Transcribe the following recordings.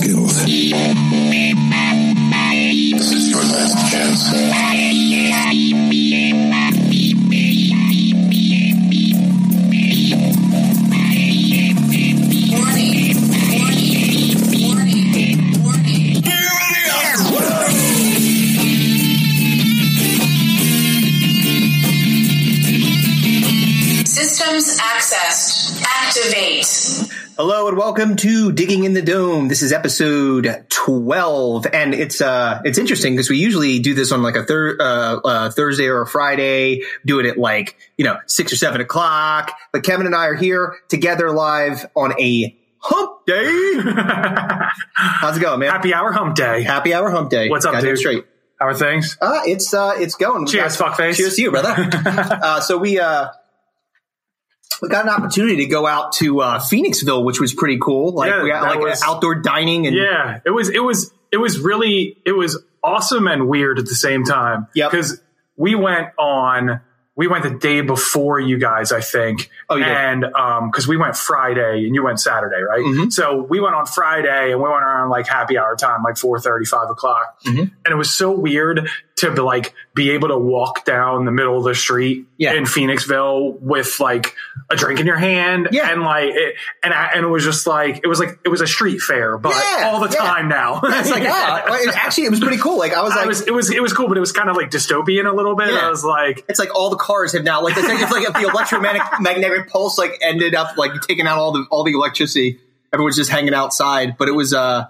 Skills. This is your last chance. Systems accessed. Activate. Hello and welcome to Digging in the Dome. This is episode 12 and it's uh it's interesting because we usually do this on like a thir- uh, uh, Thursday or a Friday, do it at like, you know, 6 or 7 o'clock. But Kevin and I are here together live on a hump day. How's it going, man? Happy hour hump day. Happy hour hump day. What's up, Goddamn dude? Straight. How are things? Uh, it's uh, it's going. Cheers, fuckface. Cheers to you, brother. uh, so we uh, we got an opportunity to go out to uh, Phoenixville, which was pretty cool. Like Yeah, we got like was- outdoor dining and Yeah, it was it was it was really it was awesome and weird at the same time. Yep. Because we went on we went the day before you guys, I think. Oh, did? and um because we went Friday and you went Saturday, right? Mhm. So we went on Friday and we went around like happy hour time, like 4 5 o'clock. Mhm. And it was so weird to be like be able to walk down the middle of the street Yeah. in Phoenixville with like a drink in your hand Yeah. and like it, and I, and it was just like it was like it was a street fair but Yeah, all the yeah. time now it's like ah, well, it- actually it was pretty cool. Like I was I like. was it was it was cool but it was kind of like dystopian a little bit Yeah. I was like it's like all the cars have now like it's like, it's like if the electromagnetic magnetic pulse like ended up like taking out all the all the electricity. Everyone's just hanging outside, but it was uh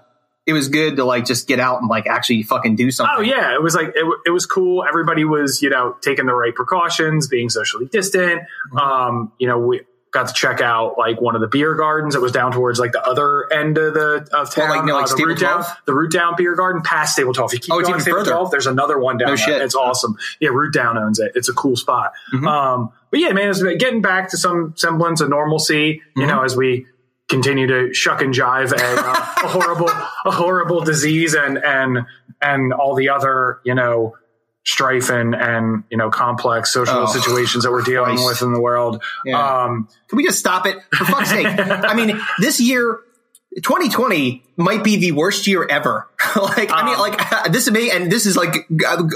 it was good to like just get out and like actually fucking do something. oh yeah it was like it, it was cool everybody was you know taking the right precautions being socially distant Mm-hmm. um you know we got to check out like one of the beer gardens that was down towards like the other end of the of town like, near, like, uh, the root down the root down beer garden past stable 12 if you keep Oh, it's even Stable further. 12 there's another one down No there. shit. it's awesome yeah root down owns it it's a cool spot Mhm. um but yeah man it's getting back to some semblance of normalcy you Mhm. know as we continue to shuck and jive at uh, a horrible a horrible disease and and and all the other you know strife and and you know complex social Oh, situations that we're dealing Christ. with in the world Yeah. um Can we just stop it? For fuck's sake. I mean, this year, 2020 might be the worst year ever. like, I mean, Um, like, this is me, and this is like,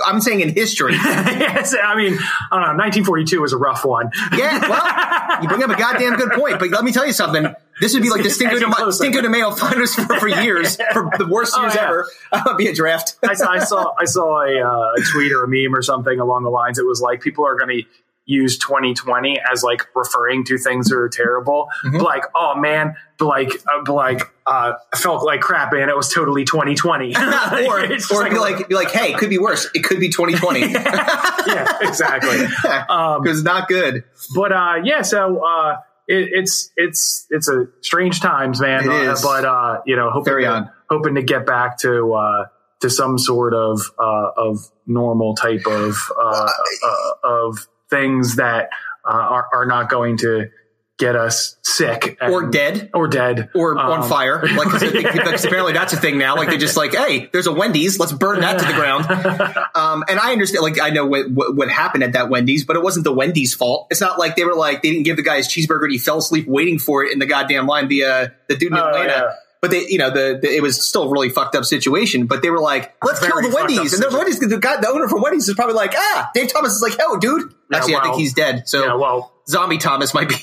I'm saying in history. yes i mean i don't know 1942 was a rough one Yeah, well, you bring up a goddamn good point, but let me tell you something. This would be like the It's Stinko de. Stinko de Mayo finals for, for years, for the worst Oh, years yeah. ever. Be a draft. I saw, I saw, I saw a, uh, a tweet or a meme or something along the lines. It was like people are going to use 2020 as like referring to things that are terrible. Mm-hmm. Like, oh man, but like, uh, like, uh, I felt like crap, man. It was totally 2020. or It's or be like, be like, hey, it could be worse. It could be 2020. yeah, exactly. Um, Because not good. but uh, yeah, so uh, it, it's it's it's a strange times, man. Uh, but uh, you know, hoping to, hoping to get back to uh, to some sort of uh, of normal type of uh, uh, of things that uh, are are not going to get us sick and- Or dead. or dead Or on Um, fire, like because apparently that's a thing now. Like they just like, hey, there's a Wendy's, let's burn that to the ground. Um, and I understand, like I know what, what what happened at that Wendy's, but it wasn't the Wendy's fault. It's not like they were like they didn't give the guy his cheeseburger and he fell asleep waiting for it in the goddamn line. The uh, the dude in Oh, Atlanta. yeah. But they, you know, the, the it was still a really fucked up situation. But they were like, "Let's Very kill the Wendy's," and the Wendy's, the guy, the owner from Wendy's is probably like, "Ah, Dave Thomas is like, oh, dude." Yeah, Actually, I think he's dead. So yeah, well, Zombie Thomas might be.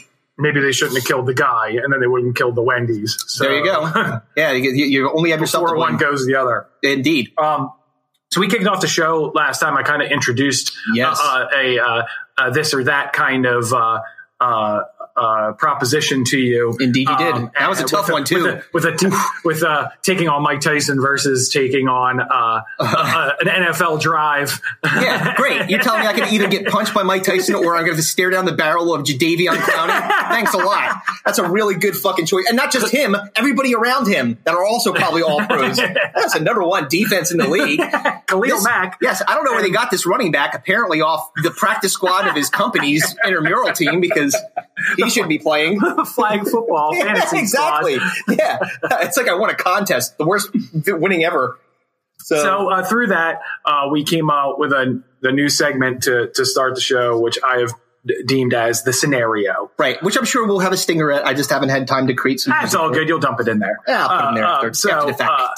Maybe they shouldn't have killed the guy, and then they wouldn't have killed the Wendy's. So, There you go. yeah, you, you only have yourself to Before one goes the other. Indeed. Um, so we kicked off the show last time. I kind of introduced Yes. uh, a uh, uh, this or that kind of uh, proposition to you. Indeed you did. That was a tough one, too. With, a, with, a, with uh, taking on Mike Tyson versus taking on uh, uh, an NFL drive. Yeah, great. You're telling me I can either get punched by Mike Tyson or I'm going to stare down the barrel of Jadeveon Clowney? Thanks a lot. That's a really good fucking choice. And not just him, everybody around him that are also probably all pros. That's a number one defense in the league. Khalil This- Mack. Yes, I don't know where they got this running back. Apparently off the practice squad of his company's intramural team because he should be playing. flag football Yeah, exactly. Yeah, it's like I won a contest, the worst winning ever. So, So uh, through that, uh, we came out with a the new segment to to start the show, which I have d- deemed as the scenario. right, which I'm sure we'll have a stinger at. I just haven't had time to create some. That's all good. You'll dump it in there. Yeah, I'll put it in there Uh, after- uh, so, after the fact. uh,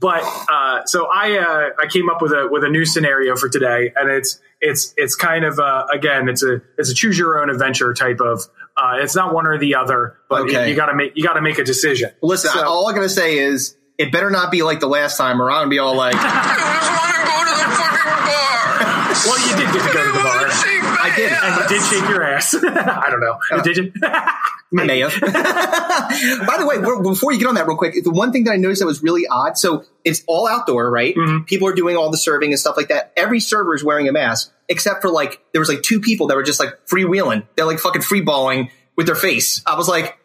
but uh, so I uh, I came up with a with a new scenario for today, and it's it's it's kind of uh, again it's a it's a choose your own adventure type of. Uh, it's not one or the other, but Okay. you, got to make you got to make a decision. Listen, So- all I'm gonna say is it better not be like the last time, or I'm gonna be all like, Well, you did get to go to the bar. I did. And you did shake your ass. I don't know. Uh, did you? I may have. By the way, before you get on that real quick, the one thing that I noticed that was really odd. So it's all outdoor, right? Mm-hmm. People are doing all the serving and stuff like that. Every server is wearing a mask, except for like there was like two people that were just like freewheeling. They're like fucking freeballing with their face. I was like.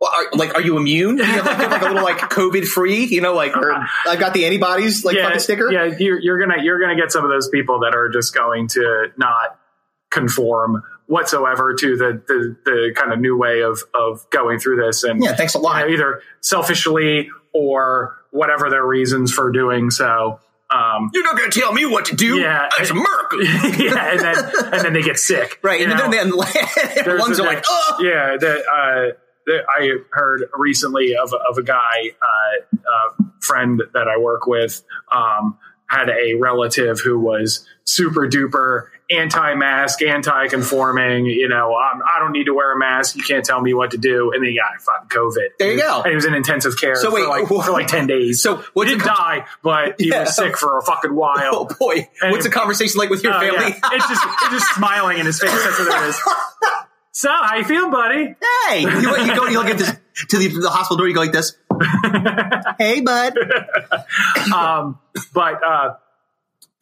Well, are, like, are you immune? You have like, have, like a little like COVID free? You know, like or I've got the antibodies like fucking sticker. Yeah, you're, you're gonna you're gonna get some of those people that are just going to not conform whatsoever to the the, the kind of new way of of going through this, and Yeah, thanks a lot. you know, either selfishly or whatever their reasons for doing so. Um, You're not going to tell me what to do. Yeah. it's America. yeah, and then and then they get sick, Right, and know? then, then a- are like, oh, yeah, that uh, that I heard recently of of a guy, uh, uh, friend that I work with, um, had a relative who was super duper anti-mask, anti-conforming. You know, um, I don't need to wear a mask. You can't tell me what to do. And then he got fucking COVID. There you go. And he was in intensive care So wait, for like for like ten days. So he didn't die, but he Yeah. was sick for a fucking while. oh boy, And- what's the conversation like with your Oh, family? yeah. It's just it's just smiling in his face. That's what it is. So, how you feeling, buddy? hey, you, you go, you look at this to the, the hospital door. You go like this. hey, bud. um, but uh,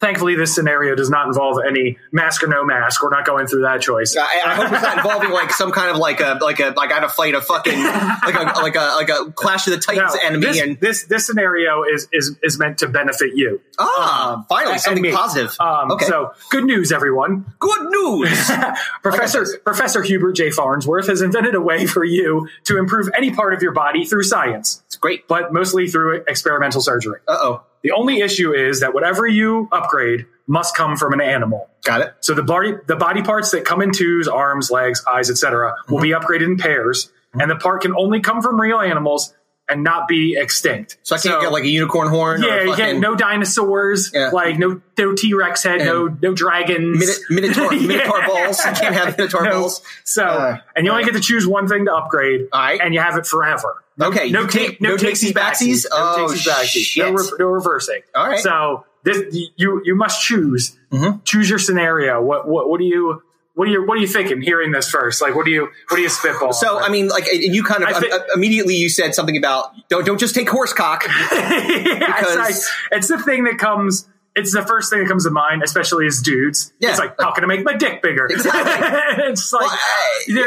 thankfully, this scenario does not involve any mask or no mask. We're not going through that choice. I, I hope it's not involving like some kind of like a like a like I got to fight a fucking like a like a like a Clash of the Titans No, enemy this, and this this scenario is is is meant to benefit you. ah finally something positive. Um, okay, So good news, everyone. good news. Professor Professor Hubert J. Farnsworth has invented a way for you to improve any part of your body through science, great. but mostly through experimental surgery. Uh oh, The only issue is that whatever you upgrade must come from an animal. got it. So the body the body parts that come in twos, arms, legs, eyes, etc., will be Mm-hmm. upgraded in pairs, and the part can only come from real animals and not be extinct. So I can't get like a unicorn horn. or yeah, fucking get no dinosaurs, Yeah. like no no T Rex head, no no dragons, Minotaur, Minotaur, Yeah. balls. You can't have Minotaur No. balls. So, Uh, and you only get to choose one thing to upgrade, All right. and you have it forever. Okay, no you take, no takesies, backsies? no Oh, takesies, backsies. shit. no, re- no reversing. All right. So this you you must choose Mm-hmm. choose your scenario. What what what do you what are you what are you thinking? Hearing this first, like what do you what do you spitball? So I mean, like, you kind of think- uh, immediately you said something about don't don't just take horse cock. Yeah, it's, like, it's the thing that comes. It's the first thing that comes to mind, especially as dudes. Yeah. It's like, how can I make my dick bigger? Exactly. it's like, Well,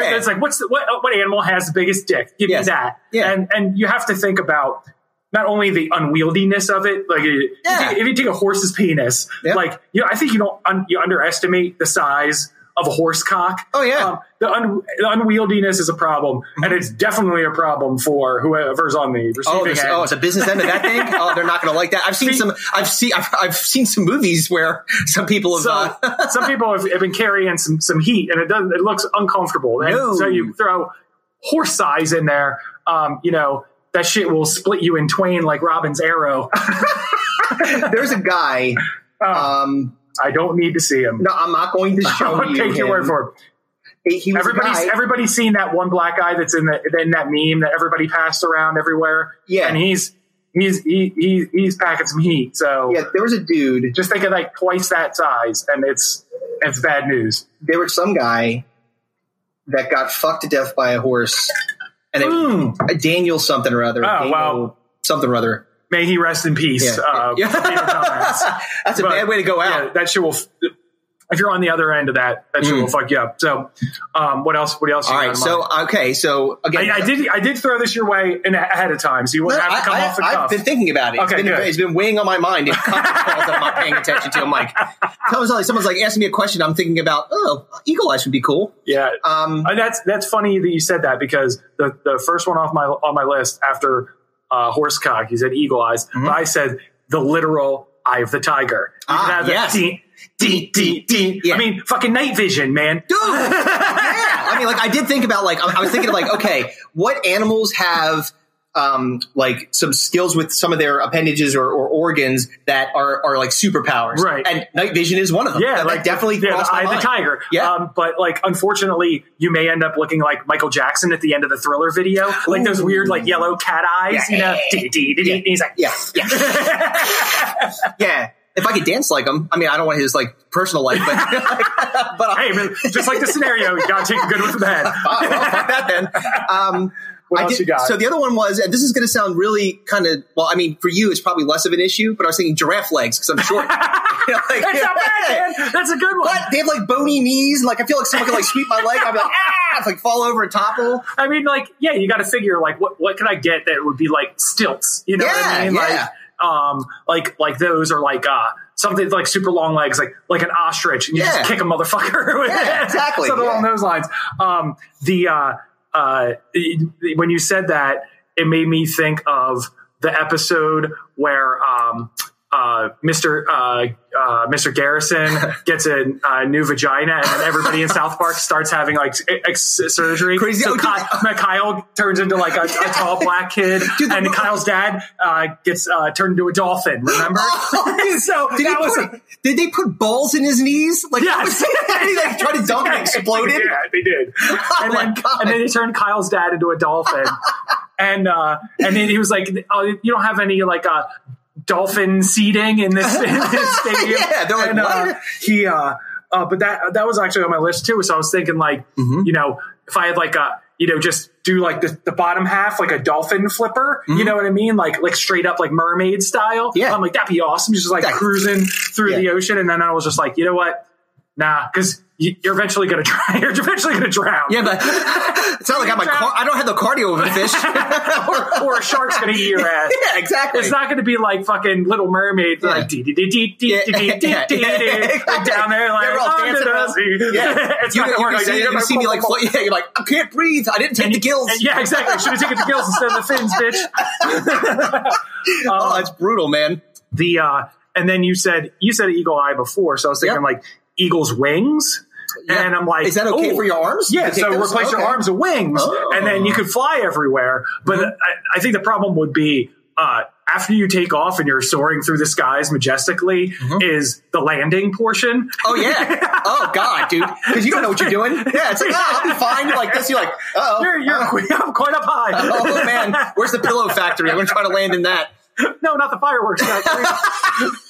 yeah. it's like, what's the, what, what animal has the biggest dick? Give Yes. me that. Yeah. And and you have to think about not only the unwieldiness of it, like you- Yeah. if you take a horse's penis, Yeah. like you know, I think you don't un, you underestimate the size of a horse cock. Oh, yeah. Um, the, un, the unwieldiness is a problem, and it's definitely a problem for whoever's on the receiving Oh, end. oh, it's a business end of that thing. Oh, they're not going to like that. I've seen See- some. I've seen. I've, I've seen some movies where some people have. So uh, some people have, have been carrying some some heat, and it does it looks uncomfortable. And No. so you throw horse size in there, um, you know that shit will split you in twain like Robin's arrow. there's a guy. Um, I don't need to see him. no, I'm not going to show you. take your word for it. He Everybody's everybody's seen that one black guy that's in the in that meme that everybody passed around everywhere. Yeah. and he's he's he, he he's packing some heat. So Yeah, there was a dude. just think of like twice that size, and it's it's bad news. There was some guy that got fucked to death by a horse, and it, hmm. Daniel something or other. Oh, Daniel wow. something or other. May he rest in peace. Yeah. Uh. That's a But, bad way to go out. Yeah, that shit will. If you're on the other end of that, that shit will fuck you up. So, um, what else? What else? you All right, so okay, so again, I, I did. I did throw this your way in ahead of time, so you wouldn't have to come I, off the cuff. I've been thinking about it. Okay, it's, been, good. it's been weighing on my mind. It's conference calls that I'm not paying attention to. I'm like, someone's like, someone's like asking me a question. I'm thinking about, oh, Eagle Eyes would be cool. Yeah, Um, and that's that's funny that you said that because the the first one off my on my list after uh, horsecock, He said eagle eyes. Mm-hmm. But I said the literal eye of the tiger. You Ah, yes. dee, dee, dee, dee. Yeah. I mean, fucking night vision, man. Dude, yeah. I mean, like, I did think about, like, I I was thinking of, like, okay, what animals have, um, like, some skills with some of their appendages or, or organs that are, are like superpowers. Right. And night vision is one of them. Yeah, that, like that definitely yeah, the eye the tiger. Yeah. um, but like unfortunately, you may end up looking like Michael Jackson at the end of the Thriller video, like those weird like yellow cat eyes. Yeah. You know, dee, dee, dee, dee. And he's like, Yeah. Yeah. yeah. If I could dance like him, I mean, I don't want his like personal life, but but hey, man, just like the scenario, you gotta take the good with the bad. Oh, well, fuck that then. Um, What I else did- you got? So the other one was, and this is going to sound really kind of, well, I mean, for you, it's probably less of an issue, but I was thinking giraffe legs because I'm short. You know, like- That's not bad, man. That's a good one. But they have like bony knees, and like I feel like someone could like sweep my leg. I'd be like, ah, it's like fall over and topple. I mean, like, yeah, you got to figure like what what can I get that would be like stilts? You know what I mean? yeah. Like, um, like like those are like uh something like super long legs, like like an ostrich, and you Yeah. just kick a motherfucker. Yeah, exactly, Something along those lines. Um, the uh uh when you said that, it made me think of the episode where um. Uh, Mr. Uh, uh, Mr. Garrison gets a uh, new vagina, and then everybody in South Park starts having like ex- surgery. Crazy. So Oh, Ky- Kyle turns into like a, a tall black kid, Dude, and Kyle's dad uh, gets uh, turned into a dolphin. Remember? so Did, he that was put, did they put balls in his knees? Like, Yes. he like tried to dunk and exploded. Yeah, they did. and, my then, and then they turned Kyle's dad into a dolphin. and uh, and then he was like, oh, "You don't have any like uh, dolphin seating in this, in this stadium." Yeah, they're like, and, uh, he, uh, uh, but that that was actually on my list too. So I was thinking, like, Mm-hmm. you know, if I had like a you know, just do like the, the bottom half, like a dolphin flipper. You know what I mean? Like like straight up like mermaid style. Mm-hmm. Yeah. I'm like, that'd be awesome. Just like Yeah. cruising through Yeah. the ocean. And then I was just like, you know what? Nah, because you're eventually gonna drown. You're eventually gonna drown. Yeah, but it's not like I'm a car- I don't have the cardio of a fish. or, or a shark's gonna eat your ass. yeah, exactly. It's not going to be like fucking Little Mermaid, like down there like They're all dancing the around. sea. Yeah, it's you, not going to work like that. you You're can like, see me like, "Whoa, whoa, float- yeah, you're like, I can't breathe. I didn't take the gills. yeah, exactly. Should have taken the gills instead of the fins, bitch. oh, that's brutal, man. the uh, and then you said you said eagle eye before, so I was thinking like eagle's wings. Yeah. And I'm like, Is that okay oh, for your arms? Yeah, so replace your arms with wings, Oh. and then you could fly everywhere. But Mm-hmm. I, I think the problem would be uh, after you take off and you're soaring through the skies majestically, is the landing portion. Mm-hmm. Oh yeah. Oh god, dude. Because you don't know what you're doing. Yeah, it's like, oh, I'll be fine. You're like this. You're like, oh, You're, you're I'm quite up high. oh man, where's the pillow factory? I'm gonna try to land in that. no, not the fireworks factory.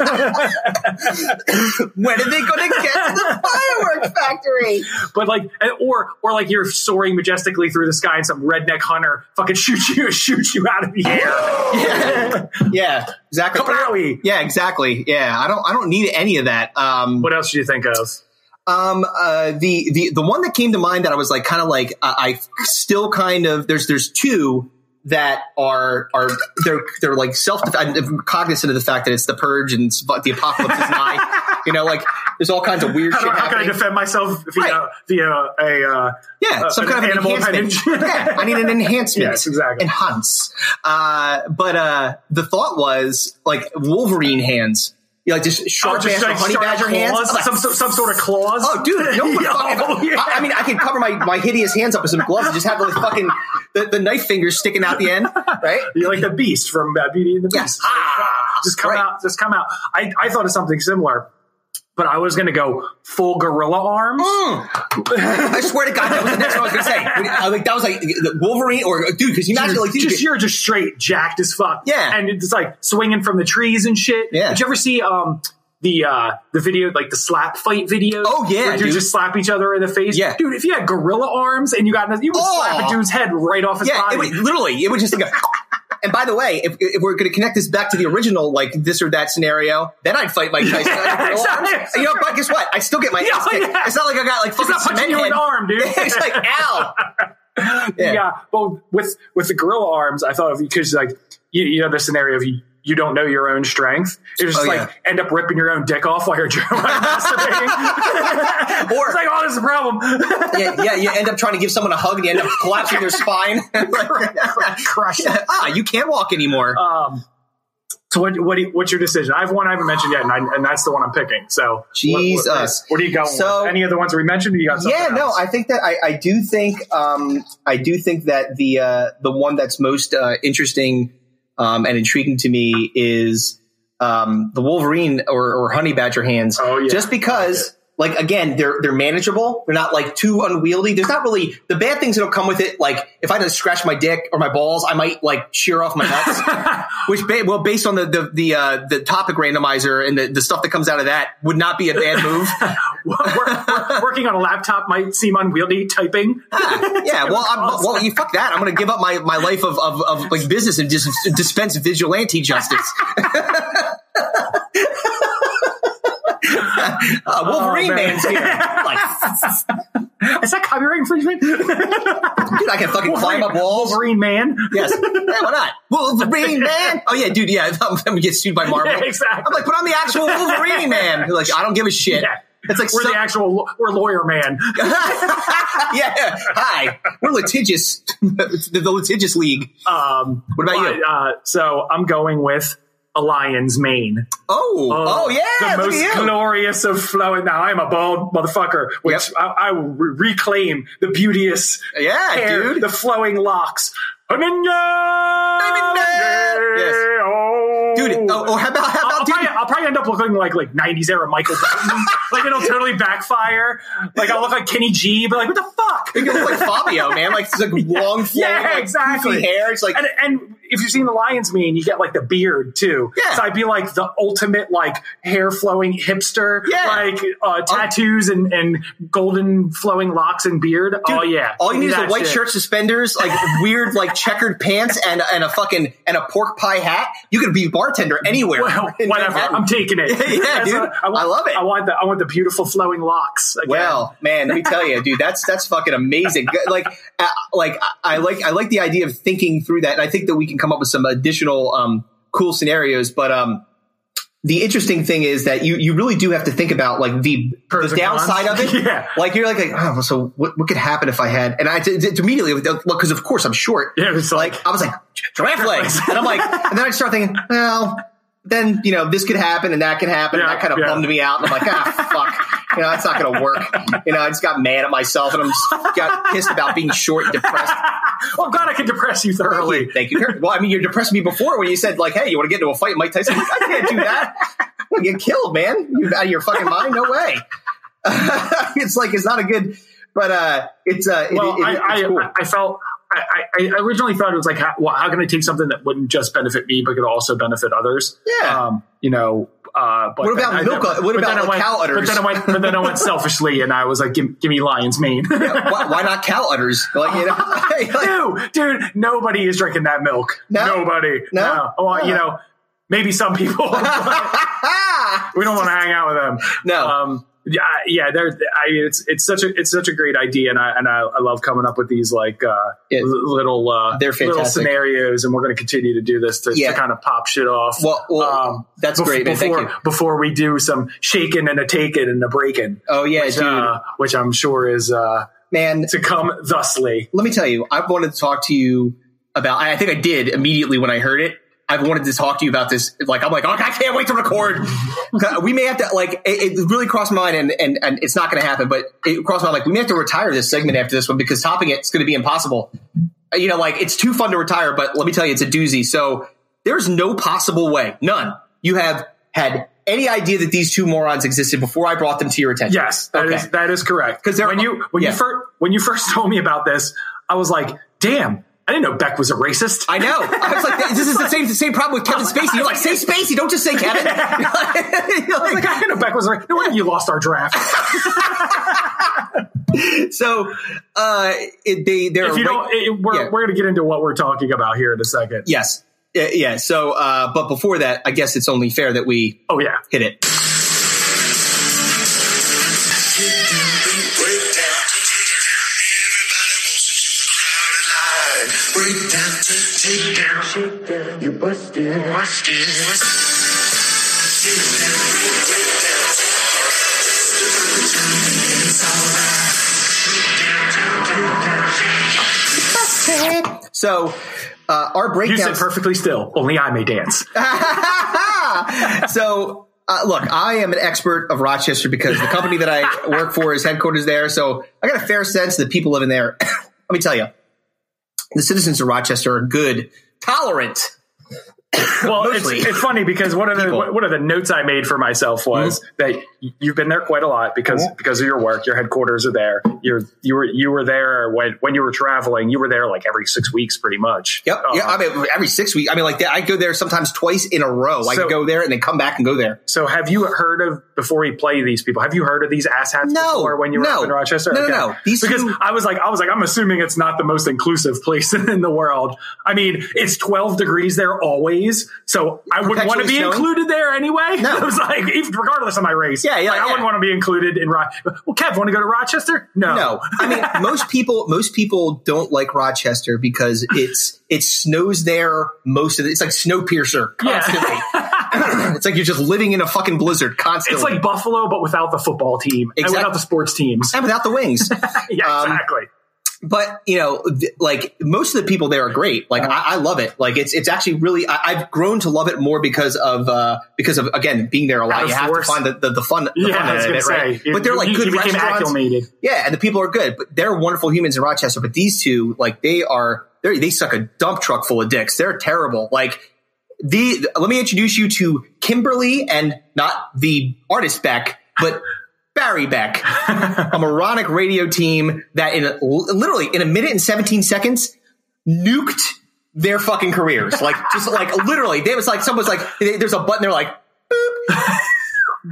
When are they gonna get to the fireworks factory? but like, or or like you're soaring majestically through the sky, and some redneck hunter fucking shoots you, shoots you out of the air. Yeah, yeah, exactly. Kapowie. Yeah, exactly. Yeah, I don't, I don't need any of that. Um, What else do you think of? Um, uh, the the the one that came to mind that I was like, kind of like, uh, I still kind of there's there's two that are are they're they're like self. I'm cognizant of the fact that it's the purge and the apocalypse is nigh. You know, like there's all kinds of weird How, shit how can I defend myself via Right. via a uh, Yeah, uh, some an kind of animal enhancement. yeah, I need an enhancement. Yes, exactly. Enhance. Uh, but uh, the thought was like Wolverine hands. You like just sharp Oh, just ass like honey sharp badger hands. claws? Like, some, some some sort of claws. Oh, dude! No, Yeah, oh, yeah. I, I mean, I can cover my, my hideous hands up with some gloves and just have those fucking the, the knife fingers sticking out the end, right? You're like the Beast from uh, Beauty and the. Beast. Ah, just come right. out. Just come out. I, I thought of something similar, but I was going to go full gorilla arms. I swear to God, that was the next one I was gonna say. I was like that was like Wolverine or dude, because you imagine You're like dude, just you're just straight jacked as fuck. Yeah. and it's like swinging from the trees and shit. Yeah. Did you ever see um the uh the video like the slap fight video. Oh, yeah, dude. just slap each other in the face. Yeah. dude. If you had gorilla arms and you got you would slap Oh. a dude's head right off his Yeah, body. it would, literally, it would just go. And by the way, if, if we're going to connect this back to the original, like this or that scenario, then I'd fight Mike Tyson. Exactly. you know, but guess what? I still get my Yeah, ass kicked. yeah. It's not like I got like fucking cement you in arm, dude. it's like ow. Yeah. yeah. Well, with with the gorilla arms, I thought of because like you, you know the scenario of you you don't know your own strength. You just Oh, like yeah. end up ripping your own dick off while you're masturbating. Or- it's like, oh, this is a problem. yeah, yeah, you end up trying to give someone a hug and you end up collapsing their spine. Crush it. ah, you can't walk anymore. Um, so what, what do you, what's your decision? I have one I haven't mentioned yet, and, I, and that's the one I'm picking. So Jesus. what, what are you going So- with? Any of the ones we mentioned? You got yeah, no, else? I think that I, I do think um, I do think that the uh, the one that's most uh, interesting um, and intriguing to me is um, the Wolverine or, or Honey Badger hands. Oh, yeah. just because. Like again, they're they're manageable. They're not like too unwieldy. There's not really the bad things that'll come with it. Like if I had to scratch my dick or my balls, I might like shear off my nuts. Which, ba- well, based on the the the, uh, the topic randomizer and the, the stuff that comes out of that, would not be a bad move. Work- work- working on a laptop might seem unwieldy. Typing. Ah, yeah, well, I'm, well, you fuck that. I'm going to give up my, my life of, of, of like business and just dispense vigilante justice. Uh, Wolverine Oh, man. man's here. Like, Is that copyright infringement? dude, I can fucking climb up walls. Wolverine man. Yes, yeah, why not? Wolverine man. Oh yeah, dude. Yeah, I'm, I'm gonna get sued by Marvel. Yeah, exactly. I'm like, put on the actual Wolverine man. They're like, I don't give a shit. Yeah. It's like we're some- the actual we're lawyer man. yeah. Hi, we're litigious. The, the litigious league. Um, What about you? Uh, so I'm going with a lion's mane. Oh, oh, oh yeah. the most glorious of flowing. Now I'm a bald motherfucker, which Yep. I, I will re- reclaim the beauteous Yeah, hair, dude. the flowing locks. Yes. Oh. Dude, oh, oh, how about how about I'll dude? probably, I'll probably end up looking like like '90s era Michael Bolton. like it'll totally backfire. Like I'll look like Kenny G, but like what the fuck? You look like Fabio, man. Like it's like long, flowing, Yeah, exactly. poofy hair. It's like and, and if you've seen the lion's mane, you get like the beard too. Yeah. So I'd be like the ultimate like hair flowing hipster. Yeah. Like uh, tattoos and, and golden flowing locks and beard. oh yeah. all you need is a white shit. shirt, suspenders, like weird, like checkered pants, and and a fucking and a pork pie hat. You could be bartender anywhere. Well, whatever. I'm taking it. Yeah, That's dude. what- I love it. I want the I want the beautiful flowing locks. Again. Well, man, let me tell you, dude, that's that's fucking amazing. Like, uh, like I like I like the idea of thinking through that, and I think that we can come up with some additional um, cool scenarios. But um, the interesting thing is that you you really do have to think about like the, the downside of it. Yeah. like you're like, like oh, so what, what could happen if I had? And I t- t- immediately because of course I'm short. Yeah, it's like- I was like giraffe legs, and I'm like, and then I start thinking, well. Then you know this could happen and that could happen. and Yeah, that kind of yeah. bummed me out. And I'm like, ah, fuck. You know, it's not going to work. You know, I just got mad at myself and I'm just got pissed about being short and depressed. oh god, I can depress you thoroughly. Thank you. Well, I mean, you're depressing me before when you said like, "Hey, you want to get into a fight, with Mike Tyson?" Like, I can't do that. I'm gonna get killed, man. You out of your fucking mind? No way. it's like it's not a good, but uh, it's uh, it- well, it- I, it's I, cool. I felt I, I I originally thought it was like, how, well, how can I take something that wouldn't just benefit me but could also benefit others? Yeah. Um, you know. Uh, but What about I- milk- what about, like, went, cow But udders? then I went, but then I went selfishly, and I was like, "Give, give me lion's mane." why, why not cow udders? Like, you know, like, dude, dude, nobody is drinking that milk. No? Nobody. No? Oh, you know, maybe some people. we don't want to hang out with them. No. Um, yeah, yeah. They're. I mean, it's it's such a it's such a great idea, and I and I, I love coming up with these like uh, l- little uh, They're little fantastic. scenarios, and we're going to continue to do this to, Yeah. to kind of pop shit off. Well, well, that's bef- great, Before before we do some shaking and a taking and a breaking, Oh yeah, which, dude, uh, which I'm sure is uh, man. to come thusly. let me tell you, I've wanted to talk to you about. I think I did immediately when I heard it. I've wanted to talk to you about this. Like, I'm like, oh, I can't wait to record. we may have to, like, it, it really crossed my mind, and, and, and it's not going to happen, but it crossed my mind, like, we may have to retire this segment after this one because topping it's going to be impossible. You know, like, it's too fun to retire, but let me tell you, it's a doozy. So there's no possible way, none. You have had any idea that these two morons existed before I brought them to your attention. Yes, that is Okay. that is correct. 'Cause they're- when you when yeah. you first when you first told me about this, I was like, damn. I didn't know Beck was a racist. I know. I was like, this is the same the same problem with Kevin Spacey. You're like, say Spacey, don't just say Kevin. You're like- I was like, I didn't know Beck was a racist. No wonder you lost our draft. so, uh, it, they they're if you ra- don't, it, we're, Yeah. we're going to get into what we're talking about here in a second. yes, yeah, yeah. So, uh, but before that, I guess it's only fair that we Oh, yeah. hit it. Down, you busted, busted. So, uh, our You breakdown. sit perfectly still. Only I may dance. so uh, look, I am an expert of Rochester because the company that I work for is headquarters there. So I got a fair sense that people living there. Let me tell you, the citizens of Rochester are good, tolerant. Well, it's, it's funny because one of the People. one of the notes I made for myself was mm-hmm. that y- you've been there quite a lot because because of your work. Your headquarters are there. You're you were you were there when when you were traveling. You were there like every six weeks, pretty much. Yep. yeah. Uh, I mean, every six weeks. I mean, like I go there sometimes twice in a row. I So- go there and then come back and go there. So have you heard of before we play these people? Have you heard of these asshats No, before when you were no. up in Rochester? No, no, no. These because two- I was like, I was like, I'm assuming it's not the most inclusive place in the world. I mean, it's 12 degrees there always, so I wouldn't want to be snowing? included there anyway. No. I was like, regardless of my race, Yeah, yeah, like, I yeah. wouldn't want to be included in. Ro- well, Kev, want to go to Rochester? No, No, I mean most people most people don't like Rochester because it's it snows there most of the. It's like Snowpiercer constantly. it's like you're just living in a fucking blizzard constantly. It's like Buffalo, but without the football team and without the sports teams. and without the wings. yeah, Um, exactly. But you know, th- like most of the people there are great. Like I, I love it. Like it's it's actually really I, I've grown to love it more because of uh because of again being there a lot. You have force. to find the the, the fun. The Yeah, fun I was out of gonna it, say, right? But they're like you- good you restaurants. acclimated. Yeah, and the people are good, but they're wonderful humans in Rochester. But these two, like they are, they they suck a dump truck full of dicks. They're terrible. Like the let me introduce you to Kimberly and not the artist Beck, but Barry Beck, a moronic radio team that in a, literally in a minute and 17 seconds nuked their fucking careers. Like just like literally, they was like someone's like, there's a button. They're like, boop,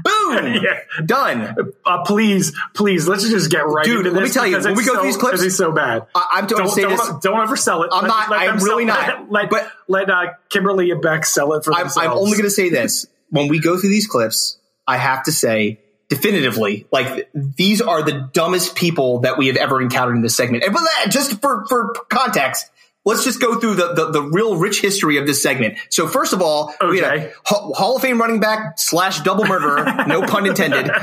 boom, Yeah. done. Uh, please, please, let's just get right Dude, let me tell you, when we go through these clips- it's so bad. I- I'm to don't, say don't, this. Don't oversell it. I'm not- I am really sell- not. Let, But- let uh, Kimberly and Beck sell it for I'm, themselves. I'm only going to say this. When we go through these clips, I have to say definitively, like these are the dumbest people that we have ever encountered in this segment. And but that, just for, for context, let's just go through the, the, the real rich history of this segment. So first of all, we had a Hall Hall of Fame running back slash double murderer, no pun intended.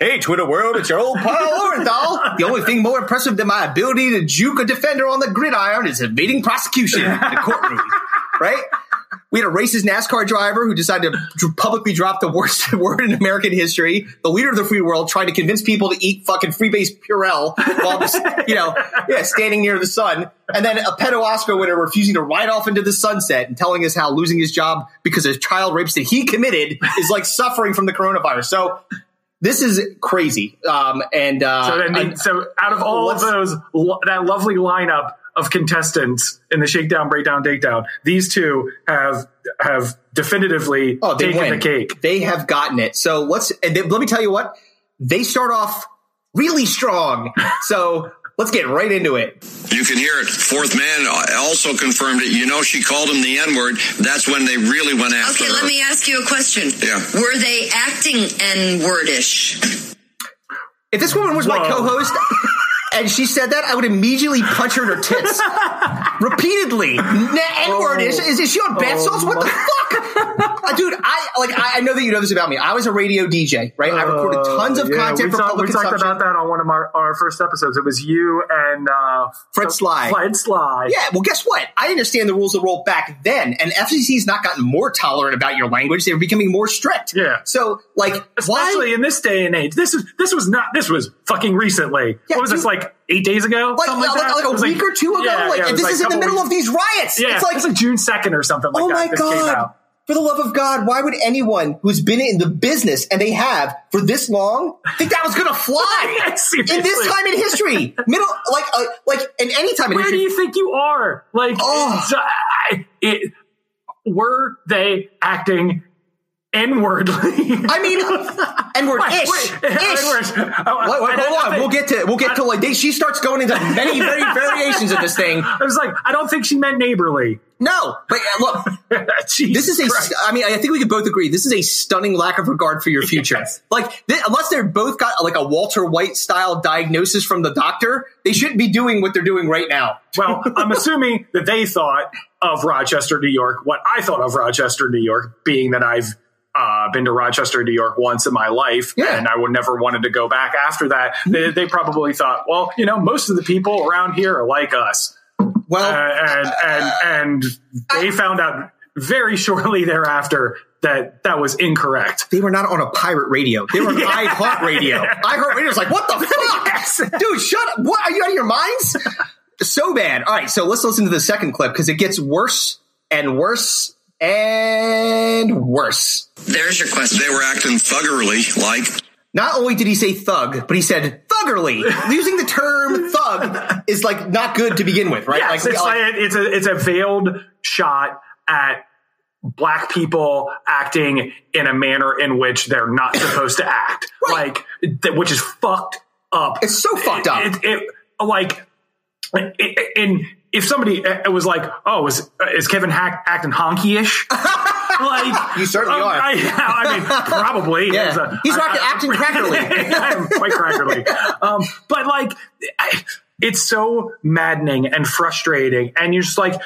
Hey, Twitter world, it's your old pal Orenthal. The only thing more impressive than my ability to juke a defender on the gridiron is evading prosecution in the courtroom. Right? We had a racist NASCAR driver who decided to publicly drop the worst word in American history. The leader of the free world trying to convince people to eat fucking freebase Purell while, just, you know, yeah, standing near the sun. And then a pedo Oscar winner refusing to ride off into the sunset and telling us how losing his job because of child rapes that he committed is like suffering from the coronavirus. So this is crazy. Um, and uh, So, then the, I- so out of all of those, that lovely lineup of contestants in the shakedown, breakdown, takedown, these two have have definitively Oh, they taken win. the cake. They have gotten it. So let's and then, let me tell you what they start off really strong. So let's get right into it. You can hear it. Fourth man also confirmed it. You know, she called him the N word. That's when they really went after Okay, her. let me ask you a question. Yeah. Were they acting N wordish? If this woman was my co-host and she said that, I would immediately punch her in her tits repeatedly. N word is, is is she on bath oh salts? What the fuck, Uh, dude? I like I, I know that you know this about me. I was a radio DJ, right? I recorded tons of Yeah, content we for talked, public we talked about that on one of our, our first episodes. It was you and uh, Fred Sly. Fred Sly. Yeah, well, guess what? I understand the rules of the role back then, and FCC's not gotten more tolerant about your language. They're becoming more strict. Yeah. So, like, Especially why? in this day and age. This is this was not this was fucking recently. Yeah, what was this like eight days ago? Like, Something like, that? like a week or two ago? Yeah, like, yeah, this like is in the middle weeks- of these riots. Yeah, it's like, like June second or something like oh that. my this came god, out. For the love of God, why would anyone who's been in the business and they have for this long think that was going to fly in this time in history? Middle, like, uh, like in any time in history. Where do you think you are? Like, Oh. it's, it, were they acting inwardly? I mean, we're ish, ish. Oh, Wait, wait, hold on. We'll get to we'll get to like they, she starts going into many many variations of this thing. I was like, I don't think she meant neighborly. No, but uh, look, this is a. Christ. I mean, I think we could both agree this is a stunning lack of regard for your future. Yes. Like, th- unless they're both got like a Walter White style diagnosis from the doctor, they shouldn't be doing what they're doing right now. Well, I'm assuming that they thought of Rochester, New York, what I thought of Rochester, New York, being that I've uh, been to Rochester, New York once in my life, Yeah. and I would never wanted to go back after that. They, they probably thought, well, you know, most of the people around here are like us, Well, uh, and and and they found out very shortly thereafter that that was incorrect. they were not on a pirate radio. They were on Yeah. iHeart Radio. iHeart Radio was like, what the fuck? Yes. Dude, shut up. What? Are you out of your minds? so bad. All right, so let's listen to the second clip because it gets worse and worse and worse. There's your question. They were acting thuggerly, like Not only did he say thug, but he said thuggerly. Using the term thug is like not good to begin with, right? Yes, we- it's like, it's a it's a veiled shot at black people acting in a manner in which they're not supposed to act, like th- which is fucked up. It's so fucked up. It, it, like, it, and if somebody uh, was like, "Oh, is is Kevin Hack acting honky-ish?" like You certainly um, are. I, I mean, probably. Yeah. A- He's I- acting crackerly. I'm quite crackerly. Um, but like, I- it's so maddening and frustrating, and you're just like,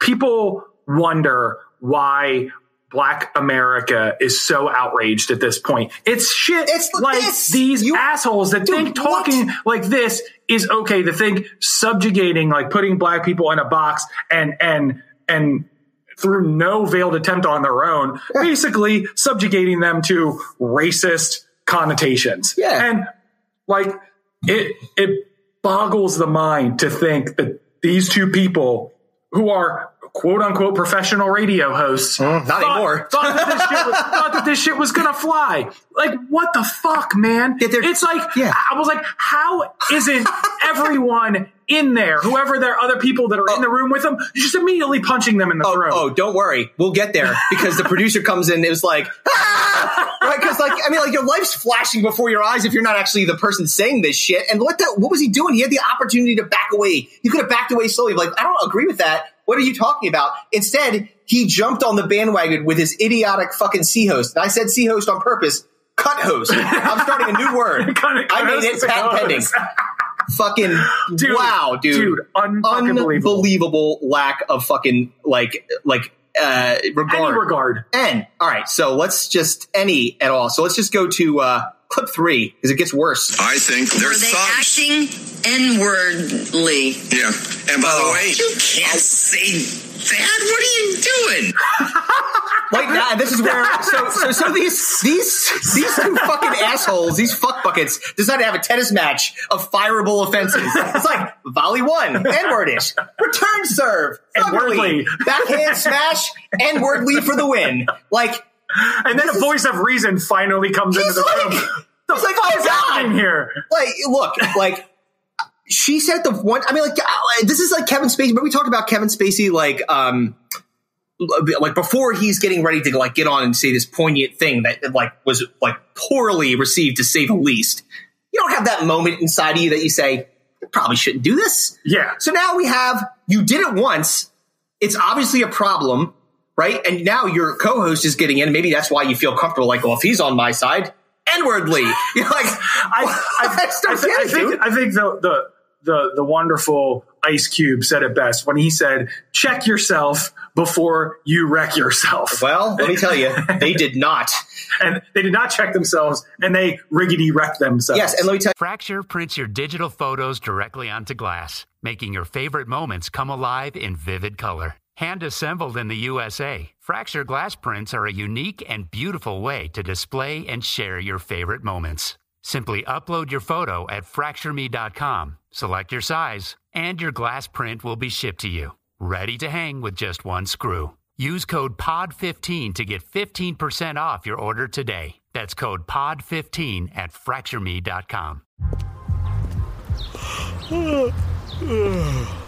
people wonder why Black America is so outraged at this point. It's shit. It's like this. these You- assholes that Dude, think talking like this is okay. To think subjugating, like putting black people in a box and and and through no veiled attempt on their own, basically subjugating them to racist connotations. Yeah. And like it it boggles the mind to think that these two people who are quote unquote professional radio hosts not thought, anymore. thought that this shit was, thought that this shit was gonna fly. Like what the fuck, man? Yeah, it's like yeah. I was like, how isn't everyone in there, whoever there are other people that are in the room with them, just immediately punching them in the Oh, throat? oh, don't worry. We'll get there because the producer comes in. It was like, ah! right? Because like, I mean, like your life's flashing before your eyes if you're not actually the person saying this shit. And what the, what was he doing? He had the opportunity to back away. He could have backed away slowly. Like, I don't agree with that. What are you talking about? Instead, he jumped on the bandwagon with his idiotic fucking C host. And I said C host on purpose. Cut host. I'm starting a new word. Cut- I made it patent pending. Fucking Dude, wow, dude. dude, unbelievable lack of fucking like like uh regard. Any regard. N. All right, so let's just any at all. So let's just go to uh clip three because it gets worse. I think they're Were they thugs. acting N-wordly? Yeah. And by the oh. way, You can't say that. What are you doing? Like that. This is where so so so these these these two fucking assholes, these fuck buckets, decided to have a tennis match of fireable offenses. It's like volley one, N-wordish, return serve, N-wordly. backhand smash, N-wordly for the win. Like And then a voice of reason finally comes into the like- room. The like, oh, is happening here? like look like she said the one i mean like uh, this is like kevin spacey but we talked about kevin spacey like um like before he's getting ready to like get on and say this poignant thing that like was like poorly received to say the least you don't have that moment inside of you that you say probably shouldn't do this Yeah. so now we have you did it once it's obviously a problem right and now your co-host is getting in maybe that's why you feel comfortable like well if he's on my side N-wordly. You're like, I, I, That's I, not thi- I think, dude. I think the, the the the wonderful Ice Cube said it best when he said, "Check yourself before you wreck yourself." Well, let me tell you, they did not. and they did not check themselves, and they riggedy wrecked themselves. Yes, and let me tell you. Fracture prints your digital photos directly onto glass, making your favorite moments come alive in vivid color. Hand assembled in the USA, Fracture glass prints are a unique and beautiful way to display and share your favorite moments. Simply upload your photo at fractureme.com, select your size, and your glass print will be shipped to you, ready to hang with just one screw. Use code POD15 to get 15% off your order today. That's code POD15 at fractureme.com.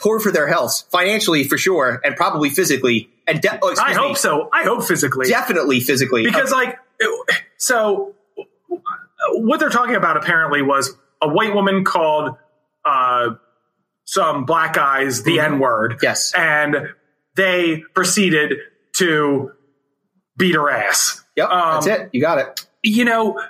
poor for their health, financially for sure, and probably physically. And de- oh, I hope me, so. I hope physically. Definitely physically, because like it- so what they're talking about apparently was a white woman called uh some black guys the n word Mm-hmm. yes and they proceeded to beat her ass yep um, that's it. You got it. you know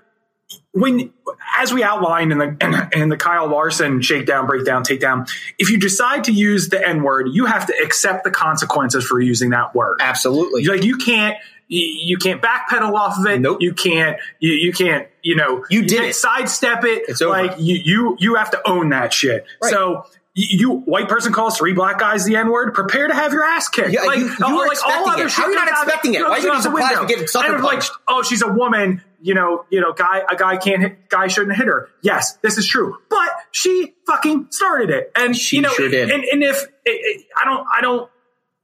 when as we outlined in the in, the Kyle Larson shakedown breakdown takedown if you decide to use the n word you have to accept the consequences for using that word Absolutely. like you can't you, you can't backpedal off of it. Nope. You can't you, you can't you know You did can't it. sidestep it. It's over. Like you you you have to own that shit. Right. So. You, you white person calls three black guys the n word. Prepare to have your ass kicked. Yeah, like, you- you were like all other it. shit How are you not expecting it? Why are you the surprised you get sucker it's like, oh, she's a woman. You know, you know, guy a guy can't hit, guy shouldn't hit her. Yes, this is true, but she fucking started it, and She you know, sure did. And, and if it, it, I don't, I don't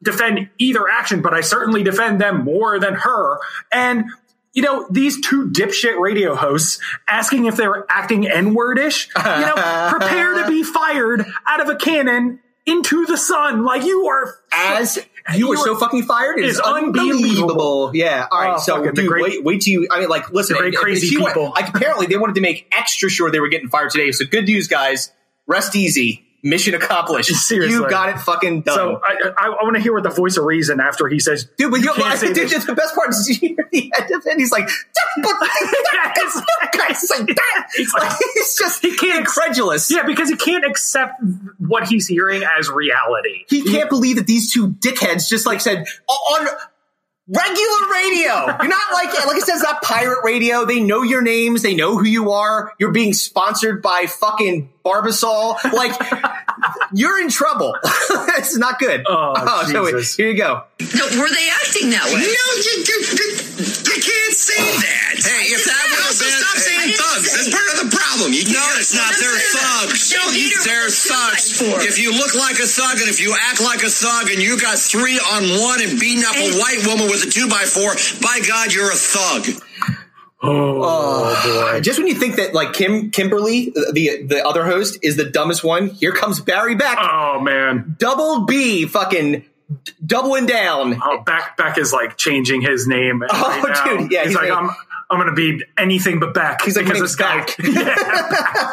defend either action, but I certainly defend them more than her. And you know, these two dipshit radio hosts asking if they were acting N-wordish, you know, prepare to be fired out of a cannon into the sun. Like you are As you were so fucking fired, it It's unbelievable. unbelievable. Yeah. All right. Oh, so, dude, great- wait, wait till you. I mean, like, listen. The great and- and crazy she went- like, apparently, they wanted to make extra sure they were getting fired today. So, good news, guys. Rest easy. Mission accomplished. Seriously. you got it fucking done. So I, I, I want to hear what the voice of reason after he says, Dude, but you, can't I say this. the best part is you hear the end of it. He's like, It's it's like that. It's like- Like, it's just He can't- incredulous. Yeah, because he can't accept what he's hearing as reality. He can't believe that these two dickheads just like said on regular radio. You're not like like it says not pirate radio. They know your names. They know who you are. You're being sponsored by fucking Barbasol. Like you're in trouble. this is not good. Oh, so wait, here you go. No, were they acting that way? No, you, you, you, you can't say oh. that. Hey, if that would have Also, been, stop saying hey, thugs. That's part of the problem. You No, can't- it's not. They're thugs. No, either They're thugs. If you look like a thug and if you act like a thug and you got three on one and beating up a white woman with a two by four, by God, you're a thug. Oh, boy. Just when you think that like Kim Kimberly, the the other host, is the dumbest one, here comes Barry back. Oh man. Double B, fucking doubling down. Oh, back Beck is like changing his name. Oh, right Oh, now. dude, yeah, he's, he's like, like- I'm I'm gonna be anything but back. He's like, because "My this guy, name's yeah,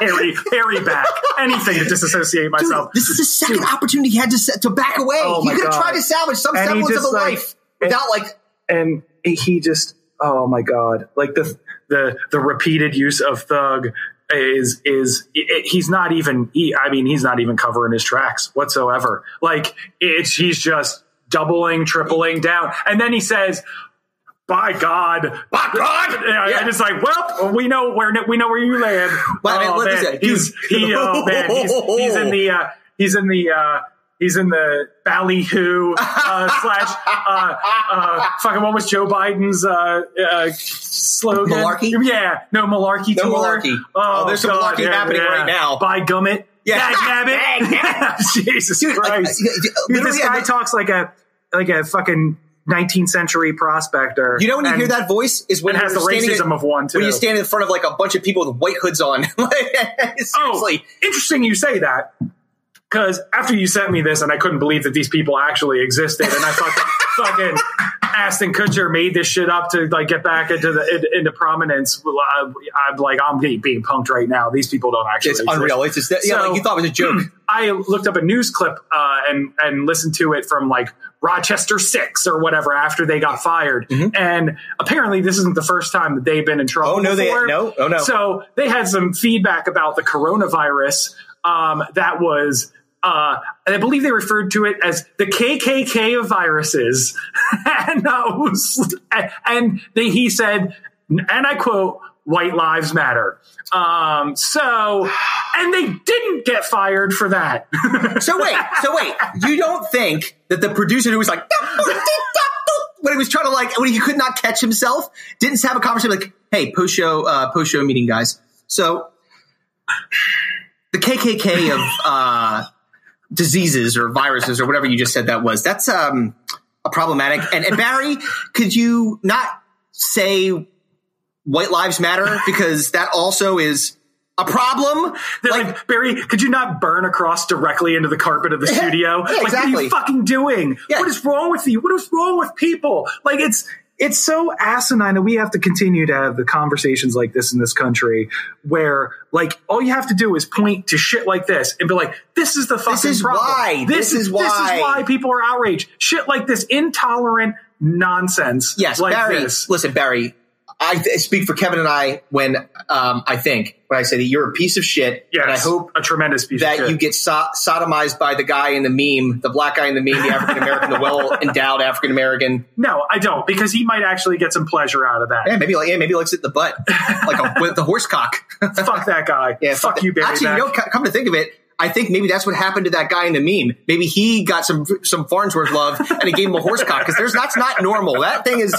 Harry Harry back. Anything to disassociate Dude, myself. this is the second opportunity he had to set, to back away. Oh he could have tried to salvage some And semblance of a like- life without like and he just oh my god like the the the repeated use of thug is is it, he's not even he, i mean he's not even covering his tracks whatsoever like it's he's just doubling tripling down and then he says by God, By God! Yeah, and it's like, well, we know where we know where you land. Well, I mean, oh, man. he's he, oh man, he's, he's in the uh, he's in the uh, he's in the ballyhoo uh, slash uh, uh, fucking what was Joe Biden's uh, uh, slogan? Malarkey? Yeah, no malarkey No tour. malarkey. Oh, there's some God, malarkey happening right now. By gummit. Yeah. Dag Jesus Dude, Christ. Dude, this guy talks like a like a fucking 19th century prospector. You know when you And- hear that voice is when has the racism of one, too. When you stand in front of like a bunch of people with white hoods on. Oh, interesting you say that. Because after you sent me this, and I couldn't believe that these people actually existed, and I thought fucking Ashton Kutcher made this shit up to like get back into the in- into prominence. I, I'm like, I'm getting being punked right now. These people don't actually. It's exist. unreal. It's just that, yeah, So- like you thought it was a joke. I looked up a news clip uh, and and listened to it from like Rochester Six or whatever after they got fired, and apparently this isn't the first time that they've been in trouble. Mm-hmm. Oh, no, they- no, oh, no. So they had some feedback about the coronavirus um, that was uh, I believe they referred to it as the KKK of viruses, and and they, he said, and I quote, "White lives matter." Um, so, and they didn't get fired for that. so wait, so wait, you don't think that the producer who was like when he was trying to like when he could not catch himself didn't have a conversation like, "Hey, post show, uh, post show meeting, guys." So the KKK of uh, diseases or viruses or whatever you just said that was that's um a problematic. And, and Barry, could you not say white lives matter because that also is a problem. They're like, like, Barry, could you not burn across directly into the carpet of the studio? Yeah, like, exactly. what are you fucking doing? Yeah. What is wrong with you? What is wrong with people? Like, it's it's so asinine that we have to continue to have the conversations like this in this country where like all you have to do is point to shit like this and be like this is the fucking This is problem. why. This, This is this why. This is why people are outraged shit like this intolerant nonsense Yes, like Barry. this Listen, Barry. I th- speak for Kevin and I when um, I think when I say that you're a piece of shit, yes, and I hope a tremendous piece that of shit. That you get so- sodomized by the guy in the meme, the black guy in the meme, the African American, the well endowed African American. no I don't because he might actually get some pleasure out of that Yeah, maybe like yeah, maybe he likes it in the butt, like a, with the horse cock. fuck that guy Yeah, fuck that. you Barry Actually, you know, come to think of it, I think maybe that's what happened to that guy in the meme. Maybe he got some some Farnsworth love and he gave him a horse cock because there's that's not normal. That thing is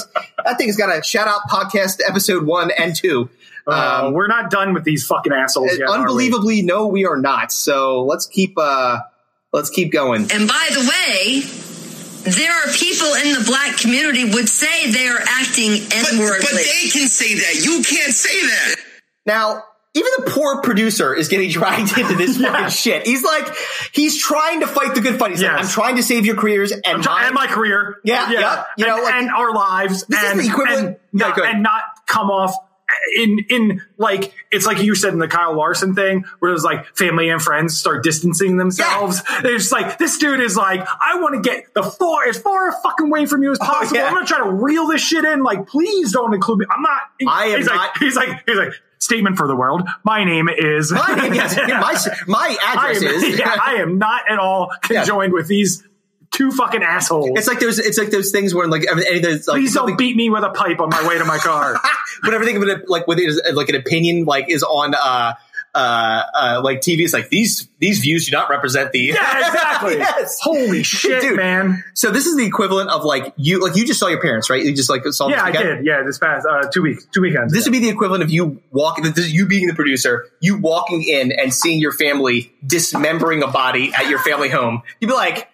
that thing has got a shout out podcast episode one and two. Uh, Um, we're not done with these fucking assholes yet. are we? unbelievably, no, we are not. So let's keep uh let's keep going. And by the way, there are people in the black community would say they are acting N-wordly. But they can say that. You can't say that. Now, even the poor producer is getting dragged into this fucking shit. He's like, he's trying to fight the good fight. He's like, I'm trying to save your careers and I'm try- mine. and my career. Yeah, yeah. You know, and, like- and our lives. This is the equivalent- And, Yeah, and not come off in in like it's like you said in the Kyle Larson thing where it was like family and friends start distancing themselves. They're just like this dude is like I want to get the far as far fucking away from you as oh, possible. Oh, yeah. I'm gonna try to reel this shit in. Like please don't include me. I'm not. I am he's not- Like, he's like he's like statement for the world. My name is. My name- yes, my, my I address am, is. yeah, I am not at all conjoined with these two fucking assholes. It's like there's, it's like those things where like there's like Please don't beat me with a pipe on my way to my car. when everything of it, like with it is like an opinion, like is on, uh, uh, uh, like TV. It's like these, these views do not represent the. Yeah, exactly. yes. Holy shit, Dude. man. So this is the equivalent of like you, like you just saw your parents, right? You just like saw Yeah, I did. Yeah, this past uh, two weeks, two weekends. This would be the equivalent of you walking, you being the producer, you walking in and seeing your family dismembering a body at your family home. You'd be like,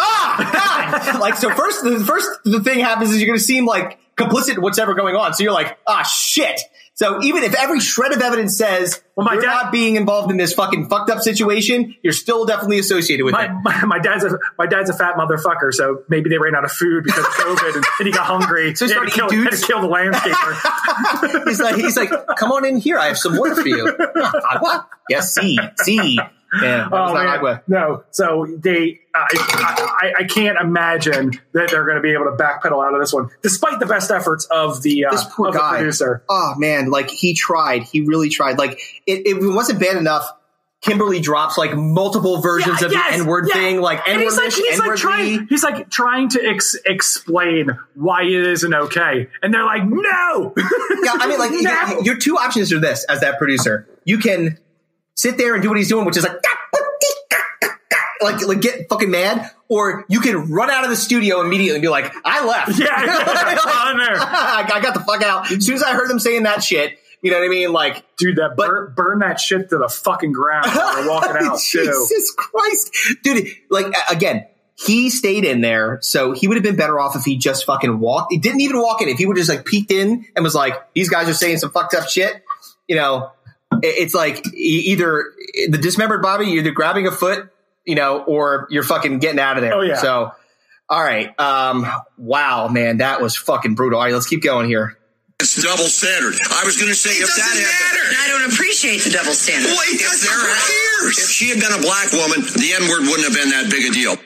ah, God. like, so first, the first the thing happens is you're going to seem like complicit in what's ever going on. So you're like, ah, shit. So even if every shred of evidence says Well, my you're dad- not being involved in this fucking fucked up situation, you're still definitely associated with my, it. my, my dad's a my dad's a fat motherfucker, so maybe they ran out of food because of COVID, and, and he got hungry. So he had started to kill, had to kill the landscaper. he's like, he's like, come on in here. I have some water for you. Agua? Yes, see, see. Yeah, Oh man, no. So they, uh, I, I, I can't imagine that they're going to be able to backpedal out of this one, despite the best efforts of the uh, this poor of the guy. producer. Oh man, like he tried. He really tried. Like it, it wasn't bad enough. Kimberly drops like multiple versions Yeah, of yes, the N word yeah. thing, like N And he's word like, he's like trying, he's like trying to ex- explain why it isn't okay, and they're like, no. Yeah, I mean, like No. your, your two options are this: as that producer, you can sit there and do what he's doing, which is like. Like, like get fucking mad, or you can run out of the studio immediately and be like, "I left." Yeah, on there. I I got the fuck out. As soon as I heard them saying that shit, you know what I mean? Like, dude, that burn, burn that shit to the fucking ground they're walking out too. Jesus Christ, dude! Like again, he stayed in there, so he would have been better off if he just fucking walked. He didn't even walk in. If he would just like peeked in and was like, "These guys are saying some fucked up shit," you know, it's like either the dismembered body, you're either grabbing a foot, you know, or you're fucking getting out of there. Oh, yeah. So, all right, um, wow, man, that was fucking brutal. All right, let's keep going here. It's double standard. I was going to say It if that happened, matter. I don't appreciate the double standard. Wait, if that's there who if she had been a black woman, the N word wouldn't have been that big a deal.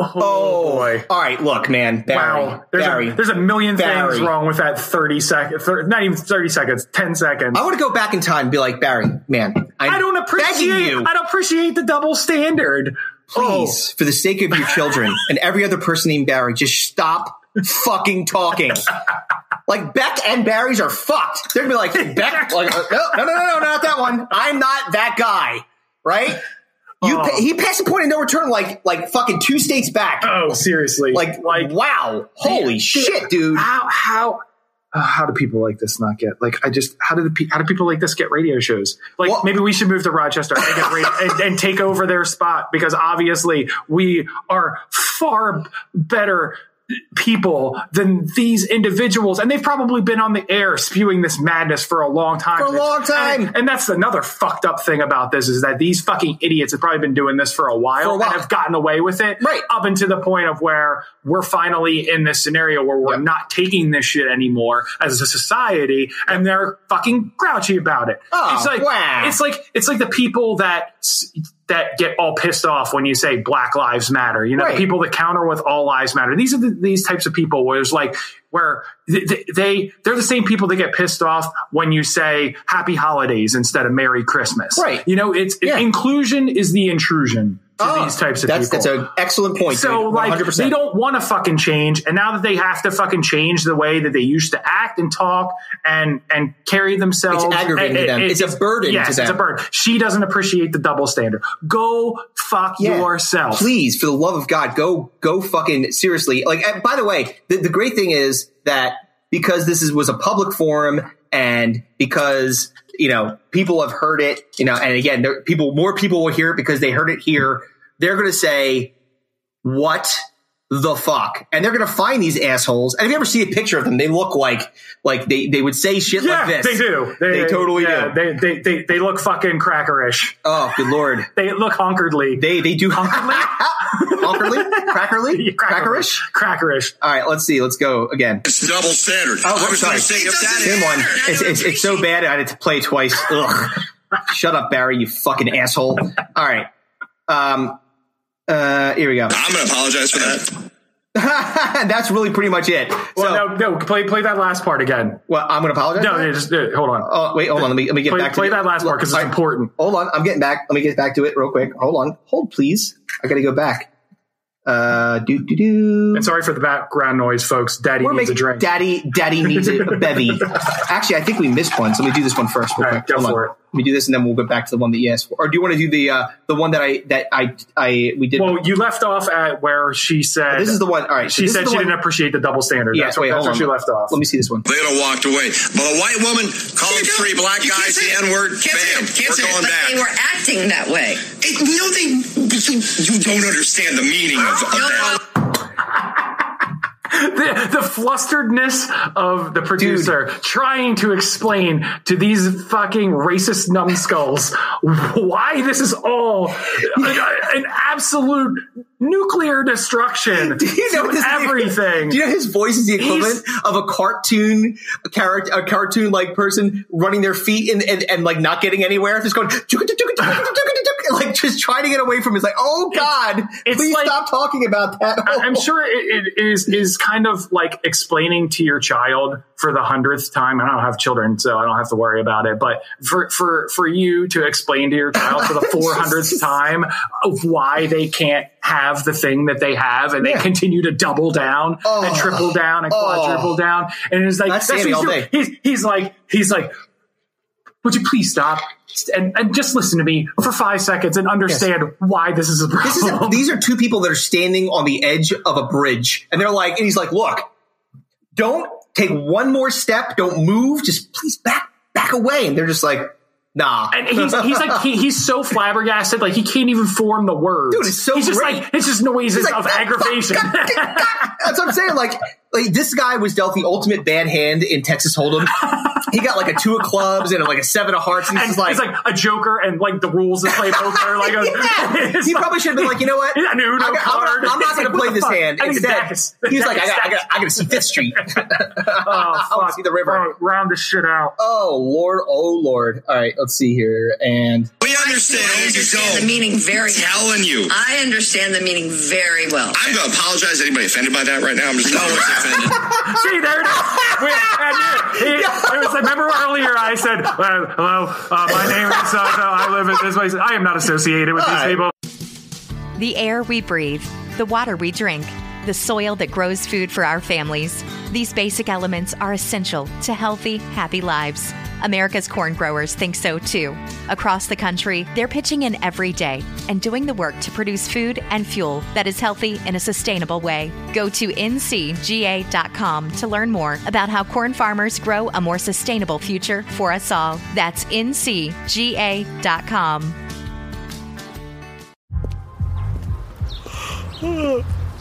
Oh, boy. All right, look, man. Barry, wow. There's Barry. a there's a million Barry. things wrong with that 30 seconds. Not even 30 seconds. 10 seconds. I want to go back in time and be like, Barry, man. I'm I don't appreciate. you. I don't appreciate the double standard. please, for the sake of your children and every other person named Barry, just stop fucking talking. like Beck and Barry's are fucked. They're gonna be like Beck. Like, uh, no, no, no, no, not that one. I'm not that guy. Right? You, Oh. he passed the point of no return, like, like fucking two states back. Oh, seriously. Like, like, wow, holy shit, dude. How how uh, how do people like this not get like I just how do the pe- how do people like this get radio shows? Like maybe we should move to Rochester and, get radio, and, and take over their spot because obviously we are far better people than these individuals and they've probably been on the air spewing this madness for a long time For a long time. and, and that's another fucked up thing about this is that these fucking idiots have probably been doing this for a while, For a while. and have gotten away with it Right. up until the point of where we're finally in this scenario where we're not taking this shit anymore as a society and they're fucking grouchy about it. Oh, it's like wow. it's like it's like the people that that get all pissed off when you say Black Lives Matter. You know, Right. the people that counter with all lives matter. These are the, these types of people where it's like where they, they they're the same people that get pissed off when you say Happy Holidays instead of Merry Christmas. Right. You know, it's Yeah. inclusion is the intrusion Oh, these types of that's, people. That's an excellent point. So like they don't want to fucking change, and now that they have to fucking change the way that they used to act and talk and and carry themselves, It's aggravating eh, to them. it- It's a burden to Yes, it's a burden. She doesn't appreciate the double standard. Go fuck Yeah. yourself. Please, for the love of God, go go fucking seriously. Like, and by the way, the, the great thing is that because this is was a public forum and because you know people have heard it, you know, and again, there, people more people will hear it because they heard it here. They're going to say, "What the fuck?" And they're going to find these assholes. And if you ever see a picture of them, they look like like they they would say shit Yeah, like this. they do. They, totally yeah, do. They, they they they look fucking crackerish. oh, good lord. They look hunkeredly. They they do Hunkeredly? Hunkerly, crackerly, crackerish. Crackerish. All right, let's see. Let's go again. It's double standard. Oh, I was sorry. say Same one. It's, it's, it's so bad I had to play twice. Ugh. Shut up, Barry, you fucking asshole. All right. Um, uh, here we go. I'm going to apologize for that. That's really pretty much it. Well, so, no, no, play play that last part again. well, I'm going to apologize. No, for yeah, just uh, hold on. Oh, wait, hold on. Let me, let me get play back to play it. that last part because it's All right, important. Hold on. I'm getting back. Let me get back to it real quick. Hold on. Hold, please. I got to go back. Uh, do, do, do. And sorry for the background noise, folks. Daddy We're needs making a drink. Daddy, Daddy needs a, a bevy. Actually, I think we missed one, so let me do this one first. Real All quick. go Hold for on. it. Let me do this, and then we'll go back to the one that you asked for. Or do you want to do the uh, the one that I that I I we did? Well, you left off at where she said this is the one. All right, so she this said she one- didn't appreciate the double standard. Yeah, that's wait, where, that's hold where on. she left off. Let me see this one. They'd have walked away. But a white woman calling three black you can't guys say the it. N word, Can't bam, it. Can't we're going But back. They were acting that way. Hey, no, they. You, you don't understand the meaning of, of that. The, the flusteredness of the producer trying to explain to these fucking racist numbskulls why this is all an absolute nuclear destruction Do you know to everything. Do you know his voice is the equivalent of a cartoon a character, a cartoon like person running their feet and, and, and like not getting anywhere, just going like just trying to get away from. it. It's like, oh god, it's please like- stop talking about that. I- I'm sure it, it is is kind of like explaining to your child for the hundredth time. And I don't have children, so I don't have to worry about it. But for for for you to explain to your child for the four hundredth time of why they can't have the thing that they have, and Yeah. they continue to double down Oh. and triple down and Oh. quadruple down, and it's like That's that's what he's, doing. he's he's like he's like. Would you please stop and, and just listen to me for five seconds and understand why this is a problem? This is a, these are two people that are standing on the edge of a bridge, and they're like, and he's like, "Look, don't take one more step, don't move, just please back back away." And they're just like, "Nah." And he's, he's like he, he's so flabbergasted, like he can't even form the words. Dude, it's so he's just great. like it's just noises like, of aggravation. That's what I'm saying. Like, like this guy was dealt the ultimate bad hand in Texas Hold'em, he got like a two of clubs and like a seven of hearts, and, and he's like, it's like a Joker, and like the rules of play poker. Like, a, yeah. he probably should have been like, you know what? Yeah, no, no I, card. am not going to play this fuck? hand. I Instead, deck is- he was like, I got, I got, I got to see Fifth Street. oh, I see the river. Oh, round this shit out. Oh Lord, oh Lord. All right, let's see here. And We understand. I understand the don't. meaning very telling you. I understand the meaning very well. I'm going to apologize to anybody offended by that right now. I'm just no one's offended. See, there it is. We, I knew it. It, it was, remember earlier I said, uh, hello, uh, my name is, uh, I live in this place. I am not associated with these people. The air we breathe, the water we drink, the soil that grows food for our families. These basic elements are essential to healthy, happy lives. America's corn growers think so too. Across the country, they're pitching in every day and doing the work to produce food and fuel that is healthy in a sustainable way. Go to ncga.com to learn more about how corn farmers grow a more sustainable future for us all. That's ncga.com.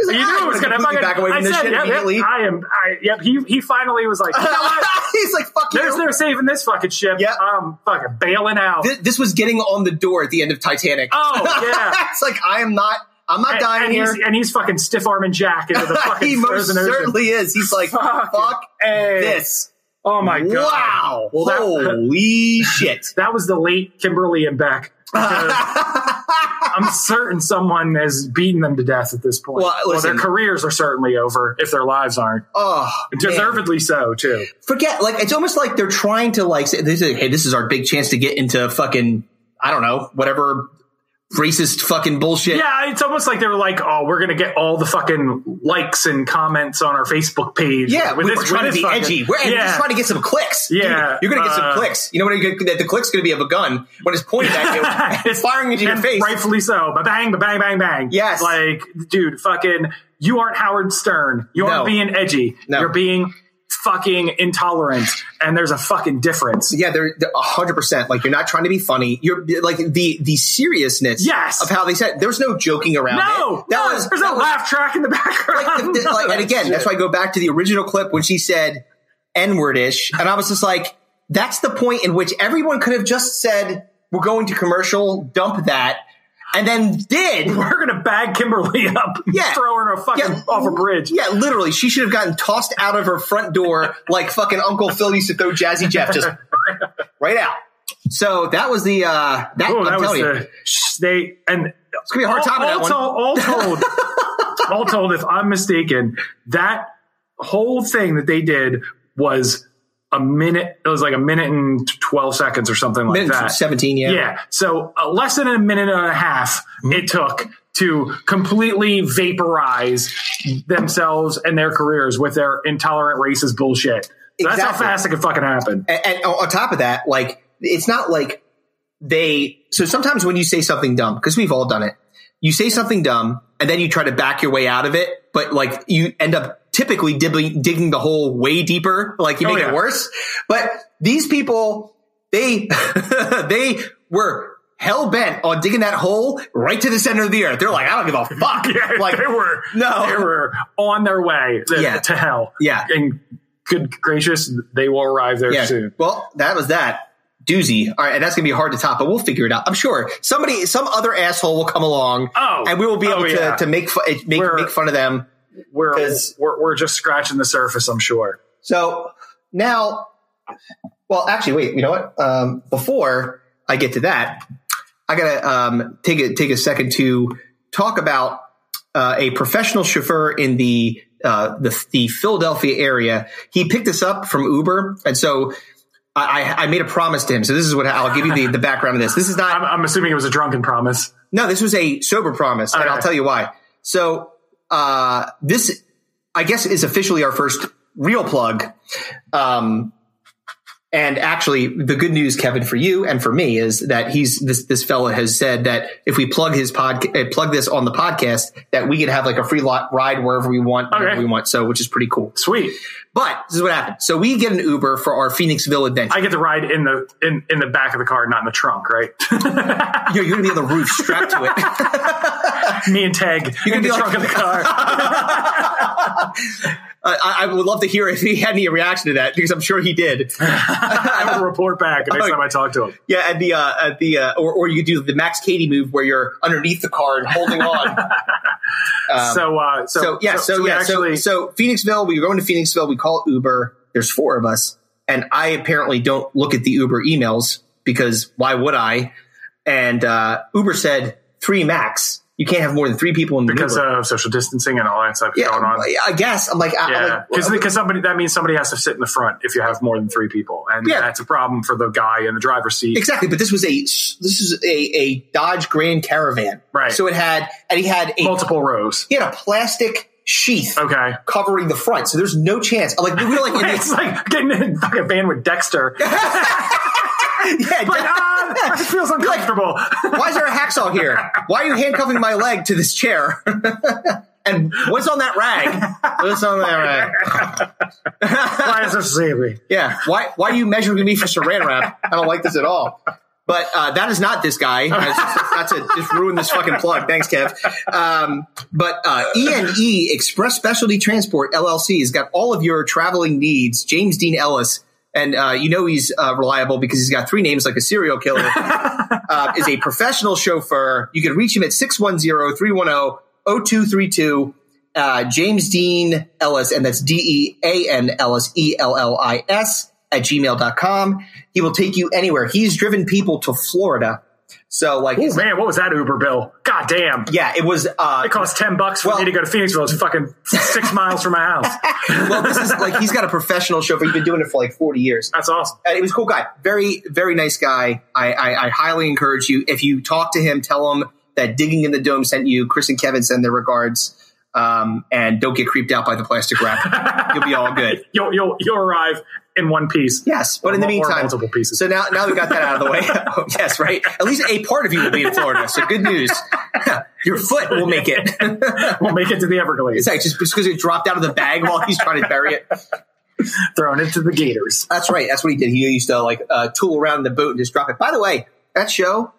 You knew ah, it was going to completely back away from I this said, shit yep, yep, immediately. I am. I, yep. He he finally was like, you know what? He's like, fuck you. There's no saving this fucking ship. Yeah. I'm fucking bailing out. This, this was getting on the door at the end of Titanic. Oh, yeah. it's like I am not. I'm not and, dying and here. He's, and he's fucking stiff arming Jack into the fucking he most ocean. certainly is. He's like, Fucking fuck A. this. Oh my god! Wow. Well, that, Holy shit. that was the late Kimberly and Beck. I'm certain someone has beaten them to death at this point. Well, listen- their careers are certainly over if their lives aren't. Oh, man. Deservedly so, too. Forget, like, it's almost like they're trying to, like, say, hey, this is our big chance to get into fucking, I don't know, whatever racist fucking bullshit. Yeah, it's almost like they were like, "Oh, we're gonna get all the fucking likes and comments on our Facebook page." Yeah, with we this- we're trying to be fucking- edgy. We're, we're yeah. just trying to get some clicks. Yeah, you're gonna get some uh, clicks. You know what? you The click's gonna be of a gun when it's pointed at you. it's firing into your face. rightfully so. But bang, ba bang, bang, bang. Yes. like, dude, fucking, you aren't Howard Stern. You aren't No. being edgy. No. You're being fucking intolerant, and there's a fucking difference. Yeah, they're a hundred percent. Like you're not trying to be funny. You're like the the seriousness. Yes. of how they said there was no joking around. No, it. that no, was there's that no was- laugh track in the background. Like, the- the- like, and again, that's why I go back to the original clip when she said "n word ish," and I was just like, that's the point in which everyone could have just said, "We're going to commercial, dump that," and then did. we're gonna bag Kimberly up, and Yeah. throw her fucking Yeah. off a bridge. Yeah, literally, she should have gotten tossed out of her front door like fucking Uncle Phil used to throw Jazzy Jeff just right out. So that was the uh that, Oh, I'm that was telling you. the they and It's gonna be a hard time on that all, one. told, all told, all told, if I'm mistaken, that whole thing that they did was a minute. It was like a minute and twelve seconds or something like Minute that. 17, yeah. Yeah. So uh, less than a minute and a half Mm-hmm. it took to completely vaporize themselves and their careers with their intolerant racist bullshit. So That's how fast it could fucking happen. And, and on top of that, like it's not like they. So sometimes when you say something dumb, because we've all done it, you say something dumb and then you try to back your way out of it, but like you end up typically digging the hole way deeper, like you Oh, make yeah. it worse. But these people, they they were hell bent on digging that hole right to the center of the earth. They're like, I don't give a fuck. Yeah, like they were no, they were on their way to, Yeah. to hell. Yeah. and good gracious, they will arrive there yeah. soon. Well, that was that doozy. All right, and that's gonna be hard to top, but we'll figure it out. I'm sure somebody, some other asshole will come along. Oh. and we will be Oh, able to, to make fu- eh, make make fun of them. We're, we're we're just scratching the surface. I'm sure. So now, well, actually, wait. You know what? Um, before I get to that, I gotta um, take a take a second to talk about uh, a professional chauffeur in the uh, the the Philadelphia area. He picked us up from Uber, and so. I, I made a promise to him. So this is what I'll give you the, the background of this. This is not I'm, I'm assuming it was a drunken promise. no, this was a sober promise, and I'll tell you why. So, uh, this, I guess, is officially our first real plug. Um, And actually, the good news, Kevin, for you and for me is that he's this this fella has said that if we plug his pod uh, plug this on the podcast, that we could have like a free lot ride wherever we want, wherever Okay. we want. So, which is pretty cool. Sweet. But this is what happened. So we get an Uber for our Phoenixville adventure. I get to ride in the in, in the back of the car, not in the trunk, right? you're, you're gonna be on the roof, strapped to it. Me and Tag You're in gonna the be trunk of the car. I, I would love to hear if he had any reaction to that because I'm sure he did. I will report back next time I talk to him. Yeah, at the uh, at the uh, or or you could do the Max Cady move where you're underneath the car and holding on. Um, so, uh, so, yeah, so, we yeah, actually, so so Phoenixville. We were going to Phoenixville. We call Uber. There's four of us, and I apparently don't look at the Uber emails because why would I? And uh, Uber said three max. You can't have more than three people in the because of social distancing and all that stuff yeah, going on. I guess I'm like, I'm Yeah, like, because somebody that means somebody has to sit in the front if you have more than three people, and Yeah. that's a problem for the guy in the driver's seat. Exactly, but this was a this is a, a Dodge Grand Caravan, Right. So it had and he had a Multiple rows. He had a plastic sheath, Okay. covering the front, so there's no chance. Like we were like, it's like getting in a fucking van with Dexter. yeah, Like, ah, this feels uncomfortable. why is there a hacksaw here? Why are you handcuffing my leg to this chair? and what's on that rag? What's on that rag? Why is this savory? Yeah, why why are you measuring me for Saran wrap? I don't like this at all. But uh, that is not this guy. That's to just ruin this fucking plug. Thanks, Kev. Um, but uh, E&E Express Specialty Transport LLC has got all of your traveling needs. James Dean Ellis, and uh, you know he's uh, reliable because he's got three names like a serial killer. uh, is a professional chauffeur. You can reach him at 610-310-0232. Uh, James Dean Ellis, and that's D-E-A-N Ellis, E-L-L-I-S at gmail.com. He will take you anywhere. He's driven people to Florida. So like, Oh man, what was that Uber bill? God damn. yeah, it was, uh, It cost ten bucks for Well- me to go to Phoenixville. It's fucking six miles from my house. well, this is like, he's got a professional chauffeur. He's been doing it for like 40 years. That's awesome. And he was a cool guy. Very, very nice guy. I, I, I highly encourage you. If you talk to him, tell him that Digging in the Dome sent you. Chris and Kevin send their regards. Um, and don't get creeped out by the plastic wrap. You'll be all good. You'll you'll you'll arrive in one piece. Yes, but Or in the meantime, multiple pieces. So now, now we got that out of the way. Oh, yes, right. At least a part of you will be in Florida. So good news. Your foot will make it. we'll make it to the Everglades. It's like just because it dropped out of the bag while he's trying to bury it. Thrown into the Gators. That's right. That's what he did. He used to like uh, tool around the boat and just drop it. By the way, that show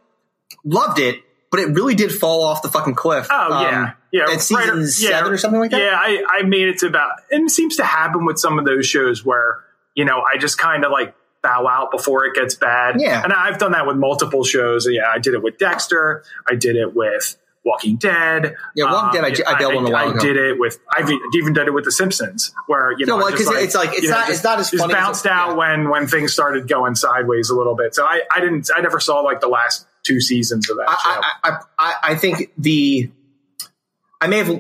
loved it, but it really did fall off the fucking cliff. Oh Um, yeah, yeah. At season right- seven or something like that. Yeah, I, I made it to about, and it seems to happen with some of those shows where you know I just kind of like bow out before it gets bad. Yeah. and I've done that with multiple shows. Yeah, I did it with Dexter. I did it with Walking Dead. Yeah, Walking Dead, I um, j- I bailed on a while I ago. did it with. I've even did it with The Simpsons, where you know, No, I just 'cause it's like- it's you know, not- just- it's not as funny as bounced it- out yeah. when when things started going sideways a little bit. So I I didn't I never saw like the last two seasons of that show. I, I, I, I, I think the I may have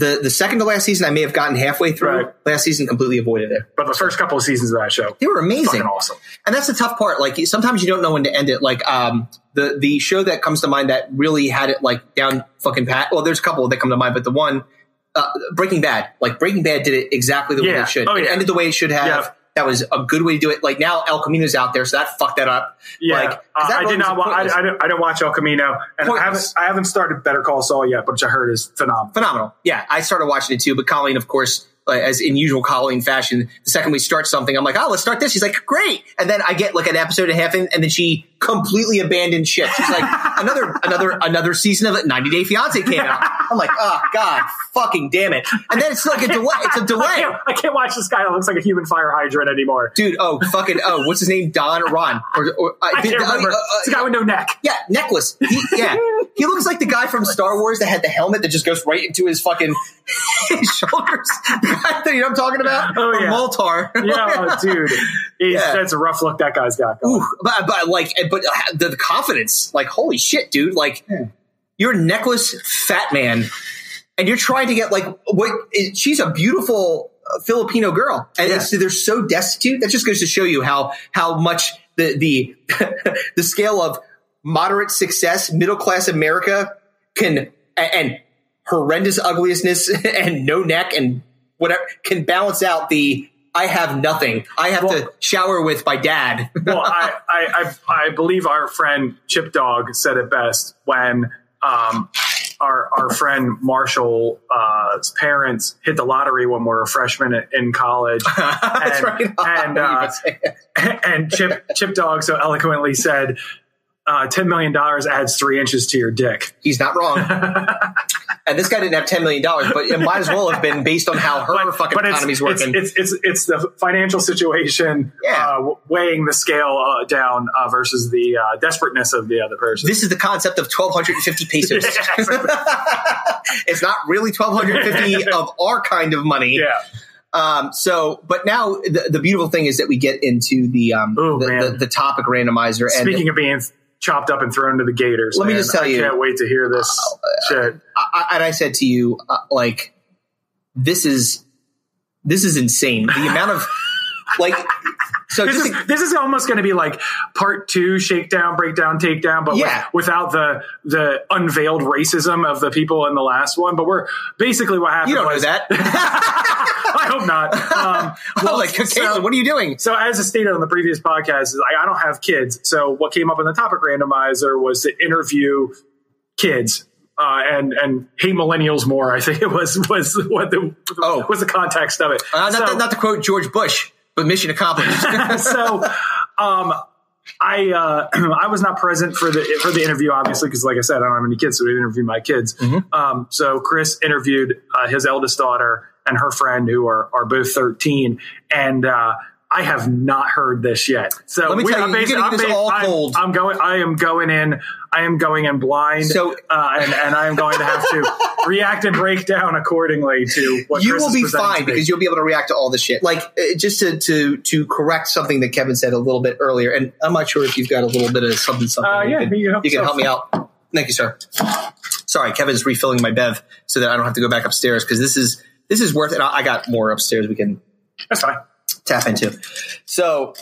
the the second to last season. I may have gotten halfway through. Right. Last season, completely avoided it. but the first couple of seasons of that show, They were amazing. awesome. And that's the tough part. Like sometimes you don't know when to end it. Like um the the show that comes to mind that really had it like down fucking pat. Well, there's a couple that come to mind, but the one uh, Breaking Bad, like Breaking Bad did it exactly the way it should. Oh, It ended the way it should have. Yeah. That was a good way to do it. Like now El Camino's out there, so that fucked that up. Yeah, like, 'cause uh, I did not. Wa- I. I, don't, I don't watch El Camino, and I haven't. I haven't started Better Call Saul yet, but which I heard is phenomenal. phenomenal. Yeah, I started watching it too, but Colleen, of course, uh, as in usual Colleen fashion, the second we start something, I'm like, oh, let's start this. She's like, great. And then I get like an episode and a half in, and then she completely abandoned shit. She's like, another, another, another season of it, 90 Day Fiance came out. I'm like, oh, God, fucking damn it. And then it's like a delay. It's a I delay. can't, I can't watch this guy that looks like a human fire hydrant anymore. Dude, oh, fucking, oh, what's his name? Don or Ron? Or, or, I can't uh, remember. uh, uh, it's a guy with no neck. Yeah, necklace. He, yeah, he looks like the guy from Star Wars that had the helmet that just goes right into his fucking his shoulders. you know what I'm talking about? Oh, yeah. Moltar. Yeah, oh, dude, He's, Yeah. that's a rough look that guy's got. Ooh, but, but like, but the, the confidence, like, holy shit, dude! Like, you're a necklace fat man, and you're trying to get like what? She's a beautiful uh, Filipino girl, and it's, they're so destitute. That just goes to show you how how much the the the scale of moderate success, middle class America can and, and horrendous ugliness and no neck and whatever can balance out the I have nothing. I have to shower with my dad. well, I, I, I, I believe our friend Chip Dog said it best when um, our our friend Marshall's uh, parents hit the lottery when we were freshmen in- in college. That's and, right. And uh, and Chip Chip Dog so eloquently said, uh, "Ten million dollars adds three inches to your dick." He's not wrong. And this guy didn't have ten million dollars, but it might as well have been based on how her fucking but economy's working. it's it's it's the financial situation uh, weighing the scale uh, down uh, versus the uh, desperateness of the other person. this is the concept of twelve hundred and fifty pesos. it's not really twelve hundred fifty of our kind of money. Yeah. Um, so, but now the, the beautiful thing is that we get into the um, the, the, the topic randomizer. And Speaking of being chopped up and thrown to the gators, Let me just tell I you- I can't wait to hear this shit. I, I- and I said to you, uh, like, this is this is insane. The amount of like, so this is this is almost going to be like part two, shakedown, breakdown, takedown, but with- Yeah. without the the unveiled racism of the people in the last one. But we're basically what happened. You don't know was, that. I hope not. Um, well, like, Caitlin, what are you doing? So, as I stated on the previous podcast, is I, I don't have kids. So, what came up in the topic randomizer was to interview kids. Uh, and and hate millennials more. I think it was was what the Oh. was the context of it. Uh, not, So- not to quote George Bush, but mission accomplished. so um I uh, I was not present for the for the interview, obviously, because like I said, I don't have any kids, so we interviewed my kids. Mm-hmm. Um, so Chris interviewed uh, his eldest daughter and her friend, who are are both thirteen, and uh, I have not heard this yet. So Let me we- tell I'm you, you're basi- gonna I'm this ba- all I'm- cold. I'm going. I am going in. I am going in blind. So- uh, and, and I am going to have to react and break down accordingly to what you Chris will be fine because you'll be able to react to all the shit. Like uh, just to to to correct something that Kevin said a little bit earlier, and I'm not sure if you've got a little bit of something something. Uh, you yeah, can, you help you can yourself. help me out. Thank you, sir. Sorry, Kevin's refilling my bev so that I don't have to go back upstairs because this is this is worth it. I I got more upstairs we can That's fine. Tap into. So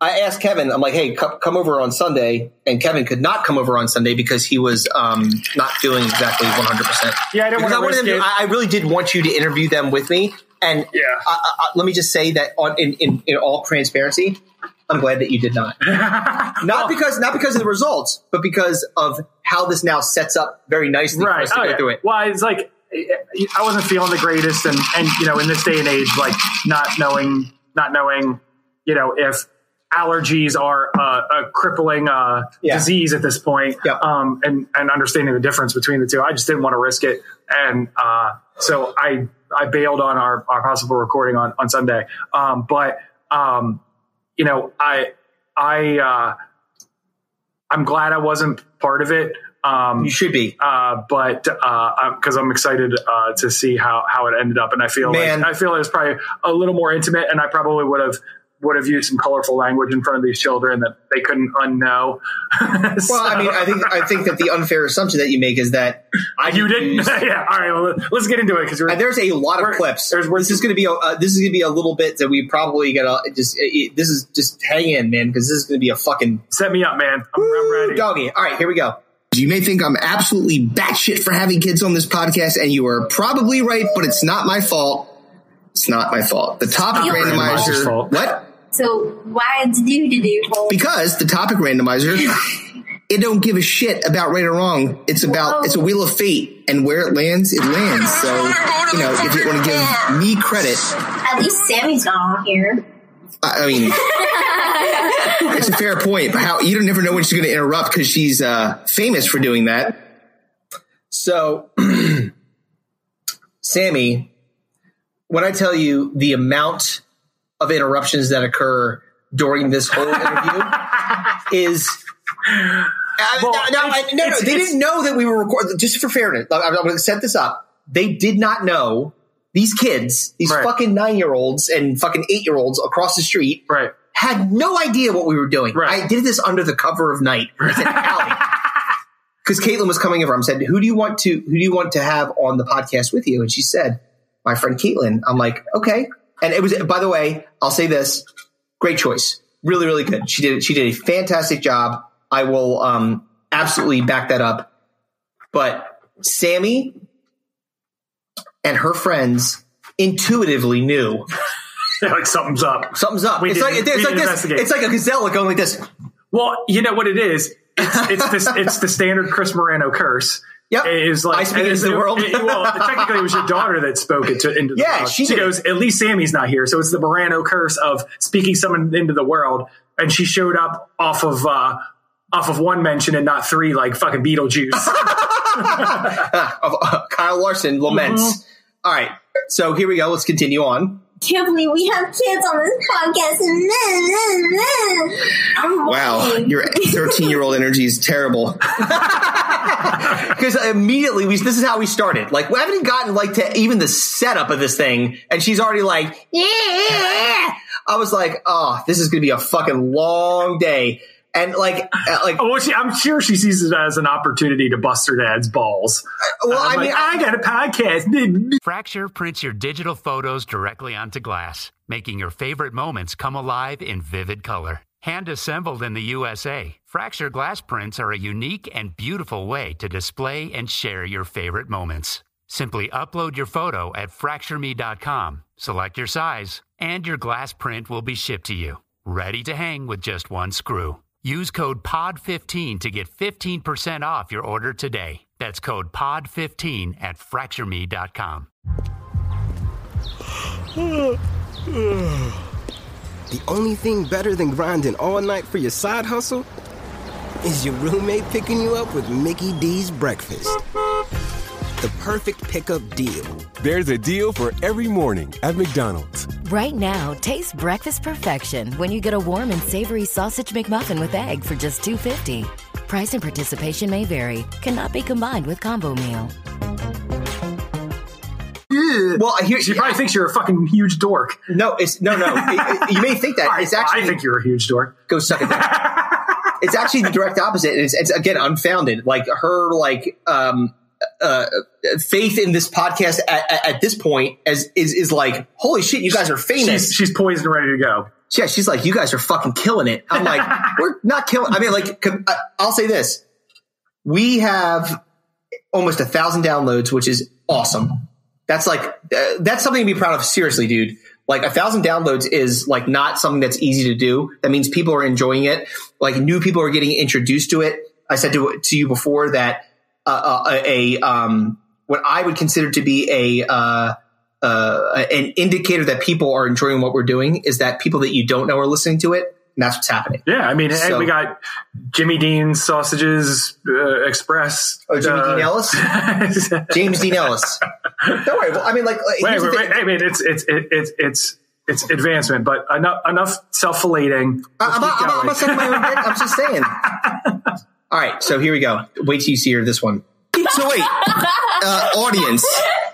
I asked Kevin, I'm like, hey, come, come over on Sunday. And Kevin could not come over on Sunday because he was um, not feeling exactly 100%. Yeah, I don't wanna them I I really did want you to interview them with me. And Yeah. I, I, let me just say that on, in, in, in all transparency, I'm glad that you did not. not because not because of the results, but because of how this now sets up very nicely for right. us to Oh, go yeah. through it. Well, it's like I wasn't feeling the greatest, and and you know, in this day and age, like not knowing, not knowing, you know, if allergies are uh, a crippling uh, Yeah. disease at this point, Yep. um, and and understanding the difference between the two, I just didn't want to risk it, and uh, so I I bailed on our our possible recording on on Sunday, um, but um, you know, I I uh, I'm glad I wasn't part of it. Um, You should be. uh, but because I'm excited uh, to see how how it ended up, and I feel Man. like I feel it was probably a little more intimate, and I probably would have would have used some colorful language in front of these children that they couldn't unknow. Well, I mean, I think I think that the unfair assumption that you make is that I you didn't. use- yeah. All right. Well, let's get into it because there's a lot of clips. there's- this is going to be a uh, this is going to be a little bit that we probably gotta just. It, this is just hang in, man, because this is going to be a fucking set me up, man. I'm, I'm ready. doggy. All right, here we go. You may think I'm absolutely batshit for having kids on this podcast, and you are probably right, but it's not my fault. It's not my fault. The topic Your randomizer's randomizer. fault. What? So why it's due to do? Because the topic randomizer, it don't give a shit about right or wrong. It's about it's a wheel of fate, and where it lands, it lands. So you know, if you want to give me credit, At least Sammy's not on here. I I mean, it's a fair point. But how you don't never know when she's going to interrupt because she's uh, famous for doing that. So, Sammy, when I tell you the amount of interruptions that occur during this whole interview is. Uh, Well, no, no, I- it's- no, no, it's- they didn't know that we were recording. Just for fairness, I'm, I'm going to set this up. They did not know these kids, these Right. fucking nine year olds and fucking eight year olds across the street, Right. Had no idea what we were doing. Right. I did this under the cover of night. It's an alley. Because Caitlin was coming over. I said, "Who do you want to Who do you want to have on the podcast with you?" And she said, "My friend Caitlin." I'm like, "Okay." And it was. By the way, I'll say this: great choice, really, really good. She did. She did a fantastic job. I will um, absolutely back that up. But Sammy and her friends intuitively knew like something's up. Something's up. We it's like it's like this. It's like a gazelle going like this. Well, you know what it is. It's it's this it's the standard Chris Moreno curse. Yep. It is like I speak into the world. it- well, technically, it was your daughter that spoke it to into the Yeah, world. she she goes. At least Sammy's not here, so it's the Moreno curse of speaking someone into the world. And she showed up off of uh, off of one mention and not three, like fucking Beetlejuice. uh, Kyle Larson laments. Mm-hmm. All right, so here we go. Let's continue on. Can't believe we have kids on this podcast. I'm Wow, watching. your 13 year old energy is terrible. Because immediately we this is how we started. Like we haven't even gotten like to even the setup of this thing, and she's already like, yeah. I was like, oh, this is gonna be a fucking long day. And like, uh, like, well, she, I'm sure she sees it as an opportunity to bust her dad's balls. well, I'm I mean, like, I got a podcast. Fracture prints your digital photos directly onto glass, making your favorite moments come alive in vivid color. Hand assembled in the USA, Fracture glass prints are a unique and beautiful way to display and share your favorite moments. Simply upload your photo at fractureme.com, select your size, and your glass print will be shipped to you, ready to hang with just one screw. Use code POD15 to get 15% off your order today. That's code POD15 at fractureme.com. The only thing better than grinding all night for your side hustle is your roommate picking you up with Mickey D's breakfast. The perfect pickup deal. There's a deal for every morning at McDonald's. Right now, taste breakfast perfection when you get a warm and savory sausage McMuffin with egg for just $2.50. Price and participation may vary. Cannot be combined with combo meal. well, here She probably thinks you're a fucking huge dork. no, it's no, no. It- it- you may think that it's actually. I think you're a huge dork. go suck it. it's actually the direct opposite. It's, it's again unfounded. Like her, like um, uh, faith in this podcast at, at, this point as is is like, holy shit, you guys are famous. She's, she's poised and ready to go. yeah, she's like, you guys are fucking killing it. I'm like, we're not killing. I mean, like, I'll say this: we have almost a thousand downloads, which is awesome. That's like uh, that's something to be proud of. Seriously, dude. Like a thousand downloads is like not something that's easy to do. That means people are enjoying it. Like new people are getting introduced to it. I said to to you before that uh, uh, a um what I would consider to be a uh, uh, an indicator that people are enjoying what we're doing is that people that you don't know are listening to it, and that's what's happening. Yeah, I mean, So- we got Jimmy Dean's Sausages uh, Express. Oh, Jimmy uh, Dean Ellis, James Dean Ellis. Don't worry. Well, I mean, like, wait, wait, wait, I mean, it's it's it's it's it's advancement, but enough enough self filleting. I- I'm I'm not, I'm not saying my own head. I'm just saying. All right, so here we go. Wait till you see her this one. So wait, uh, audience,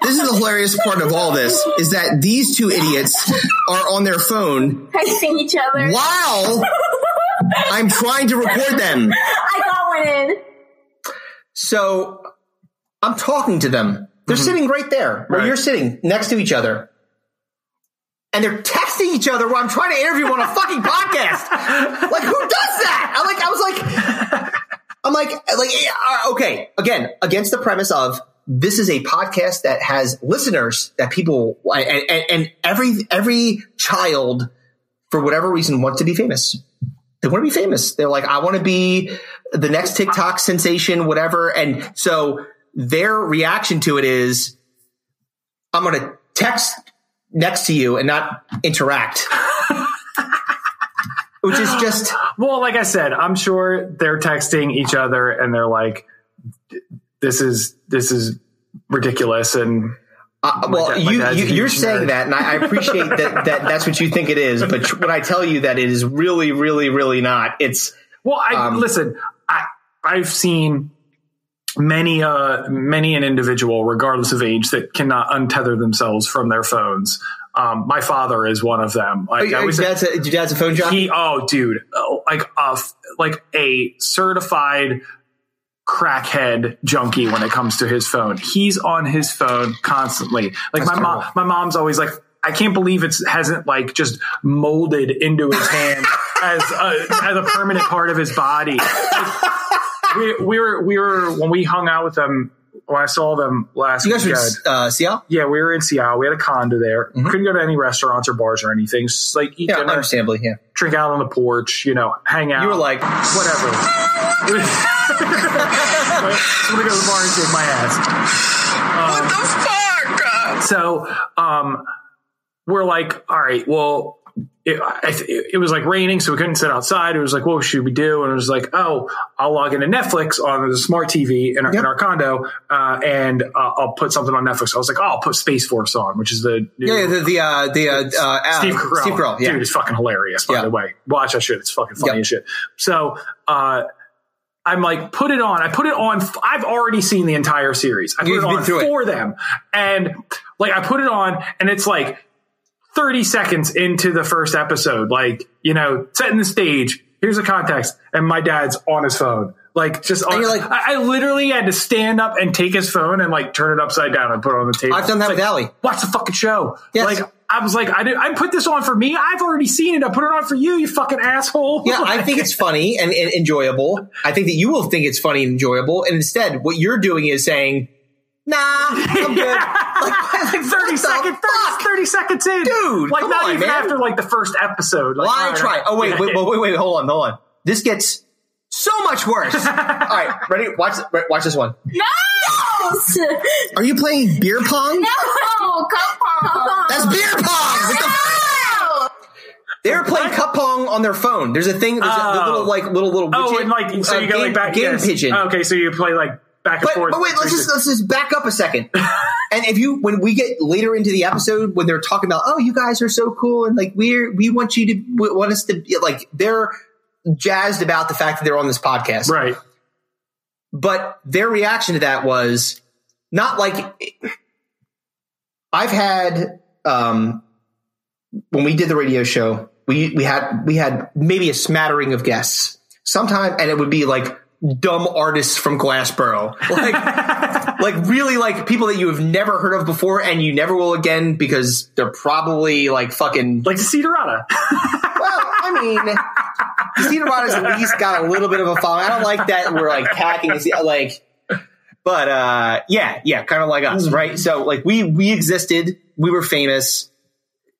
this is the hilarious part of all this is that these two idiots are on their phone Texting each other. while I'm trying to record them. I got one in. So I'm talking to them. They're sitting right there where Right. you're sitting next to each other. And they're texting each other while I'm trying to interview them on a fucking podcast. Like, who does that? I like, I was like, I'm like, like, yeah, okay. Again, against the premise of this is a podcast that has listeners that people and, and, and every every child for whatever reason wants to be famous. They want to be famous. They're like, I want to be the next TikTok sensation, whatever. And so their reaction to it is, I'm going to text next to you and not interact. Which is just Well, like I said, I'm sure they're texting each other and they're like, "This is this is ridiculous." And Uh, well, dad- you, you you're huge saying nerd. that, and I, I appreciate that, that that's what you think it is. But tr- when I tell you that it is really, really, really not, it's Well, I Um, listen. I I've seen many uh many an individual, regardless of age, that cannot untether themselves from their phones. Um, my father is one of them. Like I your was, dad's a, your dad's a phone jockey. he, oh, dude, oh, like a like a certified crackhead junkie when it comes to his phone. He's on his phone constantly. Like That's my mom, my mom's always like, I can't believe it hasn't like just molded into his hand as a, as a permanent part of his body. Like, we, we were we were when we hung out with them when I saw them last You guys were weekend, in uh, Seattle? yeah, we were in Seattle. We had a condo there. Couldn't go to any restaurants or bars or anything. Just like eat Yeah, dinner, understandably, yeah. drink out on the porch, you know, hang out. You were like, whatever. I'm gonna go to the bar and shake my ass. what the fuck? So, um, we're like, all right, well, it, it was like raining, so we couldn't sit outside. It was like, what should we do? And it was like, oh, I'll log into Netflix on the smart TV in our, in our condo, uh, and uh, I'll put something on Netflix. I was like, oh, I'll put Space Force on, which is the new, Yeah, the the uh, the uh, uh, Steve Carell. Steve Carell, yeah. Dude, it's fucking hilarious, by Yeah. the way. Watch that shit. It's fucking funny as shit. So, uh, I'm like, put it on. I put it on. I've already seen the entire series. I put You've it been on through it. them. And like, I put it on and it's like 30 seconds into the first episode, like, you know, setting the stage. Here's the context. And my dad's on his phone. Like, just on, like- I, I literally had to stand up and take his phone and like turn it upside down and put it on the table. I've done that It's with like, Allie. Watch the fucking show. Yes. Like, I was like, I did. I put this on for me. I've already seen it. I put it on for you. You fucking asshole. Yeah, I think it's funny and, and enjoyable. I think that you will think it's funny and enjoyable. And instead, what you're doing is saying, "Nah, I'm good." like, like 30 seconds, 30, 30 seconds in, Dude, Like come not on, even man. after like the first episode. Like, Why all right, try? Oh wait, yeah, wait, wait, wait, wait, hold on, hold on. This gets so much worse. All right, ready? Watch, watch this one. No! Are you playing beer pong? No! Cup pong! That's beer pong. What the No! They're playing cup pong on their phone. There's a thing. There's a, Oh. little like little little. Oh, and like so uh, you go game, like back game yes. pigeon. Okay, so you play like back and But, forth. but wait, let's just let's just back up a second. and if you when we get later into the episode when they're talking about, oh, you guys are so cool, and like we're we want you to we want us to like they're jazzed about the fact that they're on this podcast, right? But their reaction to that was not like I've had um when we did the radio show, we we had we had maybe a smattering of guests. Sometime and it would be like dumb artists from Glassboro. Like like really like people that you have never heard of before and you never will again because they're probably like fucking like Desiderata. well, I mean Desiderata's at least got a little bit of a following. I don't like that we're like hacking like but uh yeah, yeah, kind of like us, right? So like we we existed, we were famous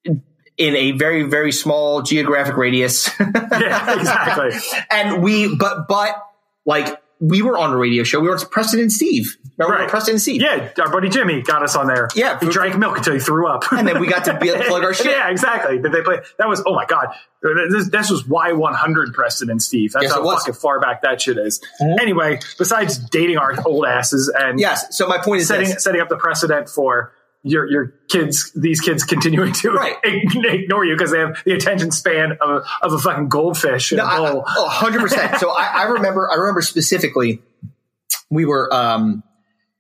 in a very very small geographic radius. yeah, exactly. and we but but like we were on a radio show. We were Preston and Steve. Remember Right. Preston and Steve? Yeah, our buddy Jimmy got us on there. Yeah, he drank milk until he threw up, And then we got to be plug our shit. yeah, exactly. Did they play? That was oh my god. This, this was Y one hundred Preston and Steve. That's Yes, how fucking far back that shit is. Mm-hmm. Anyway, besides dating our old asses and Yes. So my point is setting this. setting up the precedent for your your kids, these kids continuing to Right. ignore you because they have the attention span of a, of a fucking goldfish. No, I- bowl. I- oh, 100%. so I, I remember, I remember specifically, we were, um,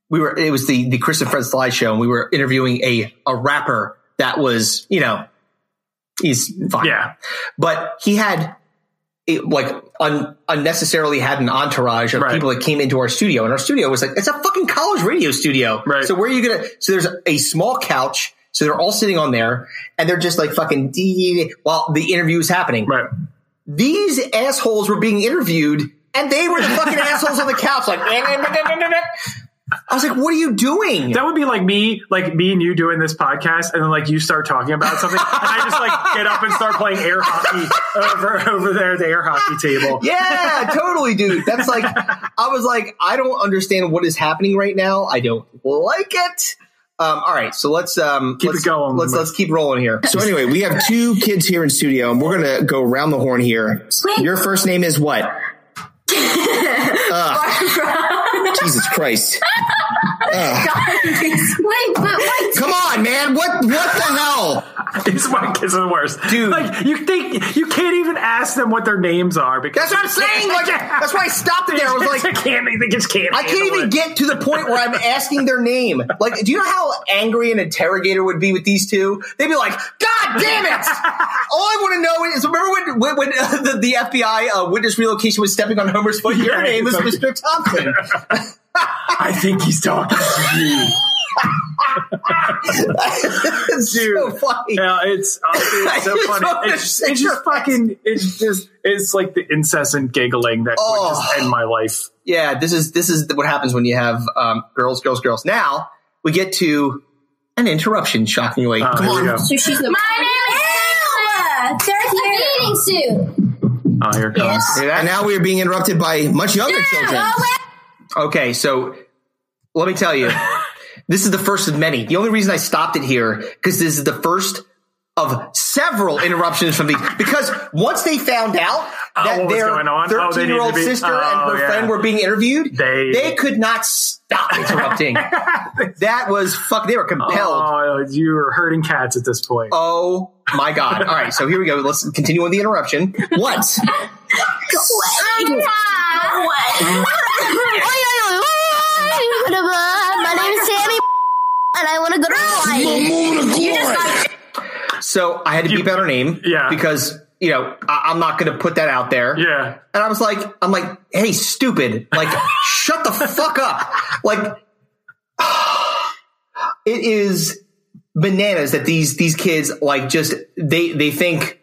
we were, it was the, the Chris and Fred Slide show and we were interviewing a, a rapper that was, you know, he's fine. Yeah. But he had, it, like, un, unnecessarily had an entourage of Right. people that came into our studio and our studio was like, it's a fucking college radio studio. Right. So where are you going to, so there's a small couch. So they're all sitting on there and they're just like fucking dee while the interview is happening Right. these assholes were being interviewed and they were the fucking assholes on the couch like I was like, what are you doing? That would be like me, like me and you doing this podcast, and then like you start talking about something, and I just like get up and start playing air hockey over over there at the air hockey table. yeah, totally, dude. That's like, I was like, I don't understand what is happening right now. I don't like it. Um, all right, so let's um, Keep it let's, going. Let's let's keep rolling here. So anyway, we have two kids here in studio, and we're gonna go around the horn here. Your first name is what? Ugh. Jesus Christ! Ugh. Wait, but wait. Come on, man! What what the hell? These white kids are the worst, Dude. Like you think you can't even ask them what their names are because That's what I'm saying. Like, that's why I stopped it there. I was like, they can't, they just can't. I can't even it. get to the point where I'm asking their name. Like, do you know how angry an interrogator would be with these two? They'd be like, God damn it! All I want to know is, remember when, when, when uh, the, the FBI uh, witness relocation was stepping on Homer's foot? Your Yeah, name is it's Mr. Thompson. I think he's talking to you. it's so funny. Yeah, it's, uh, it's so funny. It's, it's just fucking. It's just. It's like the incessant giggling that would just Oh. end my life. Yeah, this is this is what happens when you have um, girls, girls, girls. Now we get to an interruption. Shockingly, Oh, come on. go. So she's the My name is Sarah. Sarah's a bathing suit. Oh, here it comes. Hear that? And now we are being interrupted by much younger children. Okay, so let me tell you, this is the first of many. The only reason I stopped it here because this is the first of several interruptions from the because once they found out Oh, that what was their going on? Oh, they thirteen year old needed to be- sister and oh, her yeah. friend were being interviewed, They- they could not stop interrupting. that was fuck. They were compelled. Oh, you were hurting cats at this point. Oh my god! All right, so here we go. Let's continue with the interruption. What? My name is Sammy, and I want to go to Hawaii. You just like So I had to beep out her name, Yeah. because you know I, I'm not going to put that out there. Yeah. And I was like, I'm like, hey, stupid, like, shut the fuck up. Like, it is bananas that these these kids like just they they think,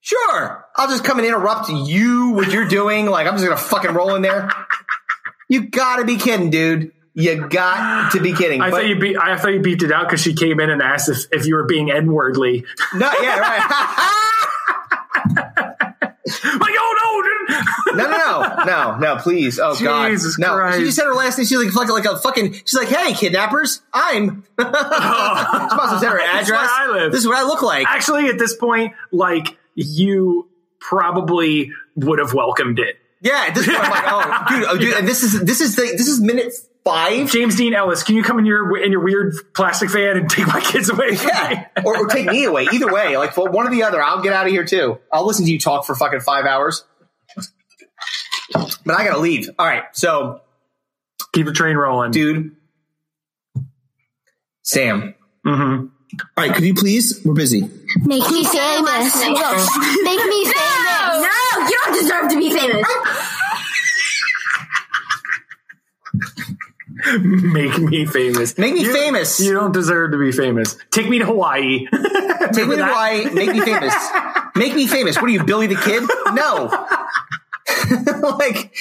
sure, I'll just come and interrupt you what you're doing. Like, I'm just gonna fucking roll in there. You gotta be kidding, dude. You got to be kidding. I But- thought you beat. I thought you beeped it out because she came in and asked if, if you were being n-wordly. no, yeah, right. like, oh no, dude. No, no, no, no, no, please. Oh God. Jesus no. Christ. She just said her last name. She's like fucking like a fucking she's like, hey, kidnappers, I'm she must have said her address. where I live. This is what I look like. Actually, at this point, like you probably would have welcomed it. Yeah, at this point I'm like, oh dude, oh dude, and this is this is the this is minute five. James Dean Ellis, can you come in your in your weird plastic van and take my kids away? Yeah. or, or take me away. Either way, like for one or the other, I'll get out of here too. I'll listen to you talk for fucking five hours. But I gotta leave. All right, so Keep the train rolling, dude, Sam. Mm-hmm. All right, could you please? We're busy. make me famous. Make me famous. No, you don't deserve to be famous. Make me famous. Make me You- famous. You don't deserve to be famous. Take me to Hawaii. Take me to that? Hawaii. Make me famous. Make me famous. What are you, Billy the Kid? No. like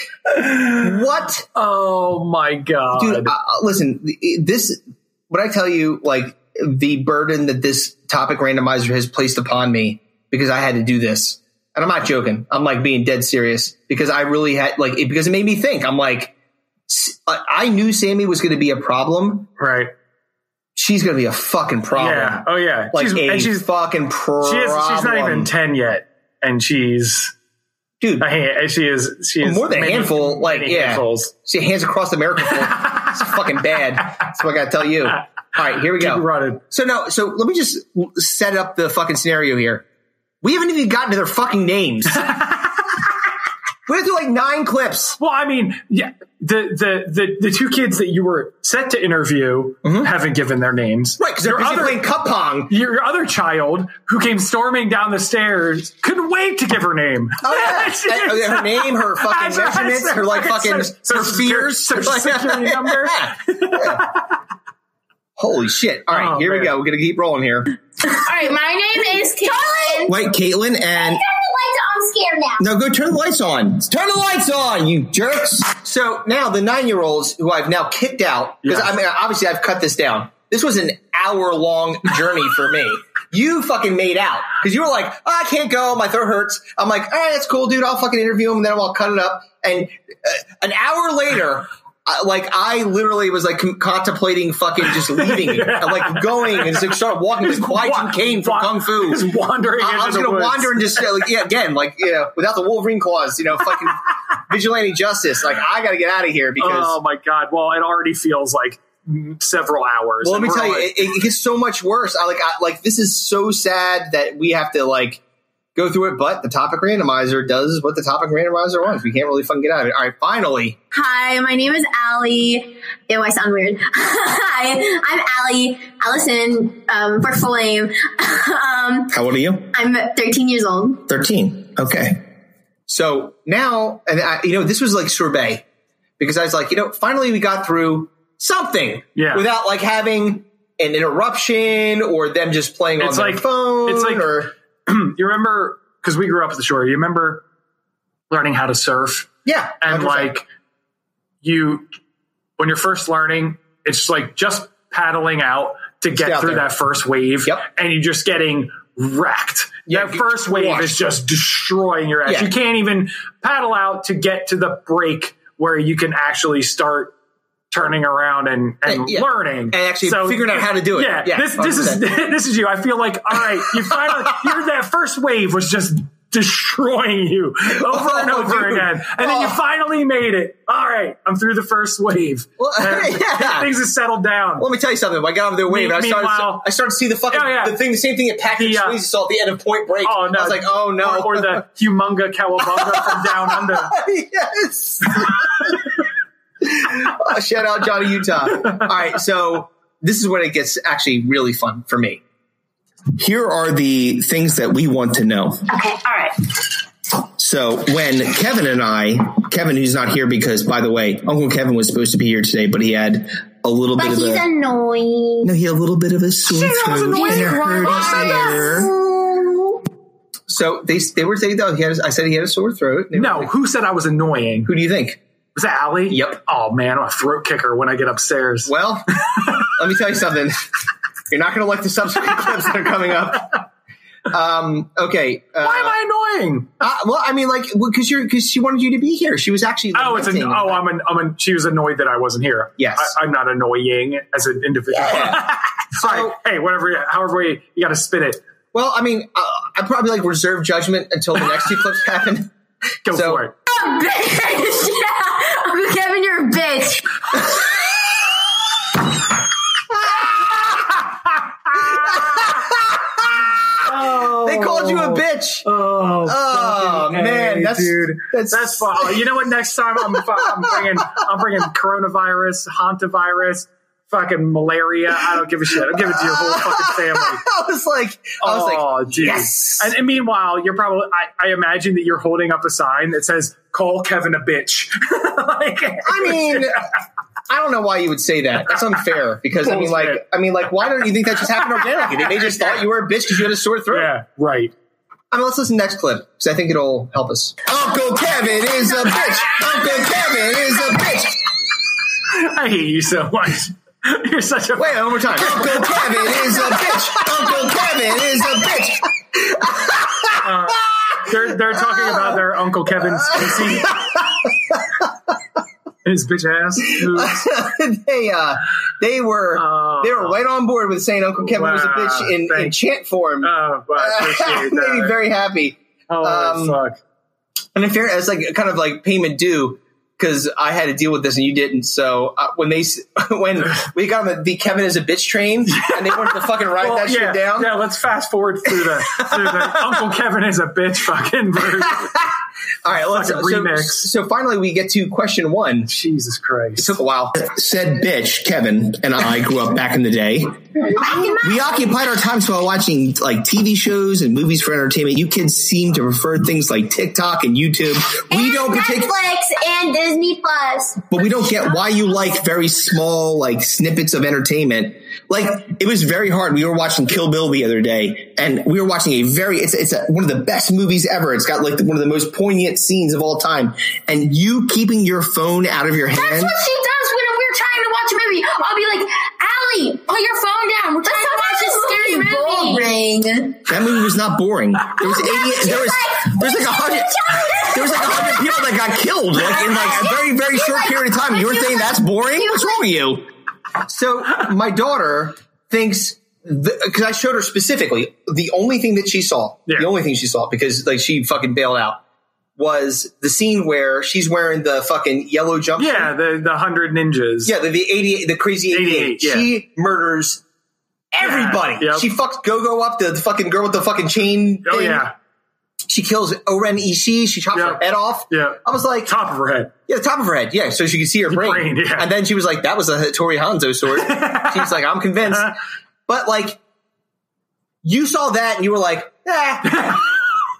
what, Oh my god, dude? Uh, listen, this. What I tell you, like the burden that this topic randomizer has placed upon me because I had to do this, and I'm not joking. I'm like being dead serious because I really had like it, because it made me think. I'm like, I knew Sammy was going to be a problem. right? She's going to be a fucking problem. Yeah. Oh yeah. Like she's, and she's fucking problem. she is, she's not even ten yet, and she's dude. hand, she is she is more than a handful. Like, yeah, handfuls. she hands across America. full. it's fucking bad. That's what I gotta tell you. All right, here we Keep go. running. So no, so let me just set up the fucking scenario here. We haven't even gotten to their fucking names. we went through like nine clips. Well, I mean, yeah, the the the, the two kids that you were set to interview haven't given their names, Mm-hmm. Right, because they're other- playing cup pong. Your, your other child, who came storming down the stairs, couldn't wait to give her name. Oh yeah, Uh, is- her name, her fucking measurements, her like fucking Social- her fears, social security number. Holy shit! All right, Oh, here we go. We're gonna keep rolling here. All right, my name is Caitlin. Wait, Caitlin, and Turn the lights on. I'm scared now. no, go turn the lights on. Turn the lights on, you jerks. So now the nine year olds who I've now kicked out because Yes. I mean obviously I've cut this down. This was an hour long journey for me. You fucking made out because you were like, oh, I can't go, my throat hurts. I'm like, all right, that's cool, dude. I'll fucking interview him and then I'll cut it up. And uh, an hour later. I- Like I literally was like con- contemplating fucking just leaving, like going and just like start walking this Kwai wa- Caine from wa- Kung Fu. just wandering I, I was gonna woods. wander and just like, yeah, again, like you know, without the Wolverine claws, you know, fucking vigilante justice. Like I got to get out of here because. Oh my god! Well, it already feels like several hours. well, let me tell you, it, it gets so much worse. I like, I, like this is so sad that we have to like go through it. But the topic randomizer does what the topic randomizer wants. We can't really fucking get out of it. All right, finally, Hi, my name is Allie. Ew, I sound weird. Hi, I'm Allie Allison um, for full name. um, How old are you? I'm 13 years old. 13. Okay. so now, and I, you know, this was like sorbet because I was like, you know, finally we got through something, Yeah. without like having an interruption or them just playing It's on their phone. it's like- or you remember because we grew up at the shore. You remember learning how to surf yeah, and 100%. like you when you're first learning, it's like just paddling out to get out through there. that first wave, Yep. and you're just getting wrecked. Yeah, that first wave crushed. is just destroying your ass. Yeah. You can't even paddle out to get to the break where you can actually start turning around and, and Yeah. learning And actually so, figuring out how to do it. Yeah, Yeah, this this is 100%. this is you. I feel like all right. You finally you're, that first wave was just destroying you over and Oh, over dude. again, and then you Oh. finally made it. All right, I'm through the first wave. Well, yeah. Things have settled down. Let me tell you something. When I got off the wave, and I started. I started to see the fucking Oh, yeah. the thing, the same thing that Patrick The, uh, Swayze saw at the end of Point Break. Oh no! I was like, oh no, Or, or the humunga cowabunga from down under. yes. Oh, shout out Johnny Utah. All right, so this is when it gets actually really fun for me. Here are the things that we want to know. Okay, all right. So when Kevin and I, Kevin who's not here because by the way, Uncle Kevin was supposed to be here today, but he had a little But bit of he's a annoying. no, he had a little bit of a sore Shit, I was throat annoying. and it hurt. So they they were saying though he had I said he had a sore throat. No, like, who said I was annoying? who do you think? Was that Allie? Yep. Oh man, I'm a throat kicker when I get upstairs. Well, let me tell you something. You're not going to like the subsequent clips that are coming up. Um, okay. Uh, Why am I annoying? uh, well, I mean, like, because you're because she wanted you to be here. She was actually. Oh, it's an, lamenting. oh, I'm an, I'm an, she was annoyed that I wasn't here. Yes. I, I'm not annoying as an individual. So- All right, hey, whatever, however you, you got to spin it. Well, I mean, uh, I probably like reserve judgment until the next two clips happen. Go So- for it. Called you a oh. bitch. Oh, Oh, man, A, that's- dude, that's- that's fine. Oh, you know what? Next time I'm, I'm bringing I'm bringing coronavirus, hantavirus, fucking malaria. I don't give a shit. I'm giving it to your whole fucking family. I was like, I was oh, like, dude. yes. And, and meanwhile, you're probably I, I imagine that you're holding up a sign that says "Call Kevin a bitch." like, I mean, I don't know why you would say that. That's unfair because I mean, like, I mean, like, why don't you think that just happened organically? They, they just thought you were a bitch because you had a sore throat. yeah, right. I mean, let's listen to the next clip because I think it'll help us. Uncle Kevin is a bitch. Uncle Kevin is a bitch. I hate you so much. You're such a Wait, one more time. Uncle Kevin is a bitch. Uncle Kevin is a bitch. Uh, they're they're talking about their Uncle Kevin's PC. His bitch ass. they uh, they were Oh. they were right on board with saying Uncle Kevin was a bitch in, in chant form. Oh, well, I Made me very happy. Oh, um, fuck. And in fair, it's like kind of like payment due because I had to deal with this and you didn't. So uh, when they when we got on the, the Kevin is a bitch train and they wanted to fucking write Well, that yeah, shit down. yeah. Let's fast forward through the through the Uncle Kevin is a bitch fucking version. All right, let's Fucking so, remix. so finally we get to question one. Jesus It Christ. took a while. Said bitch, Kevin and I grew up back in the day. We occupied our times while watching like TV shows and movies for entertainment. You kids seem to prefer things like TikTok and YouTube. We don't particularly, Netflix and Disney Plus. but we don't get why you like very small like snippets of entertainment. Like it was very hard. We were watching Kill Bill the other day, and we were watching a very it's it's a, one of the best movies ever. It's got like one of the most poignant scenes of all time. And you keeping your phone out of your hand. That's what she does when we're trying to watch a movie. I'll be like, Allie, put your phone down. We're trying to watch a scary movie. Boring. That movie was not boring. There was eighty. There was there was like a hundred. There was like a hundred people that got killed like in like a very very short period of time. And you were saying that's boring? What's wrong with you? So my daughter thinks because I showed her specifically the only thing that she saw, Yeah. the only thing she saw because like she fucking bailed out was the scene where she's wearing the fucking yellow jumpsuit. Yeah, the the hundred ninjas. Yeah, the, the 88, the crazy 88. 88, yeah. She murders everybody. Yeah, yep. She fucks Go-Go up, the, the fucking girl with the fucking chain Oh thing. yeah. She kills O-Ren Ishii. She chops Yeah. her head off. Yeah. I was like, Top of her head. yeah, the top of her head. Yeah, so she could see her brain. brain, yeah. And then she was like, that was a Hattori Hanzo sword. She's like, I'm convinced. But like, you saw that and you were like, eh.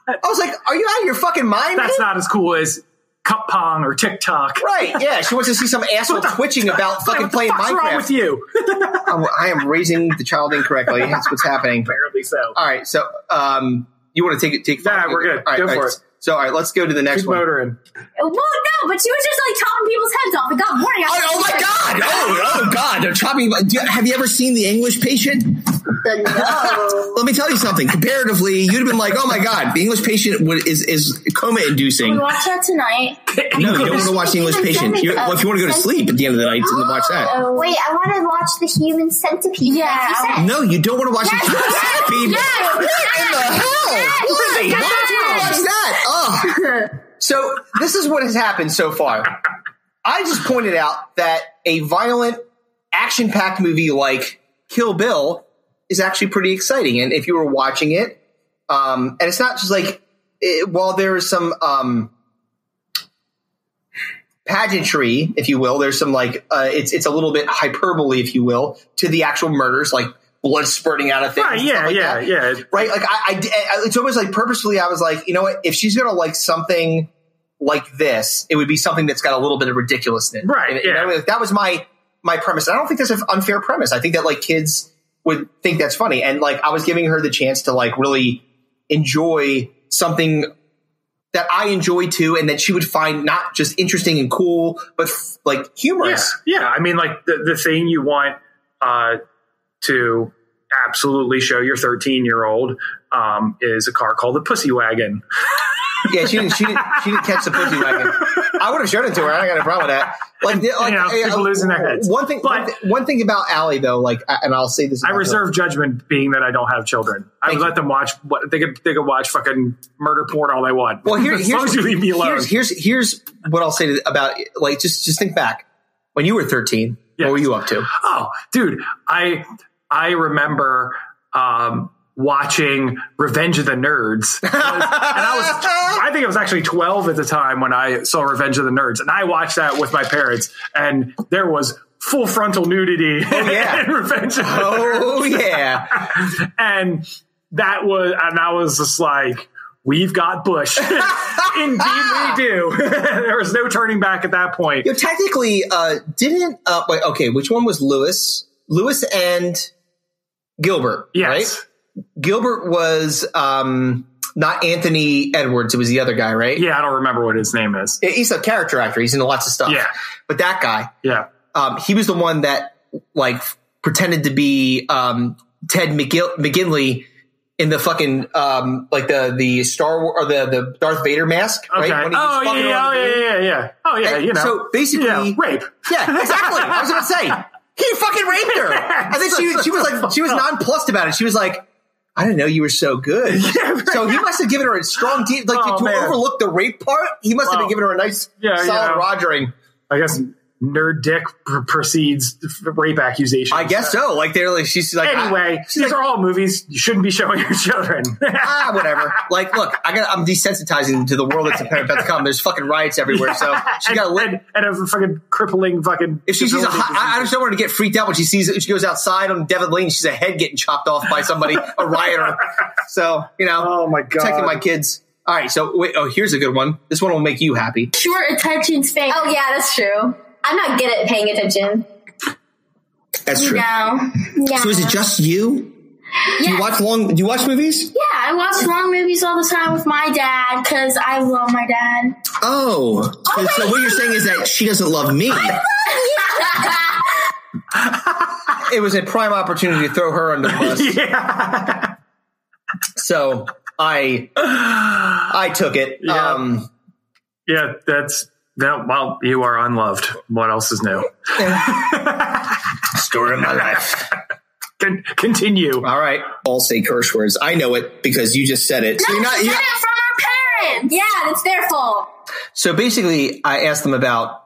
I was like, are you out of your fucking mind? That's man? not as cool as Cup Pong or TikTok. Right, yeah. She wants to see some asshole twitching about fucking playing Minecraft. wrong with you? I'm, I am raising the child incorrectly. That's what's happening. Apparently so. All right, so um, you want to take it? Take five? Nah, we're good. All right, Go all for right. it. So, all right, let's go to the next Keep one. motoring. Well, no, but she was just like chopping people's heads off. It got boring. Oh, oh my god! Oh, oh god! They're chopping. you- Have you ever seen The English Patient? No. Let me tell you something. Comparatively, you'd have been like, "Oh my god, The English Patient would, is is coma inducing." we watch that tonight? No, you don't want to watch The English Patient. You, well, if you want to go to sleep at the end of the night, then watch that. Oh, wait, I want to watch the human centipede. Yeah. No, you don't want to watch Yes, the yes, centipede. yes, What in the yes, hell? yes, Why? yes. Why would you want to watch that? Oh. So, this is what has happened so far. I just pointed out that a violent, action packed movie like Kill Bill is actually pretty exciting. And if you were watching it, um, and it's not just like, it, while there is some um, pageantry, if you will, there's some like, uh, it's, it's a little bit hyperbole, if you will, to the actual murders, like blood spurting out of things. Right, yeah, like yeah, that. yeah. Right? Like, I, I, it's almost like purposefully, I was like, you know what? If she's going to like something like this, it would be something that's got a little bit of ridiculousness. Right, And, you know yeah. what I mean? Like, that was my, my premise. I don't think that's an unfair premise. I think that like kids would think that's funny. And like, I was giving her the chance to like really enjoy something that I enjoy too, and that she would find not just interesting and cool, but f- like humorous. Yeah, yeah. I mean, like the, the thing you want uh, to absolutely show your 13 year old um, is a car called the Pussy Wagon. Yeah, she didn't. She didn't. She didn't catch the pussy wagon. I would have shown it to her. I don't got a problem with that. Like, like Yeah, people uh, losing their heads. One thing. one, thi- one thing about Allie though, like, and I'll say this. I about her. reserve judgment, being that I don't have children. I would let them watch what they could. They could watch fucking murder porn all they want. Well, here, as here's long as you leave me alone. Here's, here's here's what I'll say to, about like just just think back when you were 13. What were you up to? Oh, dude, I I remember um, watching Revenge of the Nerds, and I was I think I was actually twelve at the time when I saw Revenge of the Nerds, and I watched that with my parents, and there was full frontal nudity Oh, yeah. in Revenge of the Nerds. Oh, Nerds. yeah. and that was and I was just like. We've got Bush. Indeed, we do. there was no turning back at that point. You know, technically, uh, didn't uh, wait, okay? Which one was Lewis? Lewis and Gilbert, Yes. right? Gilbert was um, not Anthony Edwards. It was the other guy, right? Yeah, I don't remember what his name is. He's a character actor. He's in lots of stuff. Yeah. But that guy, Yeah. um, he was the one that like pretended to be um, Ted McGill- McGinley in the fucking um, like the the Star War or the the Darth Vader mask, right? Oh yeah, yeah, oh yeah, yeah, yeah. Oh yeah, And you know. So basically, Yeah, rape. Yeah, exactly. I was going to say he fucking raped her, and then she she was like she was nonplussed about it. She was like. I didn't know you were so good. So he must have given her a strong deep, like Oh, to man. overlook the rape part. He must have been giving her a nice, yeah, solid yeah. rogering. I guess nerd dick pr- precedes rape accusations. I guess so. Like they're like she's like Anyway, I- she's these like, are all movies you shouldn't be showing your children. ah, whatever. Like, look, I got I'm desensitizing to the world that's about to come. There's fucking riots everywhere, so she got to and, and a fucking crippling fucking. If she sees a, hot, I, I just don't want her to get freaked out when she sees she goes outside on Devon Lane. She's a head getting chopped off by somebody, a rioter. So you know, oh my god, protecting my kids. All right, so wait. Oh, here's a good one. This one will make you happy. Short attention span. Oh yeah, that's true. I'm not good at paying attention. That's true. No. Yeah. So is it just you? Do you watch long? Do you watch movies? Yeah, I watch long movies all the time with my dad because I love my dad. Oh, so, so what you're saying is that she doesn't love me. It was a prime opportunity to throw her under the bus. yeah. So I I took it. Yeah. Um, Yeah, that's no. Well, you are unloved. What else is new? story of my life. Con- continue. All right. All say curse words. I know it because you just said it. So you're not. You're, it from our parents. Yeah, it's their fault. So basically, I asked them about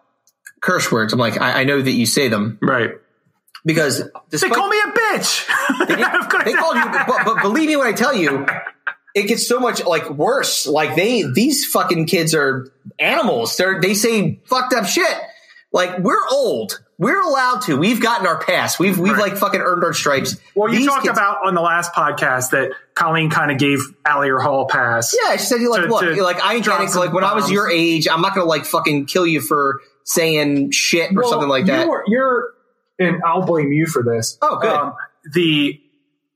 curse words. I'm like, I, I know that you say them Right. because They call me a bitch. Of course. they called you, but, but believe me when I tell you, it gets so much like worse. Like they, these fucking kids are animals. They're, they say fucked up shit. Like we're old. We're allowed to. We've gotten our pass. We've we've Right. like fucking earned our stripes. Well, you These talked kids- about on the last podcast that Colleen kind of gave Allie her hall pass. Yeah, she said, "You like, to- look, to like I ain't to, like when I was your age, I'm not gonna like fucking kill you for saying shit or Well, something like that. You're, you're, and I'll blame you for this. Oh, good. Um, the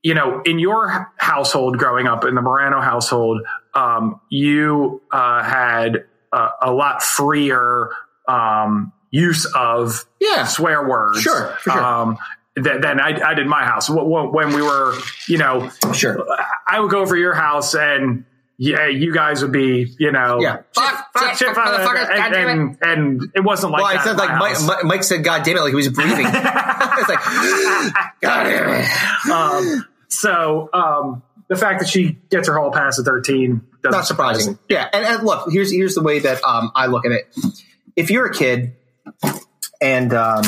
you know, in your household growing up, in the Morano household, um, you uh, had a, a lot freer um, use of Yeah. swear words. Sure, for sure. Um, than, than I, I did my house. Wh- wh- When we were, you know, Sure. I would go over to your house and yeah, you guys would be, you know, Yeah. Fuck, fuck, shit, shit, fuck, fuck, motherfuckers, and, goddamn and, and it wasn't like well, I said like my Mike. Mike, Mike said, "God damn it!" Like he was breathing. it's like, God damn it. um, so um, the fact that she gets her hall pass at 13 doesn't Not surprising. Yeah, and, and look, here's here's the way that um, I look at it. If you're a kid and um,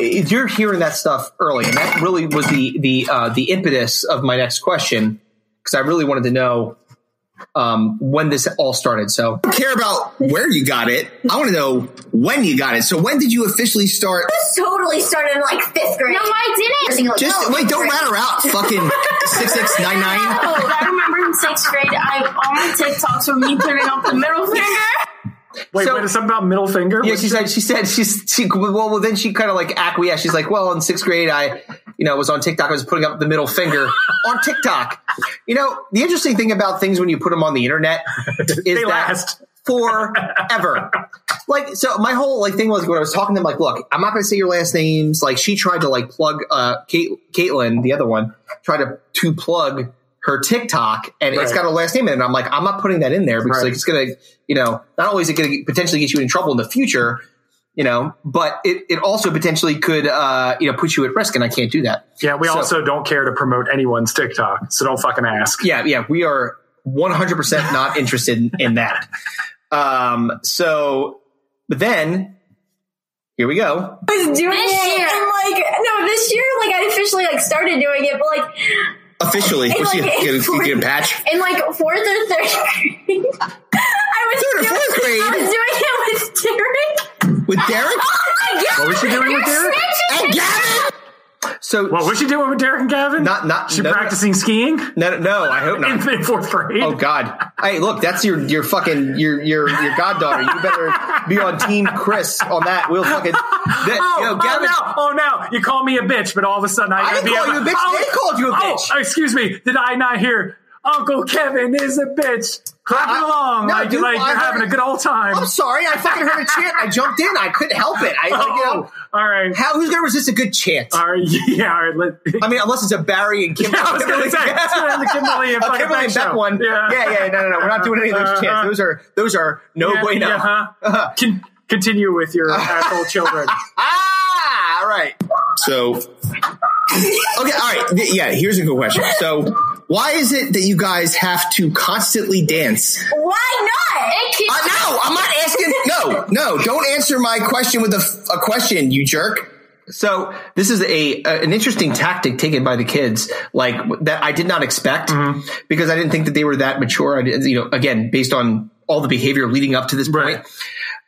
if you're hearing that stuff early, and that really was the the uh, the impetus of my next question, because I really wanted to know um, when this all started. So don't care about where you got it. I want to know when you got it. So when did you officially start? This totally started in like fifth grade. No, I didn't. Like, Just no, wait, don't fifth rat her out. Fucking six six nine nine. Oh, I remember in sixth grade, I all my TikToks were me turning up the middle finger. Wait, So- wait, something about middle finger? Yeah, she said. She said she's she. Well, well, then she kind of like acquiesced. She's like, well, in sixth grade, I, you know, was on TikTok. I was putting up the middle finger on TikTok. You know, the interesting thing about things when you put them on the internet is that last. forever. like, so my whole like thing was when I was talking to them, like, look, I'm not going to say your last names. Like, she tried to like plug uh Kate, Caitlin, the other one, tried to to plug her TikTok, and it's got a last name in it. And I'm like, I'm not putting that in there because Right. like it's gonna, you know, not only is it gonna potentially get you in trouble in the future, you know, but it, it also potentially could, uh, you know, put you at risk, and I can't do that. Yeah, we So- also don't care to promote anyone's TikTok, so don't fucking ask. Yeah, yeah, we are 100% not interested in, in that. Um, so, but then here we go. I was doing This it, year. and like no, this year, like I officially like started doing it, but like Officially, in, what's like, you, in you, you fourth- get a patch? in like fourth or third grade. I was Third or doing, fourth grade? I was doing it with Derek. With Derek? What was she doing with Derek? And Gavin? So, What was she doing with Derek and Gavin? Not- not- she no, no. practicing skiing no, no, I hope not. in, in fourth grade. Oh God! Hey, look, that's your your fucking your your your goddaughter. You better be on Team Chris on that. We'll fucking. That, Oh, you know, oh, oh Gavin, no! Oh no! You call me a bitch, but all of a sudden I, I didn't be call you a bitch. Oh, They called you a oh, bitch. excuse me. Did I not hear? Uncle Kevin is a bitch. Clap I- along, no, like, dude, like you're heard- having a good old time. I'm sorry. I fucking heard a chant. I jumped in. I couldn't help it. I, like, you know, Oh, all right. how who's gonna resist a good chant? All right. Yeah. All right. Let, I mean, unless it's a Barry and Kim. Yeah, I was gonna say, it's gonna the Kimberly and a fucking Kimberly and Beck show. one. Yeah. yeah, yeah. No, no, no. We're not doing any of those Uh-huh. chants. Those are those are no yeah, bueno. yeah, huh? Uh-huh. Con- continue with your asshole children. Ah, all right. So, okay, all right. Yeah, here's a good question. So, why is it that you guys have to constantly dance? Why not? It keeps Uh, no, I'm not asking. No, no, don't answer my question with a question, you jerk. So this is a, a an interesting tactic taken by the kids, like that I did not expect because I didn't think that they were that mature. I didn't, you know, again, based on all the behavior leading up to this point. Right.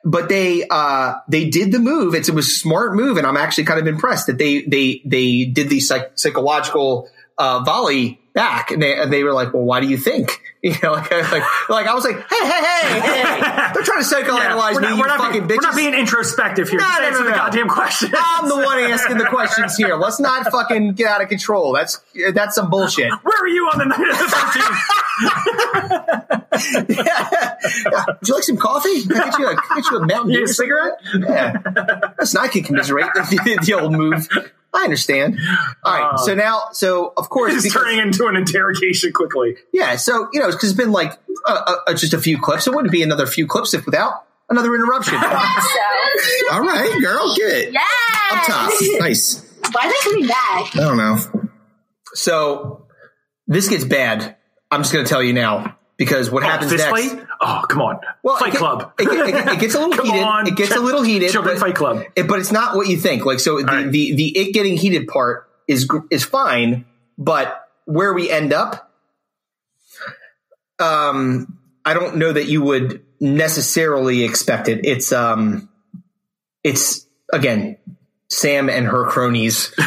But they uh, they did the move. It's, it was a smart move, and I'm actually kind of impressed that they they they did the psych- psychological uh, volley back, and they and they were like, "Well, why do you think?" You know, like like, like I was like, "Hey, hey, hey, hey!" They're trying to psychoanalyze we're me, not, you we're not fucking being, bitches. We're not being introspective here. No, Just no, answer no, the goddamn question. I'm the one asking the questions here. Let's not fucking get out of control. That's that's some bullshit. Where were you on the night of the 13th? yeah. Would you like some coffee? I get you a, get you a Mountain Dew cigarette? Yeah. I can commiserate the, the old move. I understand. All right. so now, so of course, It's because- turning into an interrogation quickly. yeah. So you know, because it's been like uh, uh, just a few clips. It wouldn't be another few clips if without another interruption. So All right, girl, get it. yeah. Up top. Nice. Why are they coming back? I don't know. so this gets bad. I'm just going to tell you now because what Oh, happens fist next? fight? Oh, come on. Well, fight it, club. It, it it gets a little Come heated. on. It gets a little heated. Children but, fight club. but it's not what you think. Like so, the, right. the the it getting heated part is is fine, but where we end up, um, I don't know that you would necessarily expect it. It's um, it's again, Sam and her cronies.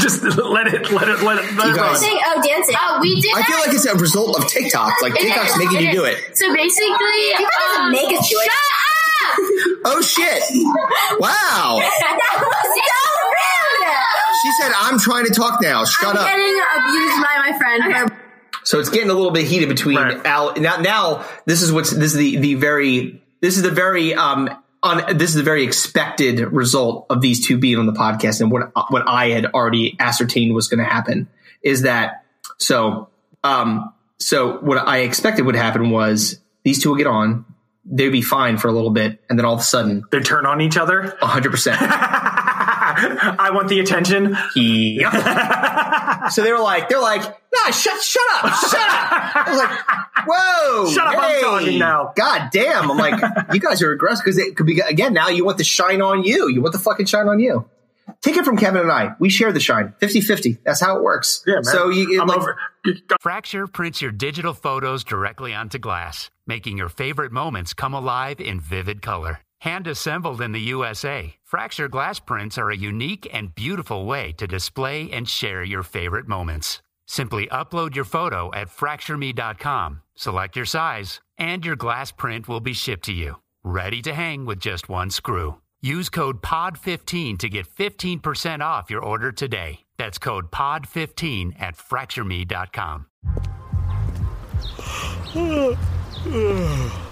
Just let it, let it, let it, let You it guys- run. Dancing, oh, dancing. Uh, we did I feel like it's a result of TikTok. Like TikTok's making you do it. So basically, TikTok doesn't um, make us do it. Shut up! Oh shit! Wow. that was so rude. She said, "I'm trying to talk now. Shut I'm up." getting abused by my friend. So it's getting a little bit heated between Al. Now, now this is what's this is the the very this is the very um on this is a very expected result of these two being on the podcast and what what I had already ascertained was going to happen is that so um so what I expected would happen was these two will get on they'd be fine for a little bit and then all of a sudden they turn on each other? 100% I want the attention. Yep. so they were like, they're like, nah, shut, shut up, shut up. I was like, whoa, Shut up, I'm talking now. God damn. I'm like, you guys are aggressive because it could be, again, now you want the shine on you. You want the fucking shine on you. Take it from Kevin and I. We share the shine 50 50. That's how it works. Yeah, man. So you, I'm like, over. Fracture prints your digital photos directly onto glass, making your favorite moments come alive in vivid color. Hand assembled in the USA, Fracture glass prints are a unique and beautiful way to display and share your favorite moments. Simply upload your photo at fractureme.com, select your size, and your glass print will be shipped to you, ready to hang with just one screw. Use code POD15 to get 15% off your order today. That's code POD15 at fractureme.com.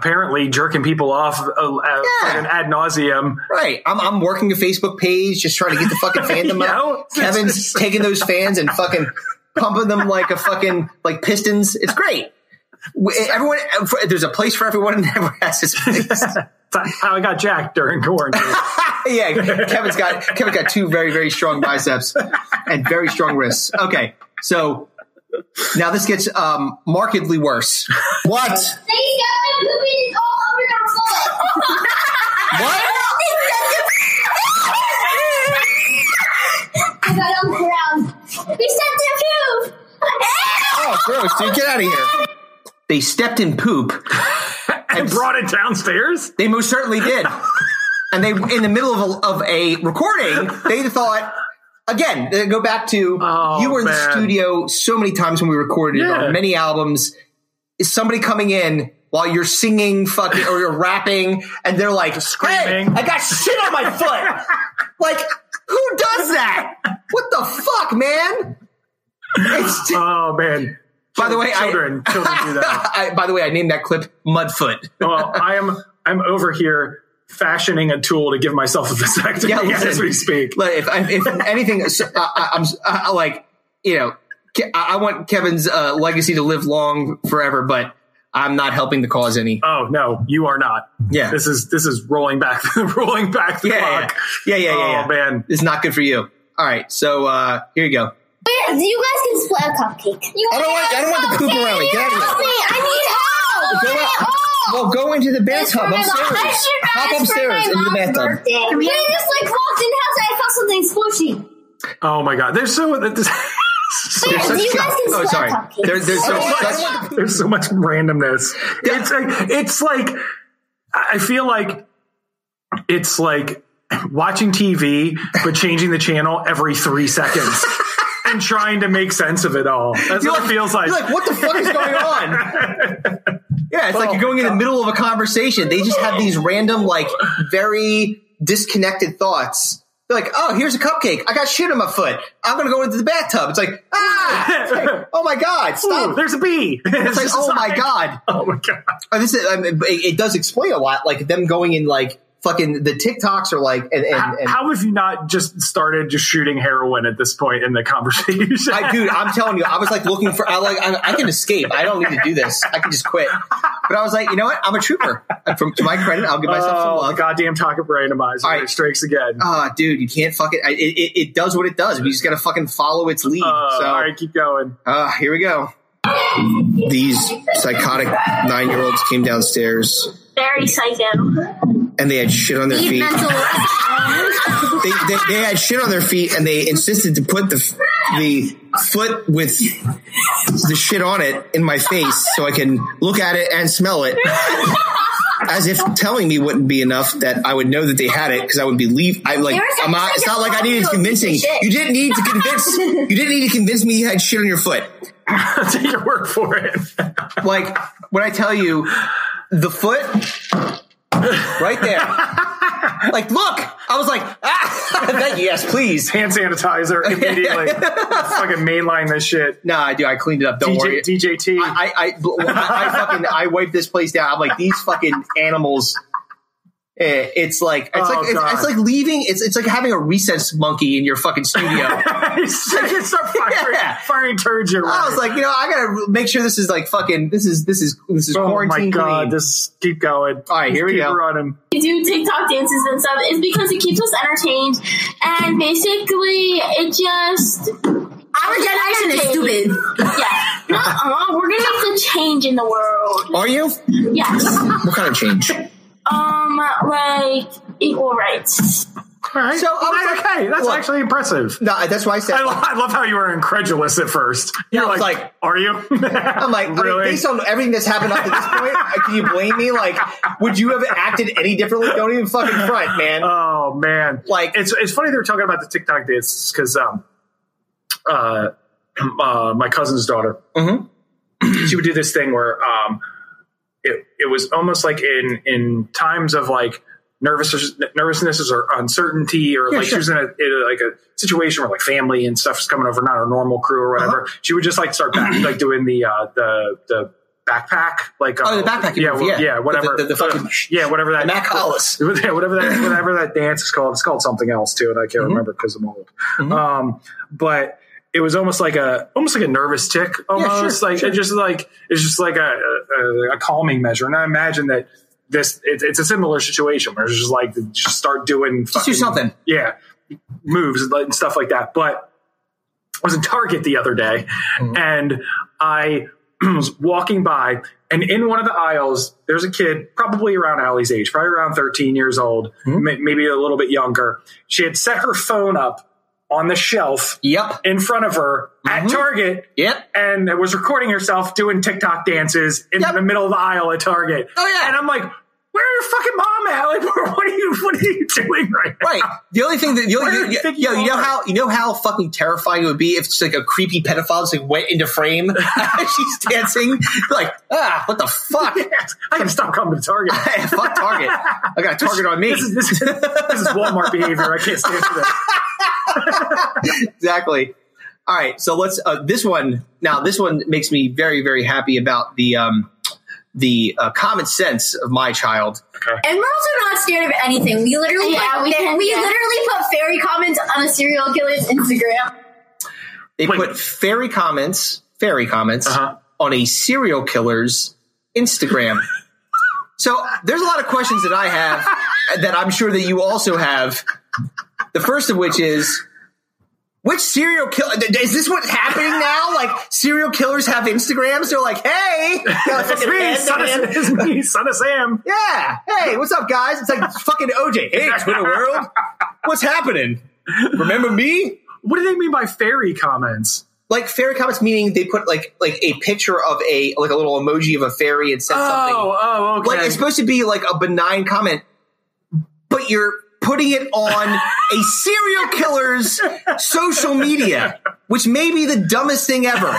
apparently jerking people off uh, uh, fucking ad nauseum. Right. I'm, I'm working a Facebook page, just trying to get the fucking fandom You know? Kevin's taking those fans and fucking pumping them like a fucking, like pistons. It's great. Everyone, there's a place for everyone and everyone has his place. How I got jacked during quarantine. yeah, Kevin's got Kevin got two very very strong biceps and very strong wrists. Okay, so now this gets um, markedly worse. What? They got them pooping all over your foot. What? I got on the ground. We sent their poop. Oh, gross, dude! Get out of here. They stepped in poop and brought it downstairs. They most certainly did. and they, in the middle of a, of a recording, they thought. Again, uh, go back to oh, you were in the studio so many times when we recorded Yeah. on many albums. Is somebody coming in while you're singing fucking or you're rapping and they're like screaming, I got shit on my foot. like, who does that? What the fuck, man? It's, oh man. By the way, children, I, children do that. I, by the way, I named that clip Mudfoot. well, I am I'm over here fashioning a tool to give myself a vasectomy Yeah, as we speak. Like, if, if anything, so, I, I'm I, like, you know, I I want Kevin's uh, legacy to live long forever, but I'm not helping the cause any. Oh no, you are not. Yeah. This is this is rolling back rolling back the Yeah, yeah, clock. yeah, yeah, yeah. Oh yeah. man. It's not good for you. All right, so uh, here you go. You guys can split a cupcake. You I don't want- I don't want the poop around me. Get out of here. Help me. I need help. Go out. Help. Well, go into the bathtub my upstairs. I Hop upstairs into the bathtub. birthday. We just like walked in the house and I felt something squishy. Oh my god. There's so there's, Wait, There's you such- guys can oh, sorry. There, there's so so such, much, there's so much randomness. It's like, it's like I feel like it's like watching TV but changing the channel every three seconds and trying to make sense of it all. That's You're what like- it feels like. you're like, what the fuck is going on? Yeah, it's like you're going in the middle of a conversation. They just have these random, like, very disconnected thoughts. They're like, oh, here's a cupcake. I got shit on my foot. I'm going to go into the bathtub. It's like, ah, It's like, oh my God, stop. Ooh, there's a bee. It's like, oh my God. Oh my god. Oh, this is, I mean, it, it does explain a lot. Like them going in, like, fucking, the TikToks are like, and, and, How, and how have you not just started just shooting heroin at this point in the conversation? I, dude, I'm telling you, I was like looking for. I like, I, I can escape. I don't need to do this. I can just quit. But I was like, you know what? I'm a trooper. And From to my credit, I'll give myself some Oh, love. goddamn topic randomizer. All right. It strikes again. Ah, dude, you can't fuck it. I- It, it. it does what it does. We just got to fucking follow its lead. Uh, so, all right, keep going. uh, here we go. These psychotic nine year olds came downstairs Very psycho. And they had shit on their Need feet. They, they, they had shit on their feet and they insisted to put the the foot with the shit on it in my face so I can look at it and smell it. As if telling me wouldn't be enough that I would know that they had it because I would be leave. I like I'm not, it's not like I needed convincing. You didn't need to convince. You didn't need to convince me you had shit on your foot. Take your word for it. like when I tell you the foot right there. like, look, I was like, ah, yes, please. Hand sanitizer immediately. fucking mainline this shit. No, I do. I cleaned it up. Don't DJ worry. DJT. I, I, I, I fucking, I wiped this place down. I'm like, these fucking animals. Eh, It's like it's Oh, like it's, it's like leaving. It's it's like having a recess monkey in your fucking studio. Start firing, Yeah. firing turds your. I was like, you know, I gotta make sure this is like fucking. This is this is this is oh my quarantine god, clean. this keep going. All right, here we keep go. running. We do TikTok dances and stuff is because it keeps us entertained, and basically it just Our generation is stupid. yeah. Uh-uh, we're gonna make the change in the world. Are you? Yes. What kind of change? Um, like equal rights. All right. So, I was okay, okay, that's look. actually impressive. No, that's why I said. I, lo- I love how you were incredulous at first. You're I was like, like- "Are you?" I'm like, I mean, really? based on everything that's happened up to this point, uh, can you blame me? Like, would you have acted any differently? Don't even fucking front, man. Oh man, Like- it's it's funny they were talking about the TikTok dances because um, uh, uh, my cousin's daughter, Mm-hmm. she would do this thing where um, it it was almost like in in times of like nervous nervousness or uncertainty or Yeah, like sure. she was in a, in a like a situation where like family and stuff is coming over, not her normal crew or whatever. Uh-huh. She would just like start back, like doing the uh, the the backpack, like Oh, uh, the backpacking yeah, move, yeah. yeah, whatever, The- the- the fucking- uh, yeah, whatever that Mac Hollis. yeah, whatever that whatever that dance is called. It's called something else too, and I can't remember because I'm old. Mhm. Um, but it was almost like a almost like a nervous tick, almost sure, like sure. it just like it's just like a, a, a calming measure. And I imagine that this it, it's a similar situation where it's just like just start doing Just do something. yeah, moves and stuff like that. But I was in Target the other day Mm-hmm. and I was walking by, and in one of the aisles, there's a kid, probably around Allie's age, probably around 13 years old, Mm-hmm. may- maybe a little bit younger. She had set her phone up on the shelf Yep. in front of her at mm-hmm. Target Yep. and was recording herself doing TikTok dances in Yep. the middle of the aisle at Target. Oh, yeah. And I'm like, where your fucking mom at? Like, what are you, what are you doing right now? Right. The only thing that the Where only, you, you yo, you know how you know how fucking terrifying it would be if it's like a creepy pedophile just like went into frame as she's dancing. Like, ah, what the fuck? I gotta stop coming to Target. fuck Target. I got a Target on me. This is, this, is, this is Walmart behavior. I can't stand for this. exactly. All right, so let's. Uh, this one now. This one makes me very, very happy about the um, the uh, common sense of my child. And we're also not scared of anything. We literally Yeah, put, we we, yeah. literally put fairy comments on a serial killer's Instagram. They Wait. put fairy comments, fairy comments Uh-huh. on a serial killer's Instagram. so there's a lot of questions that I have that I'm sure that you also have. The first of which is. Which serial killer is this? What's happening now? Like serial killers have Instagrams. They're like, "Hey, It's me, son of, it's me, son of Sam. Yeah. Hey, what's up, guys? It's like fucking OJ. Hey, Twitter world. What's happening? Remember me? What do they mean by fairy comments? Like fairy comments, meaning they put like like a picture of a like a little emoji of a fairy and said something. Oh, oh, okay. Like it's supposed to be like a benign comment, but you're putting it on a serial killer's social media, which may be the dumbest thing ever.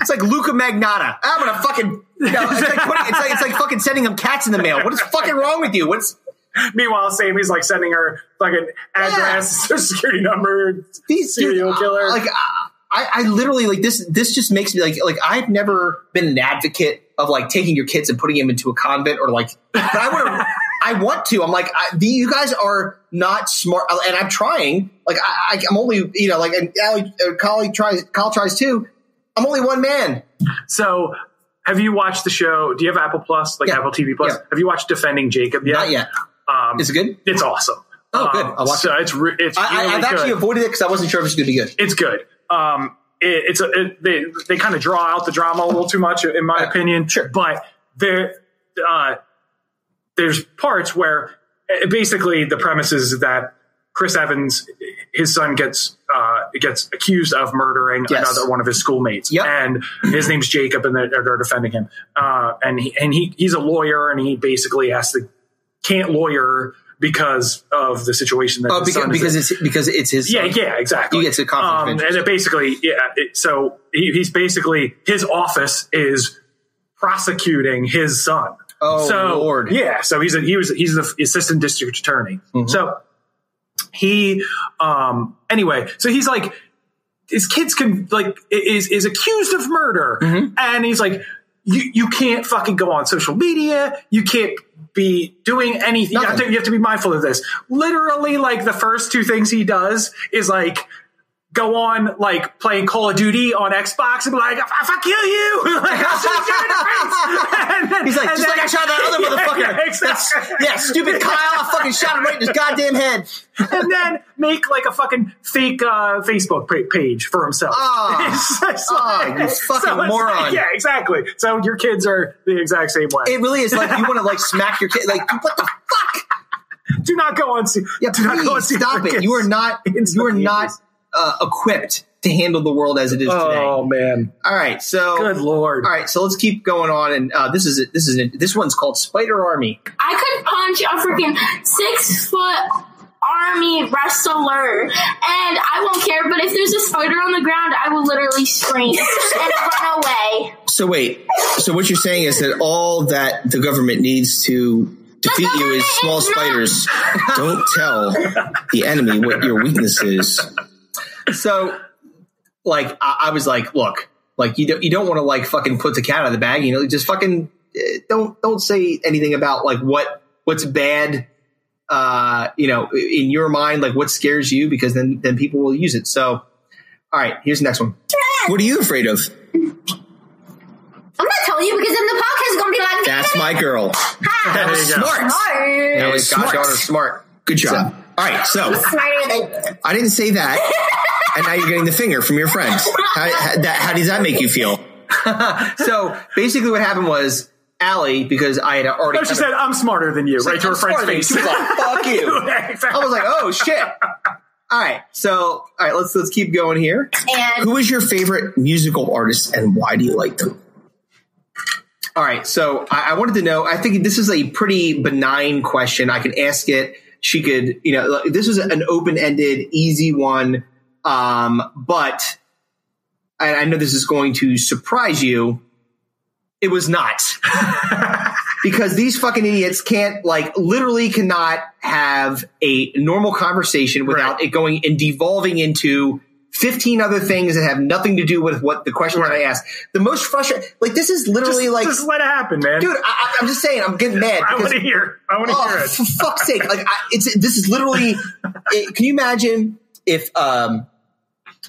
It's like Luka Magnotta. I'm gonna fucking. You know, it's, like putting, it's like it's like fucking sending him cats in the mail. What is fucking wrong with you? What's Meanwhile, Sammy's like sending her fucking address, social security number, these serial dude, killer. Like uh, I, I literally like this. This just makes me like like I've never been an advocate of like taking your kids and putting them into a convent or like. But I to. I want to. I'm like I, the, you guys are not smart, and I'm trying. Like I, I, I'm only you know like and Allie, uh, tries. Kyle tries too. I'm only one man. so, have you watched the show? Do you have Apple Plus, like Yeah. Apple TV Plus? Yeah. Have you watched Defending Jacob yet? Not yet. Um, Is it good? It's awesome. Oh, good. Um, I'll watch so it's re- it's I, really I've actually avoided it because I wasn't sure if it's going to be good. it's good. Um, it, it's a, it, they they kind of draw out the drama a little too much, in my Yeah, opinion. sure. but there, uh, there's parts where uh, basically the premise is that Chris Evans his son gets uh, gets accused of murdering Yes. another one of his schoolmates, and his name's Jacob, and they're, they're defending him. Uh, and he, and he he's a lawyer, and he basically has to can't lawyer because of the situation that Oh, because, because it's because it's his. Yeah, son. yeah, exactly. He gets a conflict Um, and it basically, yeah. It, so he, he's basically his office is prosecuting his son. Oh, so, Lord. Yeah, so he's a, he was he's the assistant district attorney. Mm-hmm. So he, um, anyway, so he's like, his kids can like is is accused of murder, Mm-hmm. and he's like, you you can't fucking go on social media, you can't be doing anything. You have, to, you have to be mindful of this. Literally, like the first two things he does is like go on like playing Call of Duty on Xbox and be like, "I fuck kill you!" like, I'll shoot you in the face. Then- He's like, just then- like I shot that other Yeah, motherfucker. yeah, exactly. Yeah, stupid Kyle. I fucking shot him right in his goddamn head. and then make like a fucking fake uh, Facebook page for himself. Ah, like- you fucking so moron. like- yeah, exactly. So your kids are the exact same way. It really is like you want to like smack your kid. Like what the fuck? do not go on. Yeah, do not go on please stop it. You are not. You are not uh, equipped to handle the world as it is today. Oh man! All right, so Good lord! All right, so let's keep going on, and uh, this is it. this is this one's called Spider Army. I could punch a freaking six foot army wrestler and I won't care, but if there's a spider on the ground, I will literally scream and run away. So wait. So what you're saying is that all that the government needs to defeat you is small spiders. Don't tell the enemy what your weakness is. So, like, I, I was like, look, like you don't you don't want to like fucking put the cat out of the bag, you know? Just fucking uh, don't don't say anything about like what what's bad, uh, you know, in your mind, like what scares you, because then then people will use it. So, all right, here's the next one. What are you afraid of? I'm not telling you because then the podcast is going to be like, That's my girl. That was There you go. smart. smart. Now his Smart. smart. Good job. All right, so I didn't say that, and now you're getting the finger from your friends. How, how, that, how does that make you feel? so basically, what happened was Allie, because I had already. No, she said, of- "I'm smarter than you." Right like, to her friend's smarter than you." face. She was like, "Fuck you." Exactly. I was like, "Oh shit!" All right, so all right, let's let's keep going here. And Who is your favorite musical artist, and why do you like them? All right, so I, I wanted to know. I think this is a pretty benign question. I can ask it. She could, you know, this is an open-ended, easy one. Um, but I, I know this is going to surprise you. It was not because these fucking idiots can't, like, literally cannot have a normal conversation without it going and devolving into. 15 other things that have nothing to do with what the question that I asked. The most frustrating, like, this is literally Just, like, just let it happen, man. dude, I, I'm just saying, I'm getting mad. I want to hear. I want to oh, hear it. for fuck's sake! Like, I, it's this is literally. it- can you imagine if um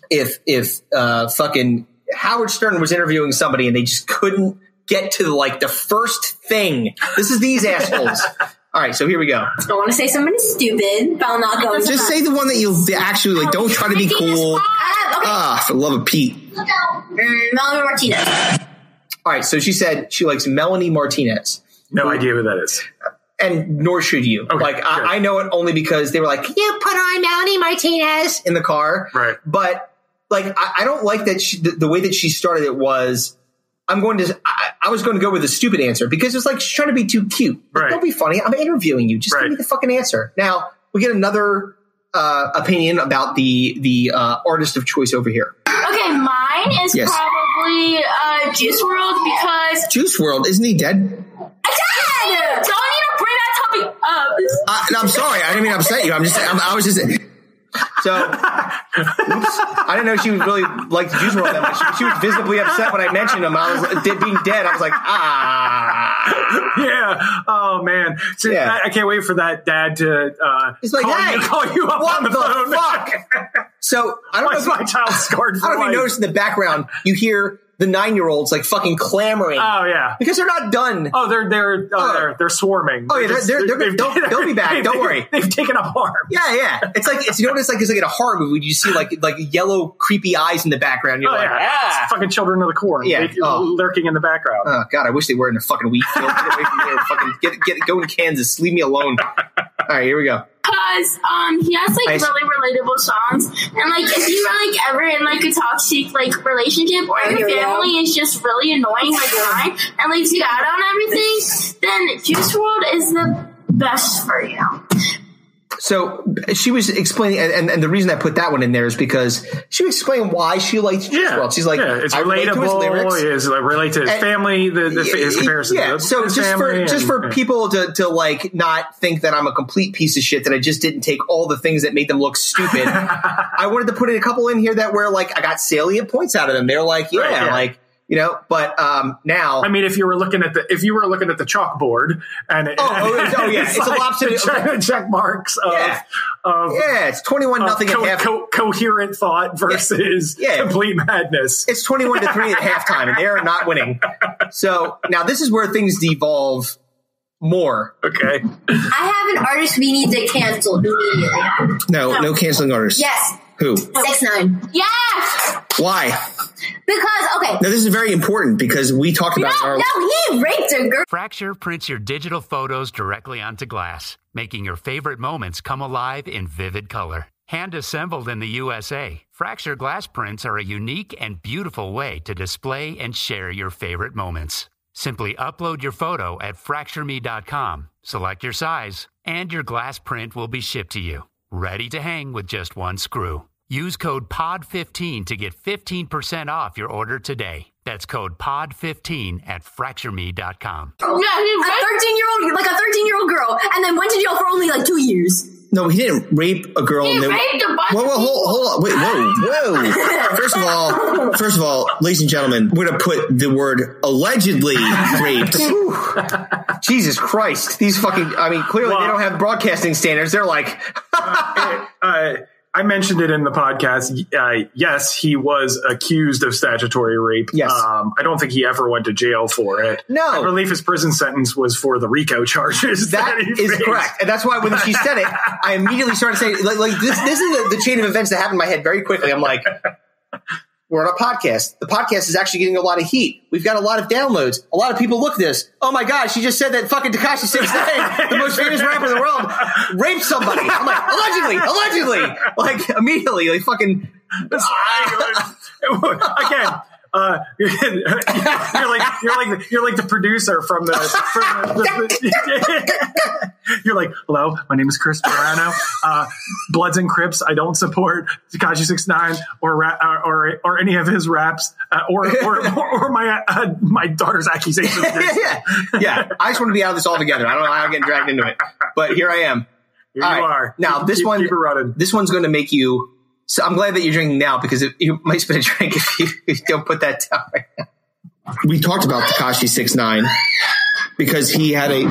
if if uh fucking Howard Stern was interviewing somebody and they just couldn't get to like the first thing? This is these assholes. All right, so here we go. I want to say something stupid, but I'll not go Just that. say the one that you'll actually like. Don't try to be cool. Ah. Ah, for the love of Pete. Mm, Melanie Martinez. All right, so she said she likes Melanie Martinez. No idea who that is. And nor should you. like good. I, I know it only because they were like, "You put on Melanie Martinez" in the car, Right. But like, I, I don't like that she, the, the way that she started it was. I'm going to. I, I was going to go with a stupid answer because it's like she's trying to be too cute. Like, Right. Don't be funny. I'm interviewing you. Just Right. give me the fucking answer. Now we get another uh, opinion about the the uh, artist of choice over here. Okay, mine is Yes. probably uh, Juice WRLD because Juice WRLD, isn't he dead? Dad, don't need to bring that topic up. Uh, no, I'm sorry. I didn't mean to upset you. I'm just. I'm, I was just. So, oops, I didn't know she was really liked Juice WRLD that much. She, she was visibly upset when I mentioned him. I was dead, being dead. I was like, ah. yeah. Oh man. So Yeah. I, I can't wait for that dad to uh, He's like, call, hey, you, call you up what on the, the phone. fuck? So I don't Why know if my child scarred I don't know if life? you noticed in the background, you hear the nine year olds like fucking clamoring Oh yeah. because they're not done. Oh, they're they're oh, Oh. they're they're swarming. Oh, yeah, they're- just- they're- they're- they've- they'll- be back, don't worry. They've taken up arms. Yeah, yeah. It's like it's you know what it's like it's like in a horror movie you see like like yellow creepy eyes in the background. You're Oh like, yeah, ah. Fucking children of the corn. Yeah. They- Oh. lurking in the background. Oh God, I wish they were in a fucking wheat field. Get away from here. Fucking get get go in Kansas. Leave me alone. All right, here we go. Because because um he has like I- really relatable songs, and like if you are like ever in like a toxic like relationship or here your we go. family is just really annoying like mine and leaves you out on everything, then Juice WRLD is the best for you. So she was explaining, and, and, and the reason I put that one in there is because she was explaining why she liked Juice Yeah. She's like, yeah, it's I relate to his lyrics. Like relate to his And- family. The, the his comparison. Yeah, so his just for family just and- for people to to like not think that I'm a complete piece of shit that I just didn't take all the things that made them look stupid. I wanted to put in a couple in here that were like I got salient points out of them. They're like, yeah, Right, yeah. like you know. But um now, I mean, if you were looking at the if you were looking at the chalkboard and it, Oh, oh, oh, yeah, it's a lopsided- check, check marks of Yeah. of yeah, it's twenty one of nothing co- at half. co- coherent thought versus Yeah. complete madness. It's 21 to 3 at halftime, and they're not winning. So now this is where things devolve more. Okay. I have an artist we need to cancel immediately. No, no canceling artists. Yes, Who? six nine. Yes, Why? Because okay, Now this is very important because we talked about no, our. no, he raped a girl. Fracture prints your digital photos directly onto glass, making your favorite moments come alive in vivid color. Hand assembled in the USA, Fracture glass prints are a unique and beautiful way to display and share your favorite moments. Simply upload your photo at fractureme.com, select your size, and your glass print will be shipped to you, ready to hang with just one screw. Use code POD15 to get 15% off your order today. That's code POD15 at fractureme.com. yeah, he A raped. thirteen year old, like a thirteen year old girl, and then went to jail for only like two years. No, he didn't rape a girl. He and then- raped a bunch Whoa, of whoa, hold, hold on. Wait, whoa, whoa. First of all, first of all, ladies and gentlemen, we're going to put the word allegedly raped. Jesus Christ. These fucking, I mean, clearly they don't have broadcasting standards. They're like, uh, I mentioned it in the podcast. Uh, yes, he was accused of statutory rape. Yes. Um, I don't think he ever went to jail for it. No. I believe his prison sentence was for the RICO charges. That he is faced. correct, and that's why when she said it, I immediately started saying, like, like this. This is the, the chain of events that happened in my head very quickly. I'm like, we're on a podcast. The podcast is actually getting a lot of heat. We've got a lot of downloads. A lot of people look this. Oh my god, she just said that fucking Tekashi Six Nine, the most famous rapper in the world, raped somebody. I'm like, allegedly, allegedly, like immediately, like fucking. Again. Uh, you're like you're like you're like the producer from the, from the, the- you're like hello my name is Chris Morano uh, Bloods and Crips I don't support Tekashi Six Nine or, ra- or or or any of his raps uh, or, or or my uh, my daughter's accusations yeah, yeah. I just want to be out of this altogether. I don't know how I'm getting dragged into it, but here I am. Here All you right. are Now Keep- this keep- one, keep this one's going to make you. So I'm glad that you're drinking now because it, you might spit a drink if you, if you don't put that down right now. We talked about Tekashi Six Nine because he had a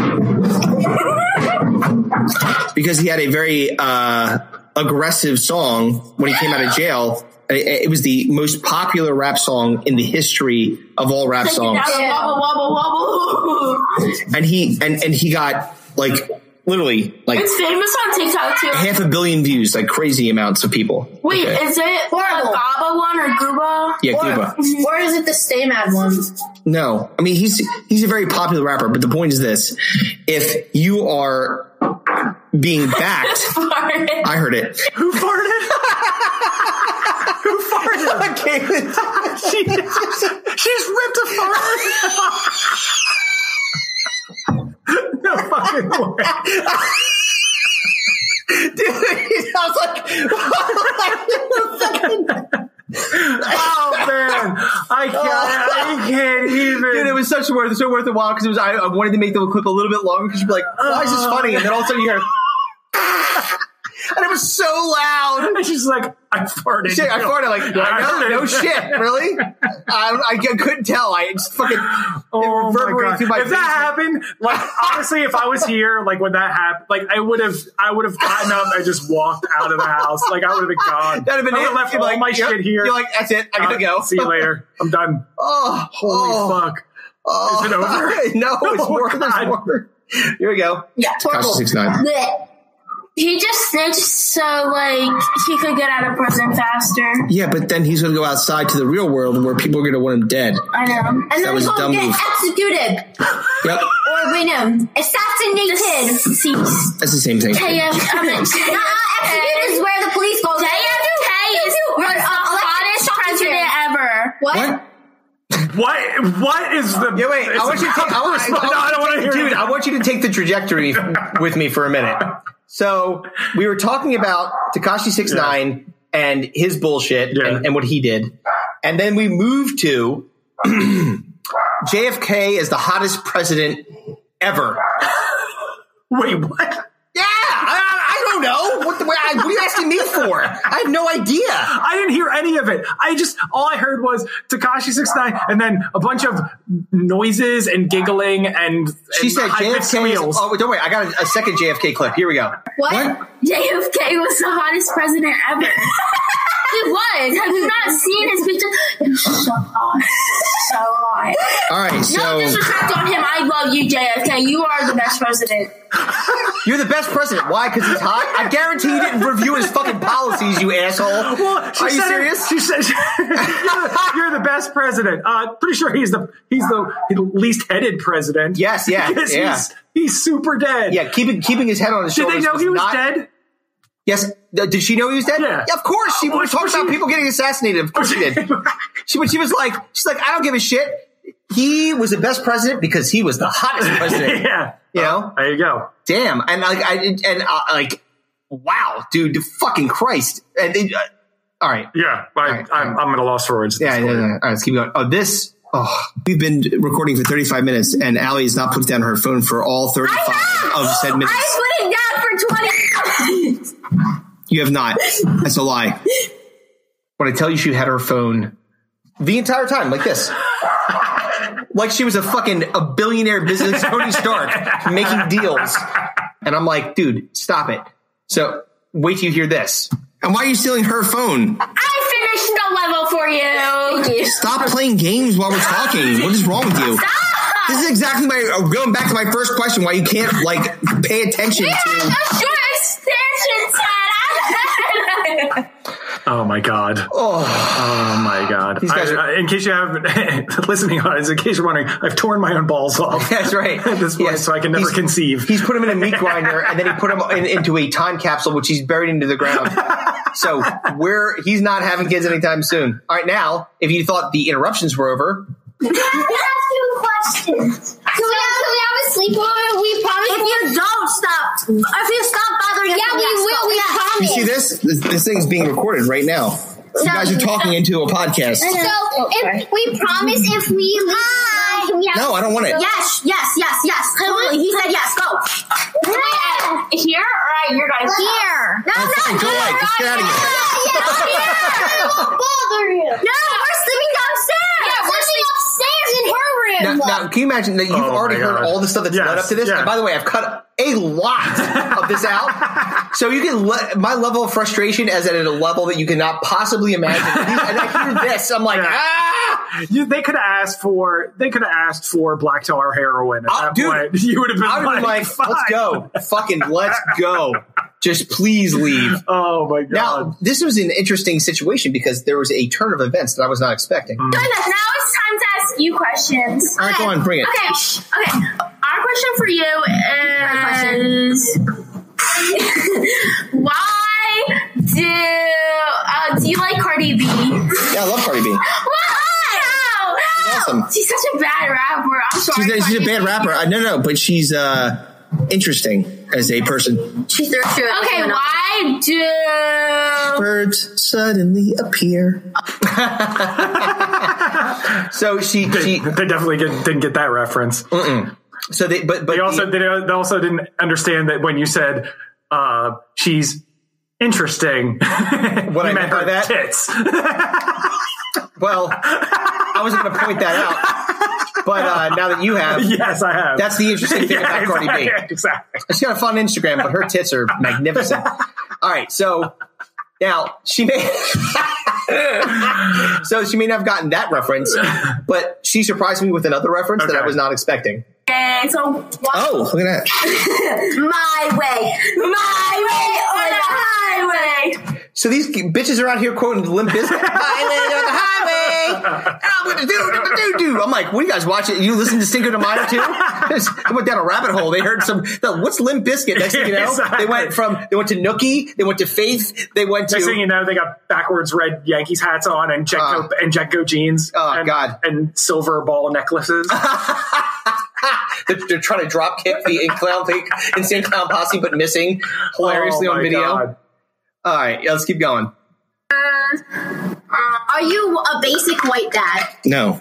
because he had a very uh, aggressive song when he came out of jail. It, it was the most popular rap song in the history of all rap songs. Wobble, wobble, wobble. and he and and he got like literally like It's famous on TikTok too. half a billion views, like crazy amounts of people. Wait, Okay. is it Horrible. a Gaba one or Guba? yeah, Cuba. Or is it the Stay Mad one? No, I mean he's he's a very popular rapper, but the point is this: if you are being backed, I heard it. who farted who farted she, she just ripped a fart no fucking way Dude, he sounds like. oh man I can't I can't even Dude, it was such worth so worth a while because it was. I, I wanted to make the clip a little bit longer because you'd be like, "Why is this funny?" And then all of a sudden you hear, and it was so loud. And she's like, I farted. Shit, I farted like, Yeah, I know, heard no shit, really? I, I couldn't tell. I just fucking Oh my reverberated god! through my if that happened, like honestly, if I was here, like when that happened, like I would have, I would have gotten up and just walked out of the house. Like I would have been gone. That'd have been I would it. have left You'd all like, my yep. shit here. You're like, that's it. I gotta Uh, go. See you later. I'm done. Oh, Holy oh, fuck! Oh, Is it over? no, it's Oh, more. There's God. more. Here we go. Yeah, Tekashi Six Nine. Blech. He just snitched so like he could get out of prison faster. Yeah, but then he's going to go outside to the real world where people are going to want him dead. I know. And That then was he's a gonna get move. executed. Yep, Or we know assassinated. that's the same thing. KF, I mean, Nah, executed is where the police go. JFK is the hottest president ever. What? What? What is the? Yeah, wait. I want you to take. I want, No, I don't want to hear dude. it. I want you to take the trajectory with me for a minute. So we were talking about Tekashi Six Nine and his bullshit and, and what he did, and then we moved to JFK as the hottest president ever. Wait, what? Yeah, I, I don't know. What, the, what are you asking me for? I have no idea. I didn't hear any of it. I just all I heard was Tekashi Six Nine, and then a bunch of noises and giggling and She and said JFK. Is, oh, don't worry. I got a, a second JFK clip. Here we go. What? JFK was the hottest president ever. he was. Have you not seen his picture? He was so hot. So hot. All right, so no disrespect on him. I love you, JFK. You are the best president. You're the best president. Why? Because he's hot. I guarantee you didn't review his fucking policies, you asshole. Well, Are you said it- serious? she said you're, you're the best president. Uh, pretty sure he's the he's the least headed president. Yes, yeah, yeah. He's, he's super dead. Yeah, keeping keeping his head on his shoulders. Did they know he was not- dead? Yes. Did she know he was dead? Yeah. of course. She Oh, was talking was about people getting assassinated. Of course she did. she, but she was like, she's like, I don't give a shit. He was the best president because he was the hottest president. yeah. You know? There you go. Damn. And like, I and uh, like, wow, dude, fucking Christ. And they, uh, all right. Yeah, I, I'm, I'm at a loss for words. Yeah, yeah, yeah. All right, let's keep going. Oh, this. Oh, we've been recording for 35 minutes, and Allie has not put down her phone for all 35 of said minutes. I put it down for 20 You have not. That's a lie. when I tell you she had her phone the entire time, like this. like she was a fucking a billionaire business Tony Stark making deals. And I'm like, dude, stop it. So wait till you hear this. And why are you stealing her phone? I finished the level for you. Thank you. Stop playing games while we're talking. What is wrong with you? Stop. This is exactly my uh, going back to my first question. Why you can't like pay attention We have to? a short extension set. Oh my god. Oh. oh, my god. These guys I- are- I- in case you haven't listening on, in case you're wondering, I've torn my own balls off. That's right. At this point, Yes. so I can never He's- conceive. He's put him in a meat grinder and then he put him in, into a time capsule, which he's buried into the ground. So we're he's not having kids anytime soon. All right, now if you thought the interruptions were over, Can I ask you a question? Can we have, have a sleepover? We promise. If you don't stop, if you stop bothering us, yeah, we will. We promise. You see this? This, this thing is being recorded right now. You guys are talking into a podcast. So if we promise if we leave, can we No, I don't want it. Yes, yes, yes, yes. Totally. He said yes. Go. Here or at your guys' Here. No, Oh, no, fine, go here. away. Just get out of here. Yeah, here. It won't bother you. No, we're sleeping downstairs. Yeah, we're sleeping upstairs in her room. now, now can you imagine that you've Oh, already heard God. all the stuff that's Yes, led up to this? yeah. And by the way, I've cut a lot of this out, so you can let my level of frustration is at a level that you cannot possibly imagine. And I hear this, I'm like, ah. You, they could have asked for they could have asked for black tar heroin at Oh, that dude, point. You would have been like, been like, let's go, fucking let's go. Just please leave. Oh my god! Now, this was an interesting situation because there was a turn of events that I was not expecting. Goodness, now it's time to ask you questions. All right, go on, bring it. Okay, sh- okay. Our question for you is why do uh, do you like Cardi B? Yeah, I love Cardi B. Wow! awesome. She's such a bad rapper. I'm sorry. She's a, she's a bad rapper. I no, no, but she's uh interesting as a person. She's through true. Okay, why do Birds suddenly appear. So she, They, she, they definitely get, didn't get that reference. so they, but, but They also the- they, also didn't understand that when you said uh, she's interesting, what I meant by that? tits. well, I wasn't going to point that out, but uh, now that you have, yes, I have. That's the interesting thing Yeah, about Cardi B. exactly, Exactly. She's got a fun Instagram, but her tits are magnificent. All right, so now she may, so she may not have gotten that reference, but she surprised me with another reference that I was not expecting. Okay, so what? Oh, look at that. My way, my way or the highway. So these bitches are out here quoting Limp Bizkit. highway on the highway. I'm like, what do you guys watch it? You listen to Cinco de Mayo too? I went down a rabbit hole. They heard some. no, What's Limp Bizkit? Next thing you know, Exactly. they went from they went to Nookie. They went to Faith. They went to. Next thing you know, they got backwards red Yankees hats on and JNCO uh. and JNCO jeans. Oh and, God! And silver ball necklaces. they're, they're trying to drop kick the in clown insane clown posse, but missing hilariously Oh, on video. God. All right, yeah, let's keep going. Uh, Are you a basic white dad? No.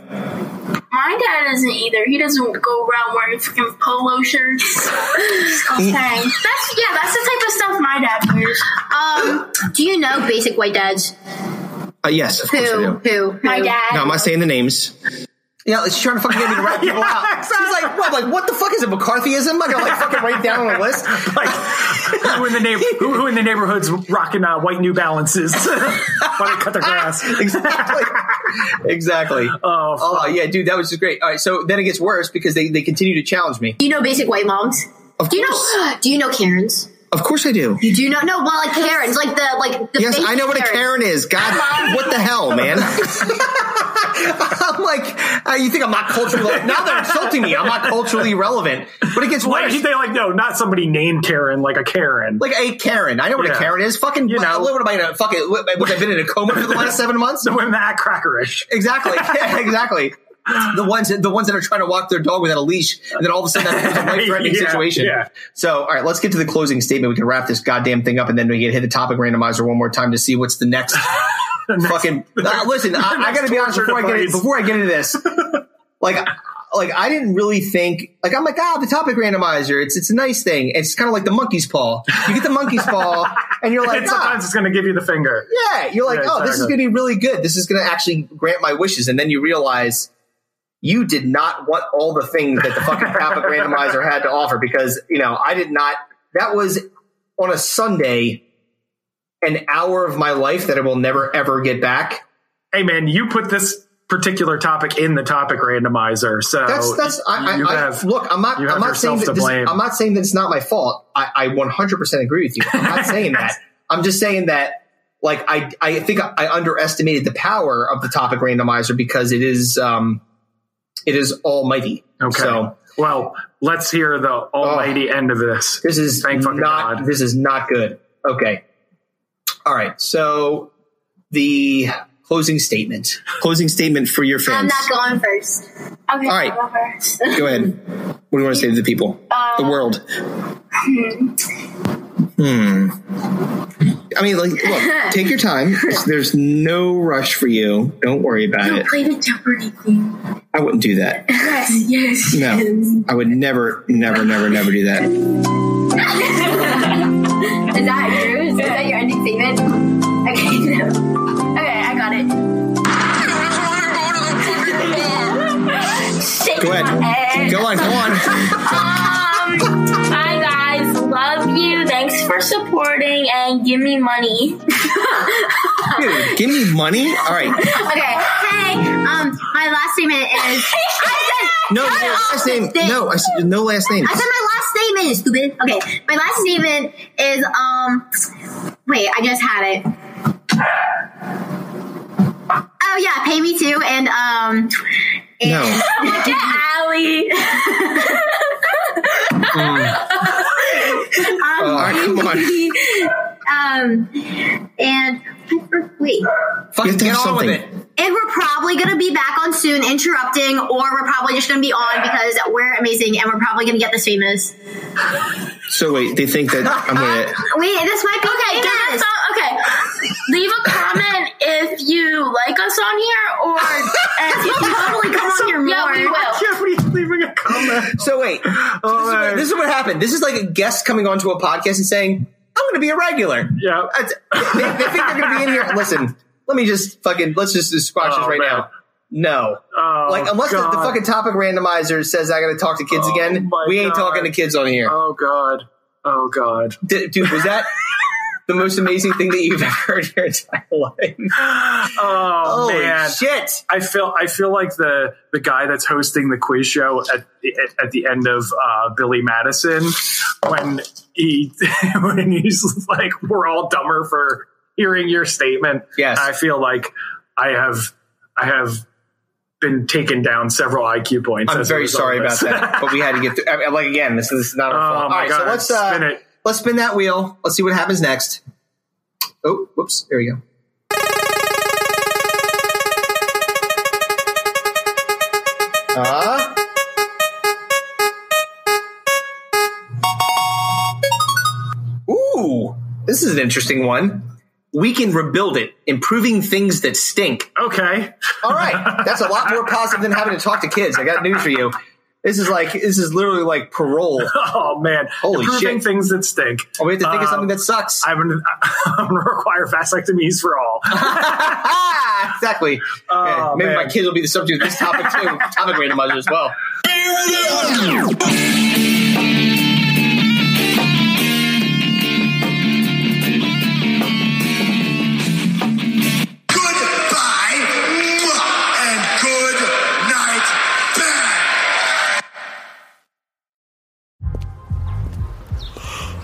My dad isn't either. He doesn't go around wearing freaking polo shirts. okay. That's yeah, that's the type of stuff my dad wears. Um, do you know basic white dads? Uh, yes, of course I Who? do. Who? My dad. No, I'm not saying the names. Yeah, she's trying to fucking get me to write people out. She's like, what? Like, what the fuck is it? McCarthyism? Like, I gotta like fucking write down on a list. like who in the neighbor, who, who in the neighborhoods rocking uh, white New Balances while they cut their grass? exactly. Exactly. Oh, oh, yeah, dude, that was just great. All right, so then it gets worse because they, they continue to challenge me. Do you know basic white moms? Of do you know? Do you know Karens? Of course I do. You do not know? No, well, like Karens, like the like the. Yes, I know what a Karen is. God, what the hell, man? I'm like, uh, you think I'm not culturally? now they're insulting me. I'm not culturally relevant. But it gets Like, worse. they like no, not somebody named Karen, like a Karen. Like a Karen. I know what Yeah. a Karen is. Fucking, you know, what am I gonna fucking? What, what, I've been in a coma for the last seven months. The women that act crackerish. Exactly. Yeah, exactly. The ones, the ones that are trying to walk their dog without a leash, and then all of a sudden that becomes a life-threatening Yeah, situation. yeah. So, all right, let's get to the closing statement. We can wrap this goddamn thing up, and then we can hit the topic randomizer one more time to see what's the next fucking. Uh, listen, I, I got to be honest before I get before I get into this. Like, like I didn't really think. Like, I'm like, ah, the topic randomizer. It's it's a nice thing. It's kind of like the monkey's paw. You get the monkey's paw, and you're like, and ah, sometimes it's going to give you the finger. yeah, you're like, Yeah, oh, this is going to be really good. This is going to actually grant my wishes. And then you realize you did not want all the things that the fucking topic randomizer had to offer because, you know, I did not. That was on a Sunday, an hour of my life that I will never ever get back. Hey man, you put this particular topic in the topic randomizer, so That's that's I, I, have I look. I'm not. you have I'm not saying that this, blame. I'm not saying that it's not my fault. I, I 100% agree with you. I'm not saying that. I'm just saying that. Like I, I think I underestimated the power of the topic randomizer because it is, um, it is almighty. Okay. So well, let's hear the almighty end of this. this is Thank not. God. This is not good. Okay. All right. So the closing statement. Closing statement for your friends. I'm not going first. Okay, All right. Go first. Go ahead. What do you want to say to the people? the world. Hmm. I mean, like, look, take your time. There's no rush for you. Don't worry about Don't it. play the Jeopardy game. I wouldn't do that. Yes, yes. No, I would never, never, never, never do that. For supporting and give me money. Dude, give me money. All right. Okay, hey, um, my last statement is. I said No, no last name. No, I said no last name. I said my last statement, is stupid. Okay, my last statement is um. Wait, I just had it. Oh yeah, pay me too, and um. And No. Allie. um, All right, come on. um, and wait. Fucking get have on with it. And we're probably going to be back on soon, interrupting, or we're probably just going to be on because we're amazing and we're probably going to get this famous. So wait, they think that I'm gonna. Wait, this might be Okay, give famous. us a, okay. Leave a comment if you like us on here, or and if you totally come on here more. Yeah, we will. Jeopardy's leaving a comment. So wait, oh, so this, is what, this is what happened. This is like a guest coming onto a podcast and saying, "I'm going to be a regular." Yeah. They, they think they're going to be in here. Listen, let me just fucking let's just squash Oh, this right man. now. No, Oh, like unless the, the fucking topic randomizer says I got to talk to kids Oh, again, we ain't God. talking to kids on here. Oh god. Oh god. D- dude, was that the most amazing thing that you've ever heard in your entire life. Oh Holy man, shit! I feel I feel like the the guy that's hosting the quiz show at the, at the end of uh, Billy Madison when he when he's like, "We're all dumber for hearing your statement." Yes, I feel like I have I have been taken down several IQ points. I'm as very sorry about that, but we had to get through. I mean, like again, this is not our Oh, fault. All my right, so God, let's uh, spin it. Let's spin that wheel. Let's see what happens next. Oh, whoops! There we go. Uh, ooh, this is an interesting one. We can rebuild it, improving things that stink. Okay. All right. That's a lot more positive than having to talk to kids. I got news for you. This is like this is literally like parole. Oh man, Holy improving shit. things that stink. Oh, we have to think of Um, something that sucks. I'm gonna, I'm gonna require vasectomies for all. exactly. Oh, Yeah, maybe my man. kids will be the subject of this topic too. topic randomizer as well.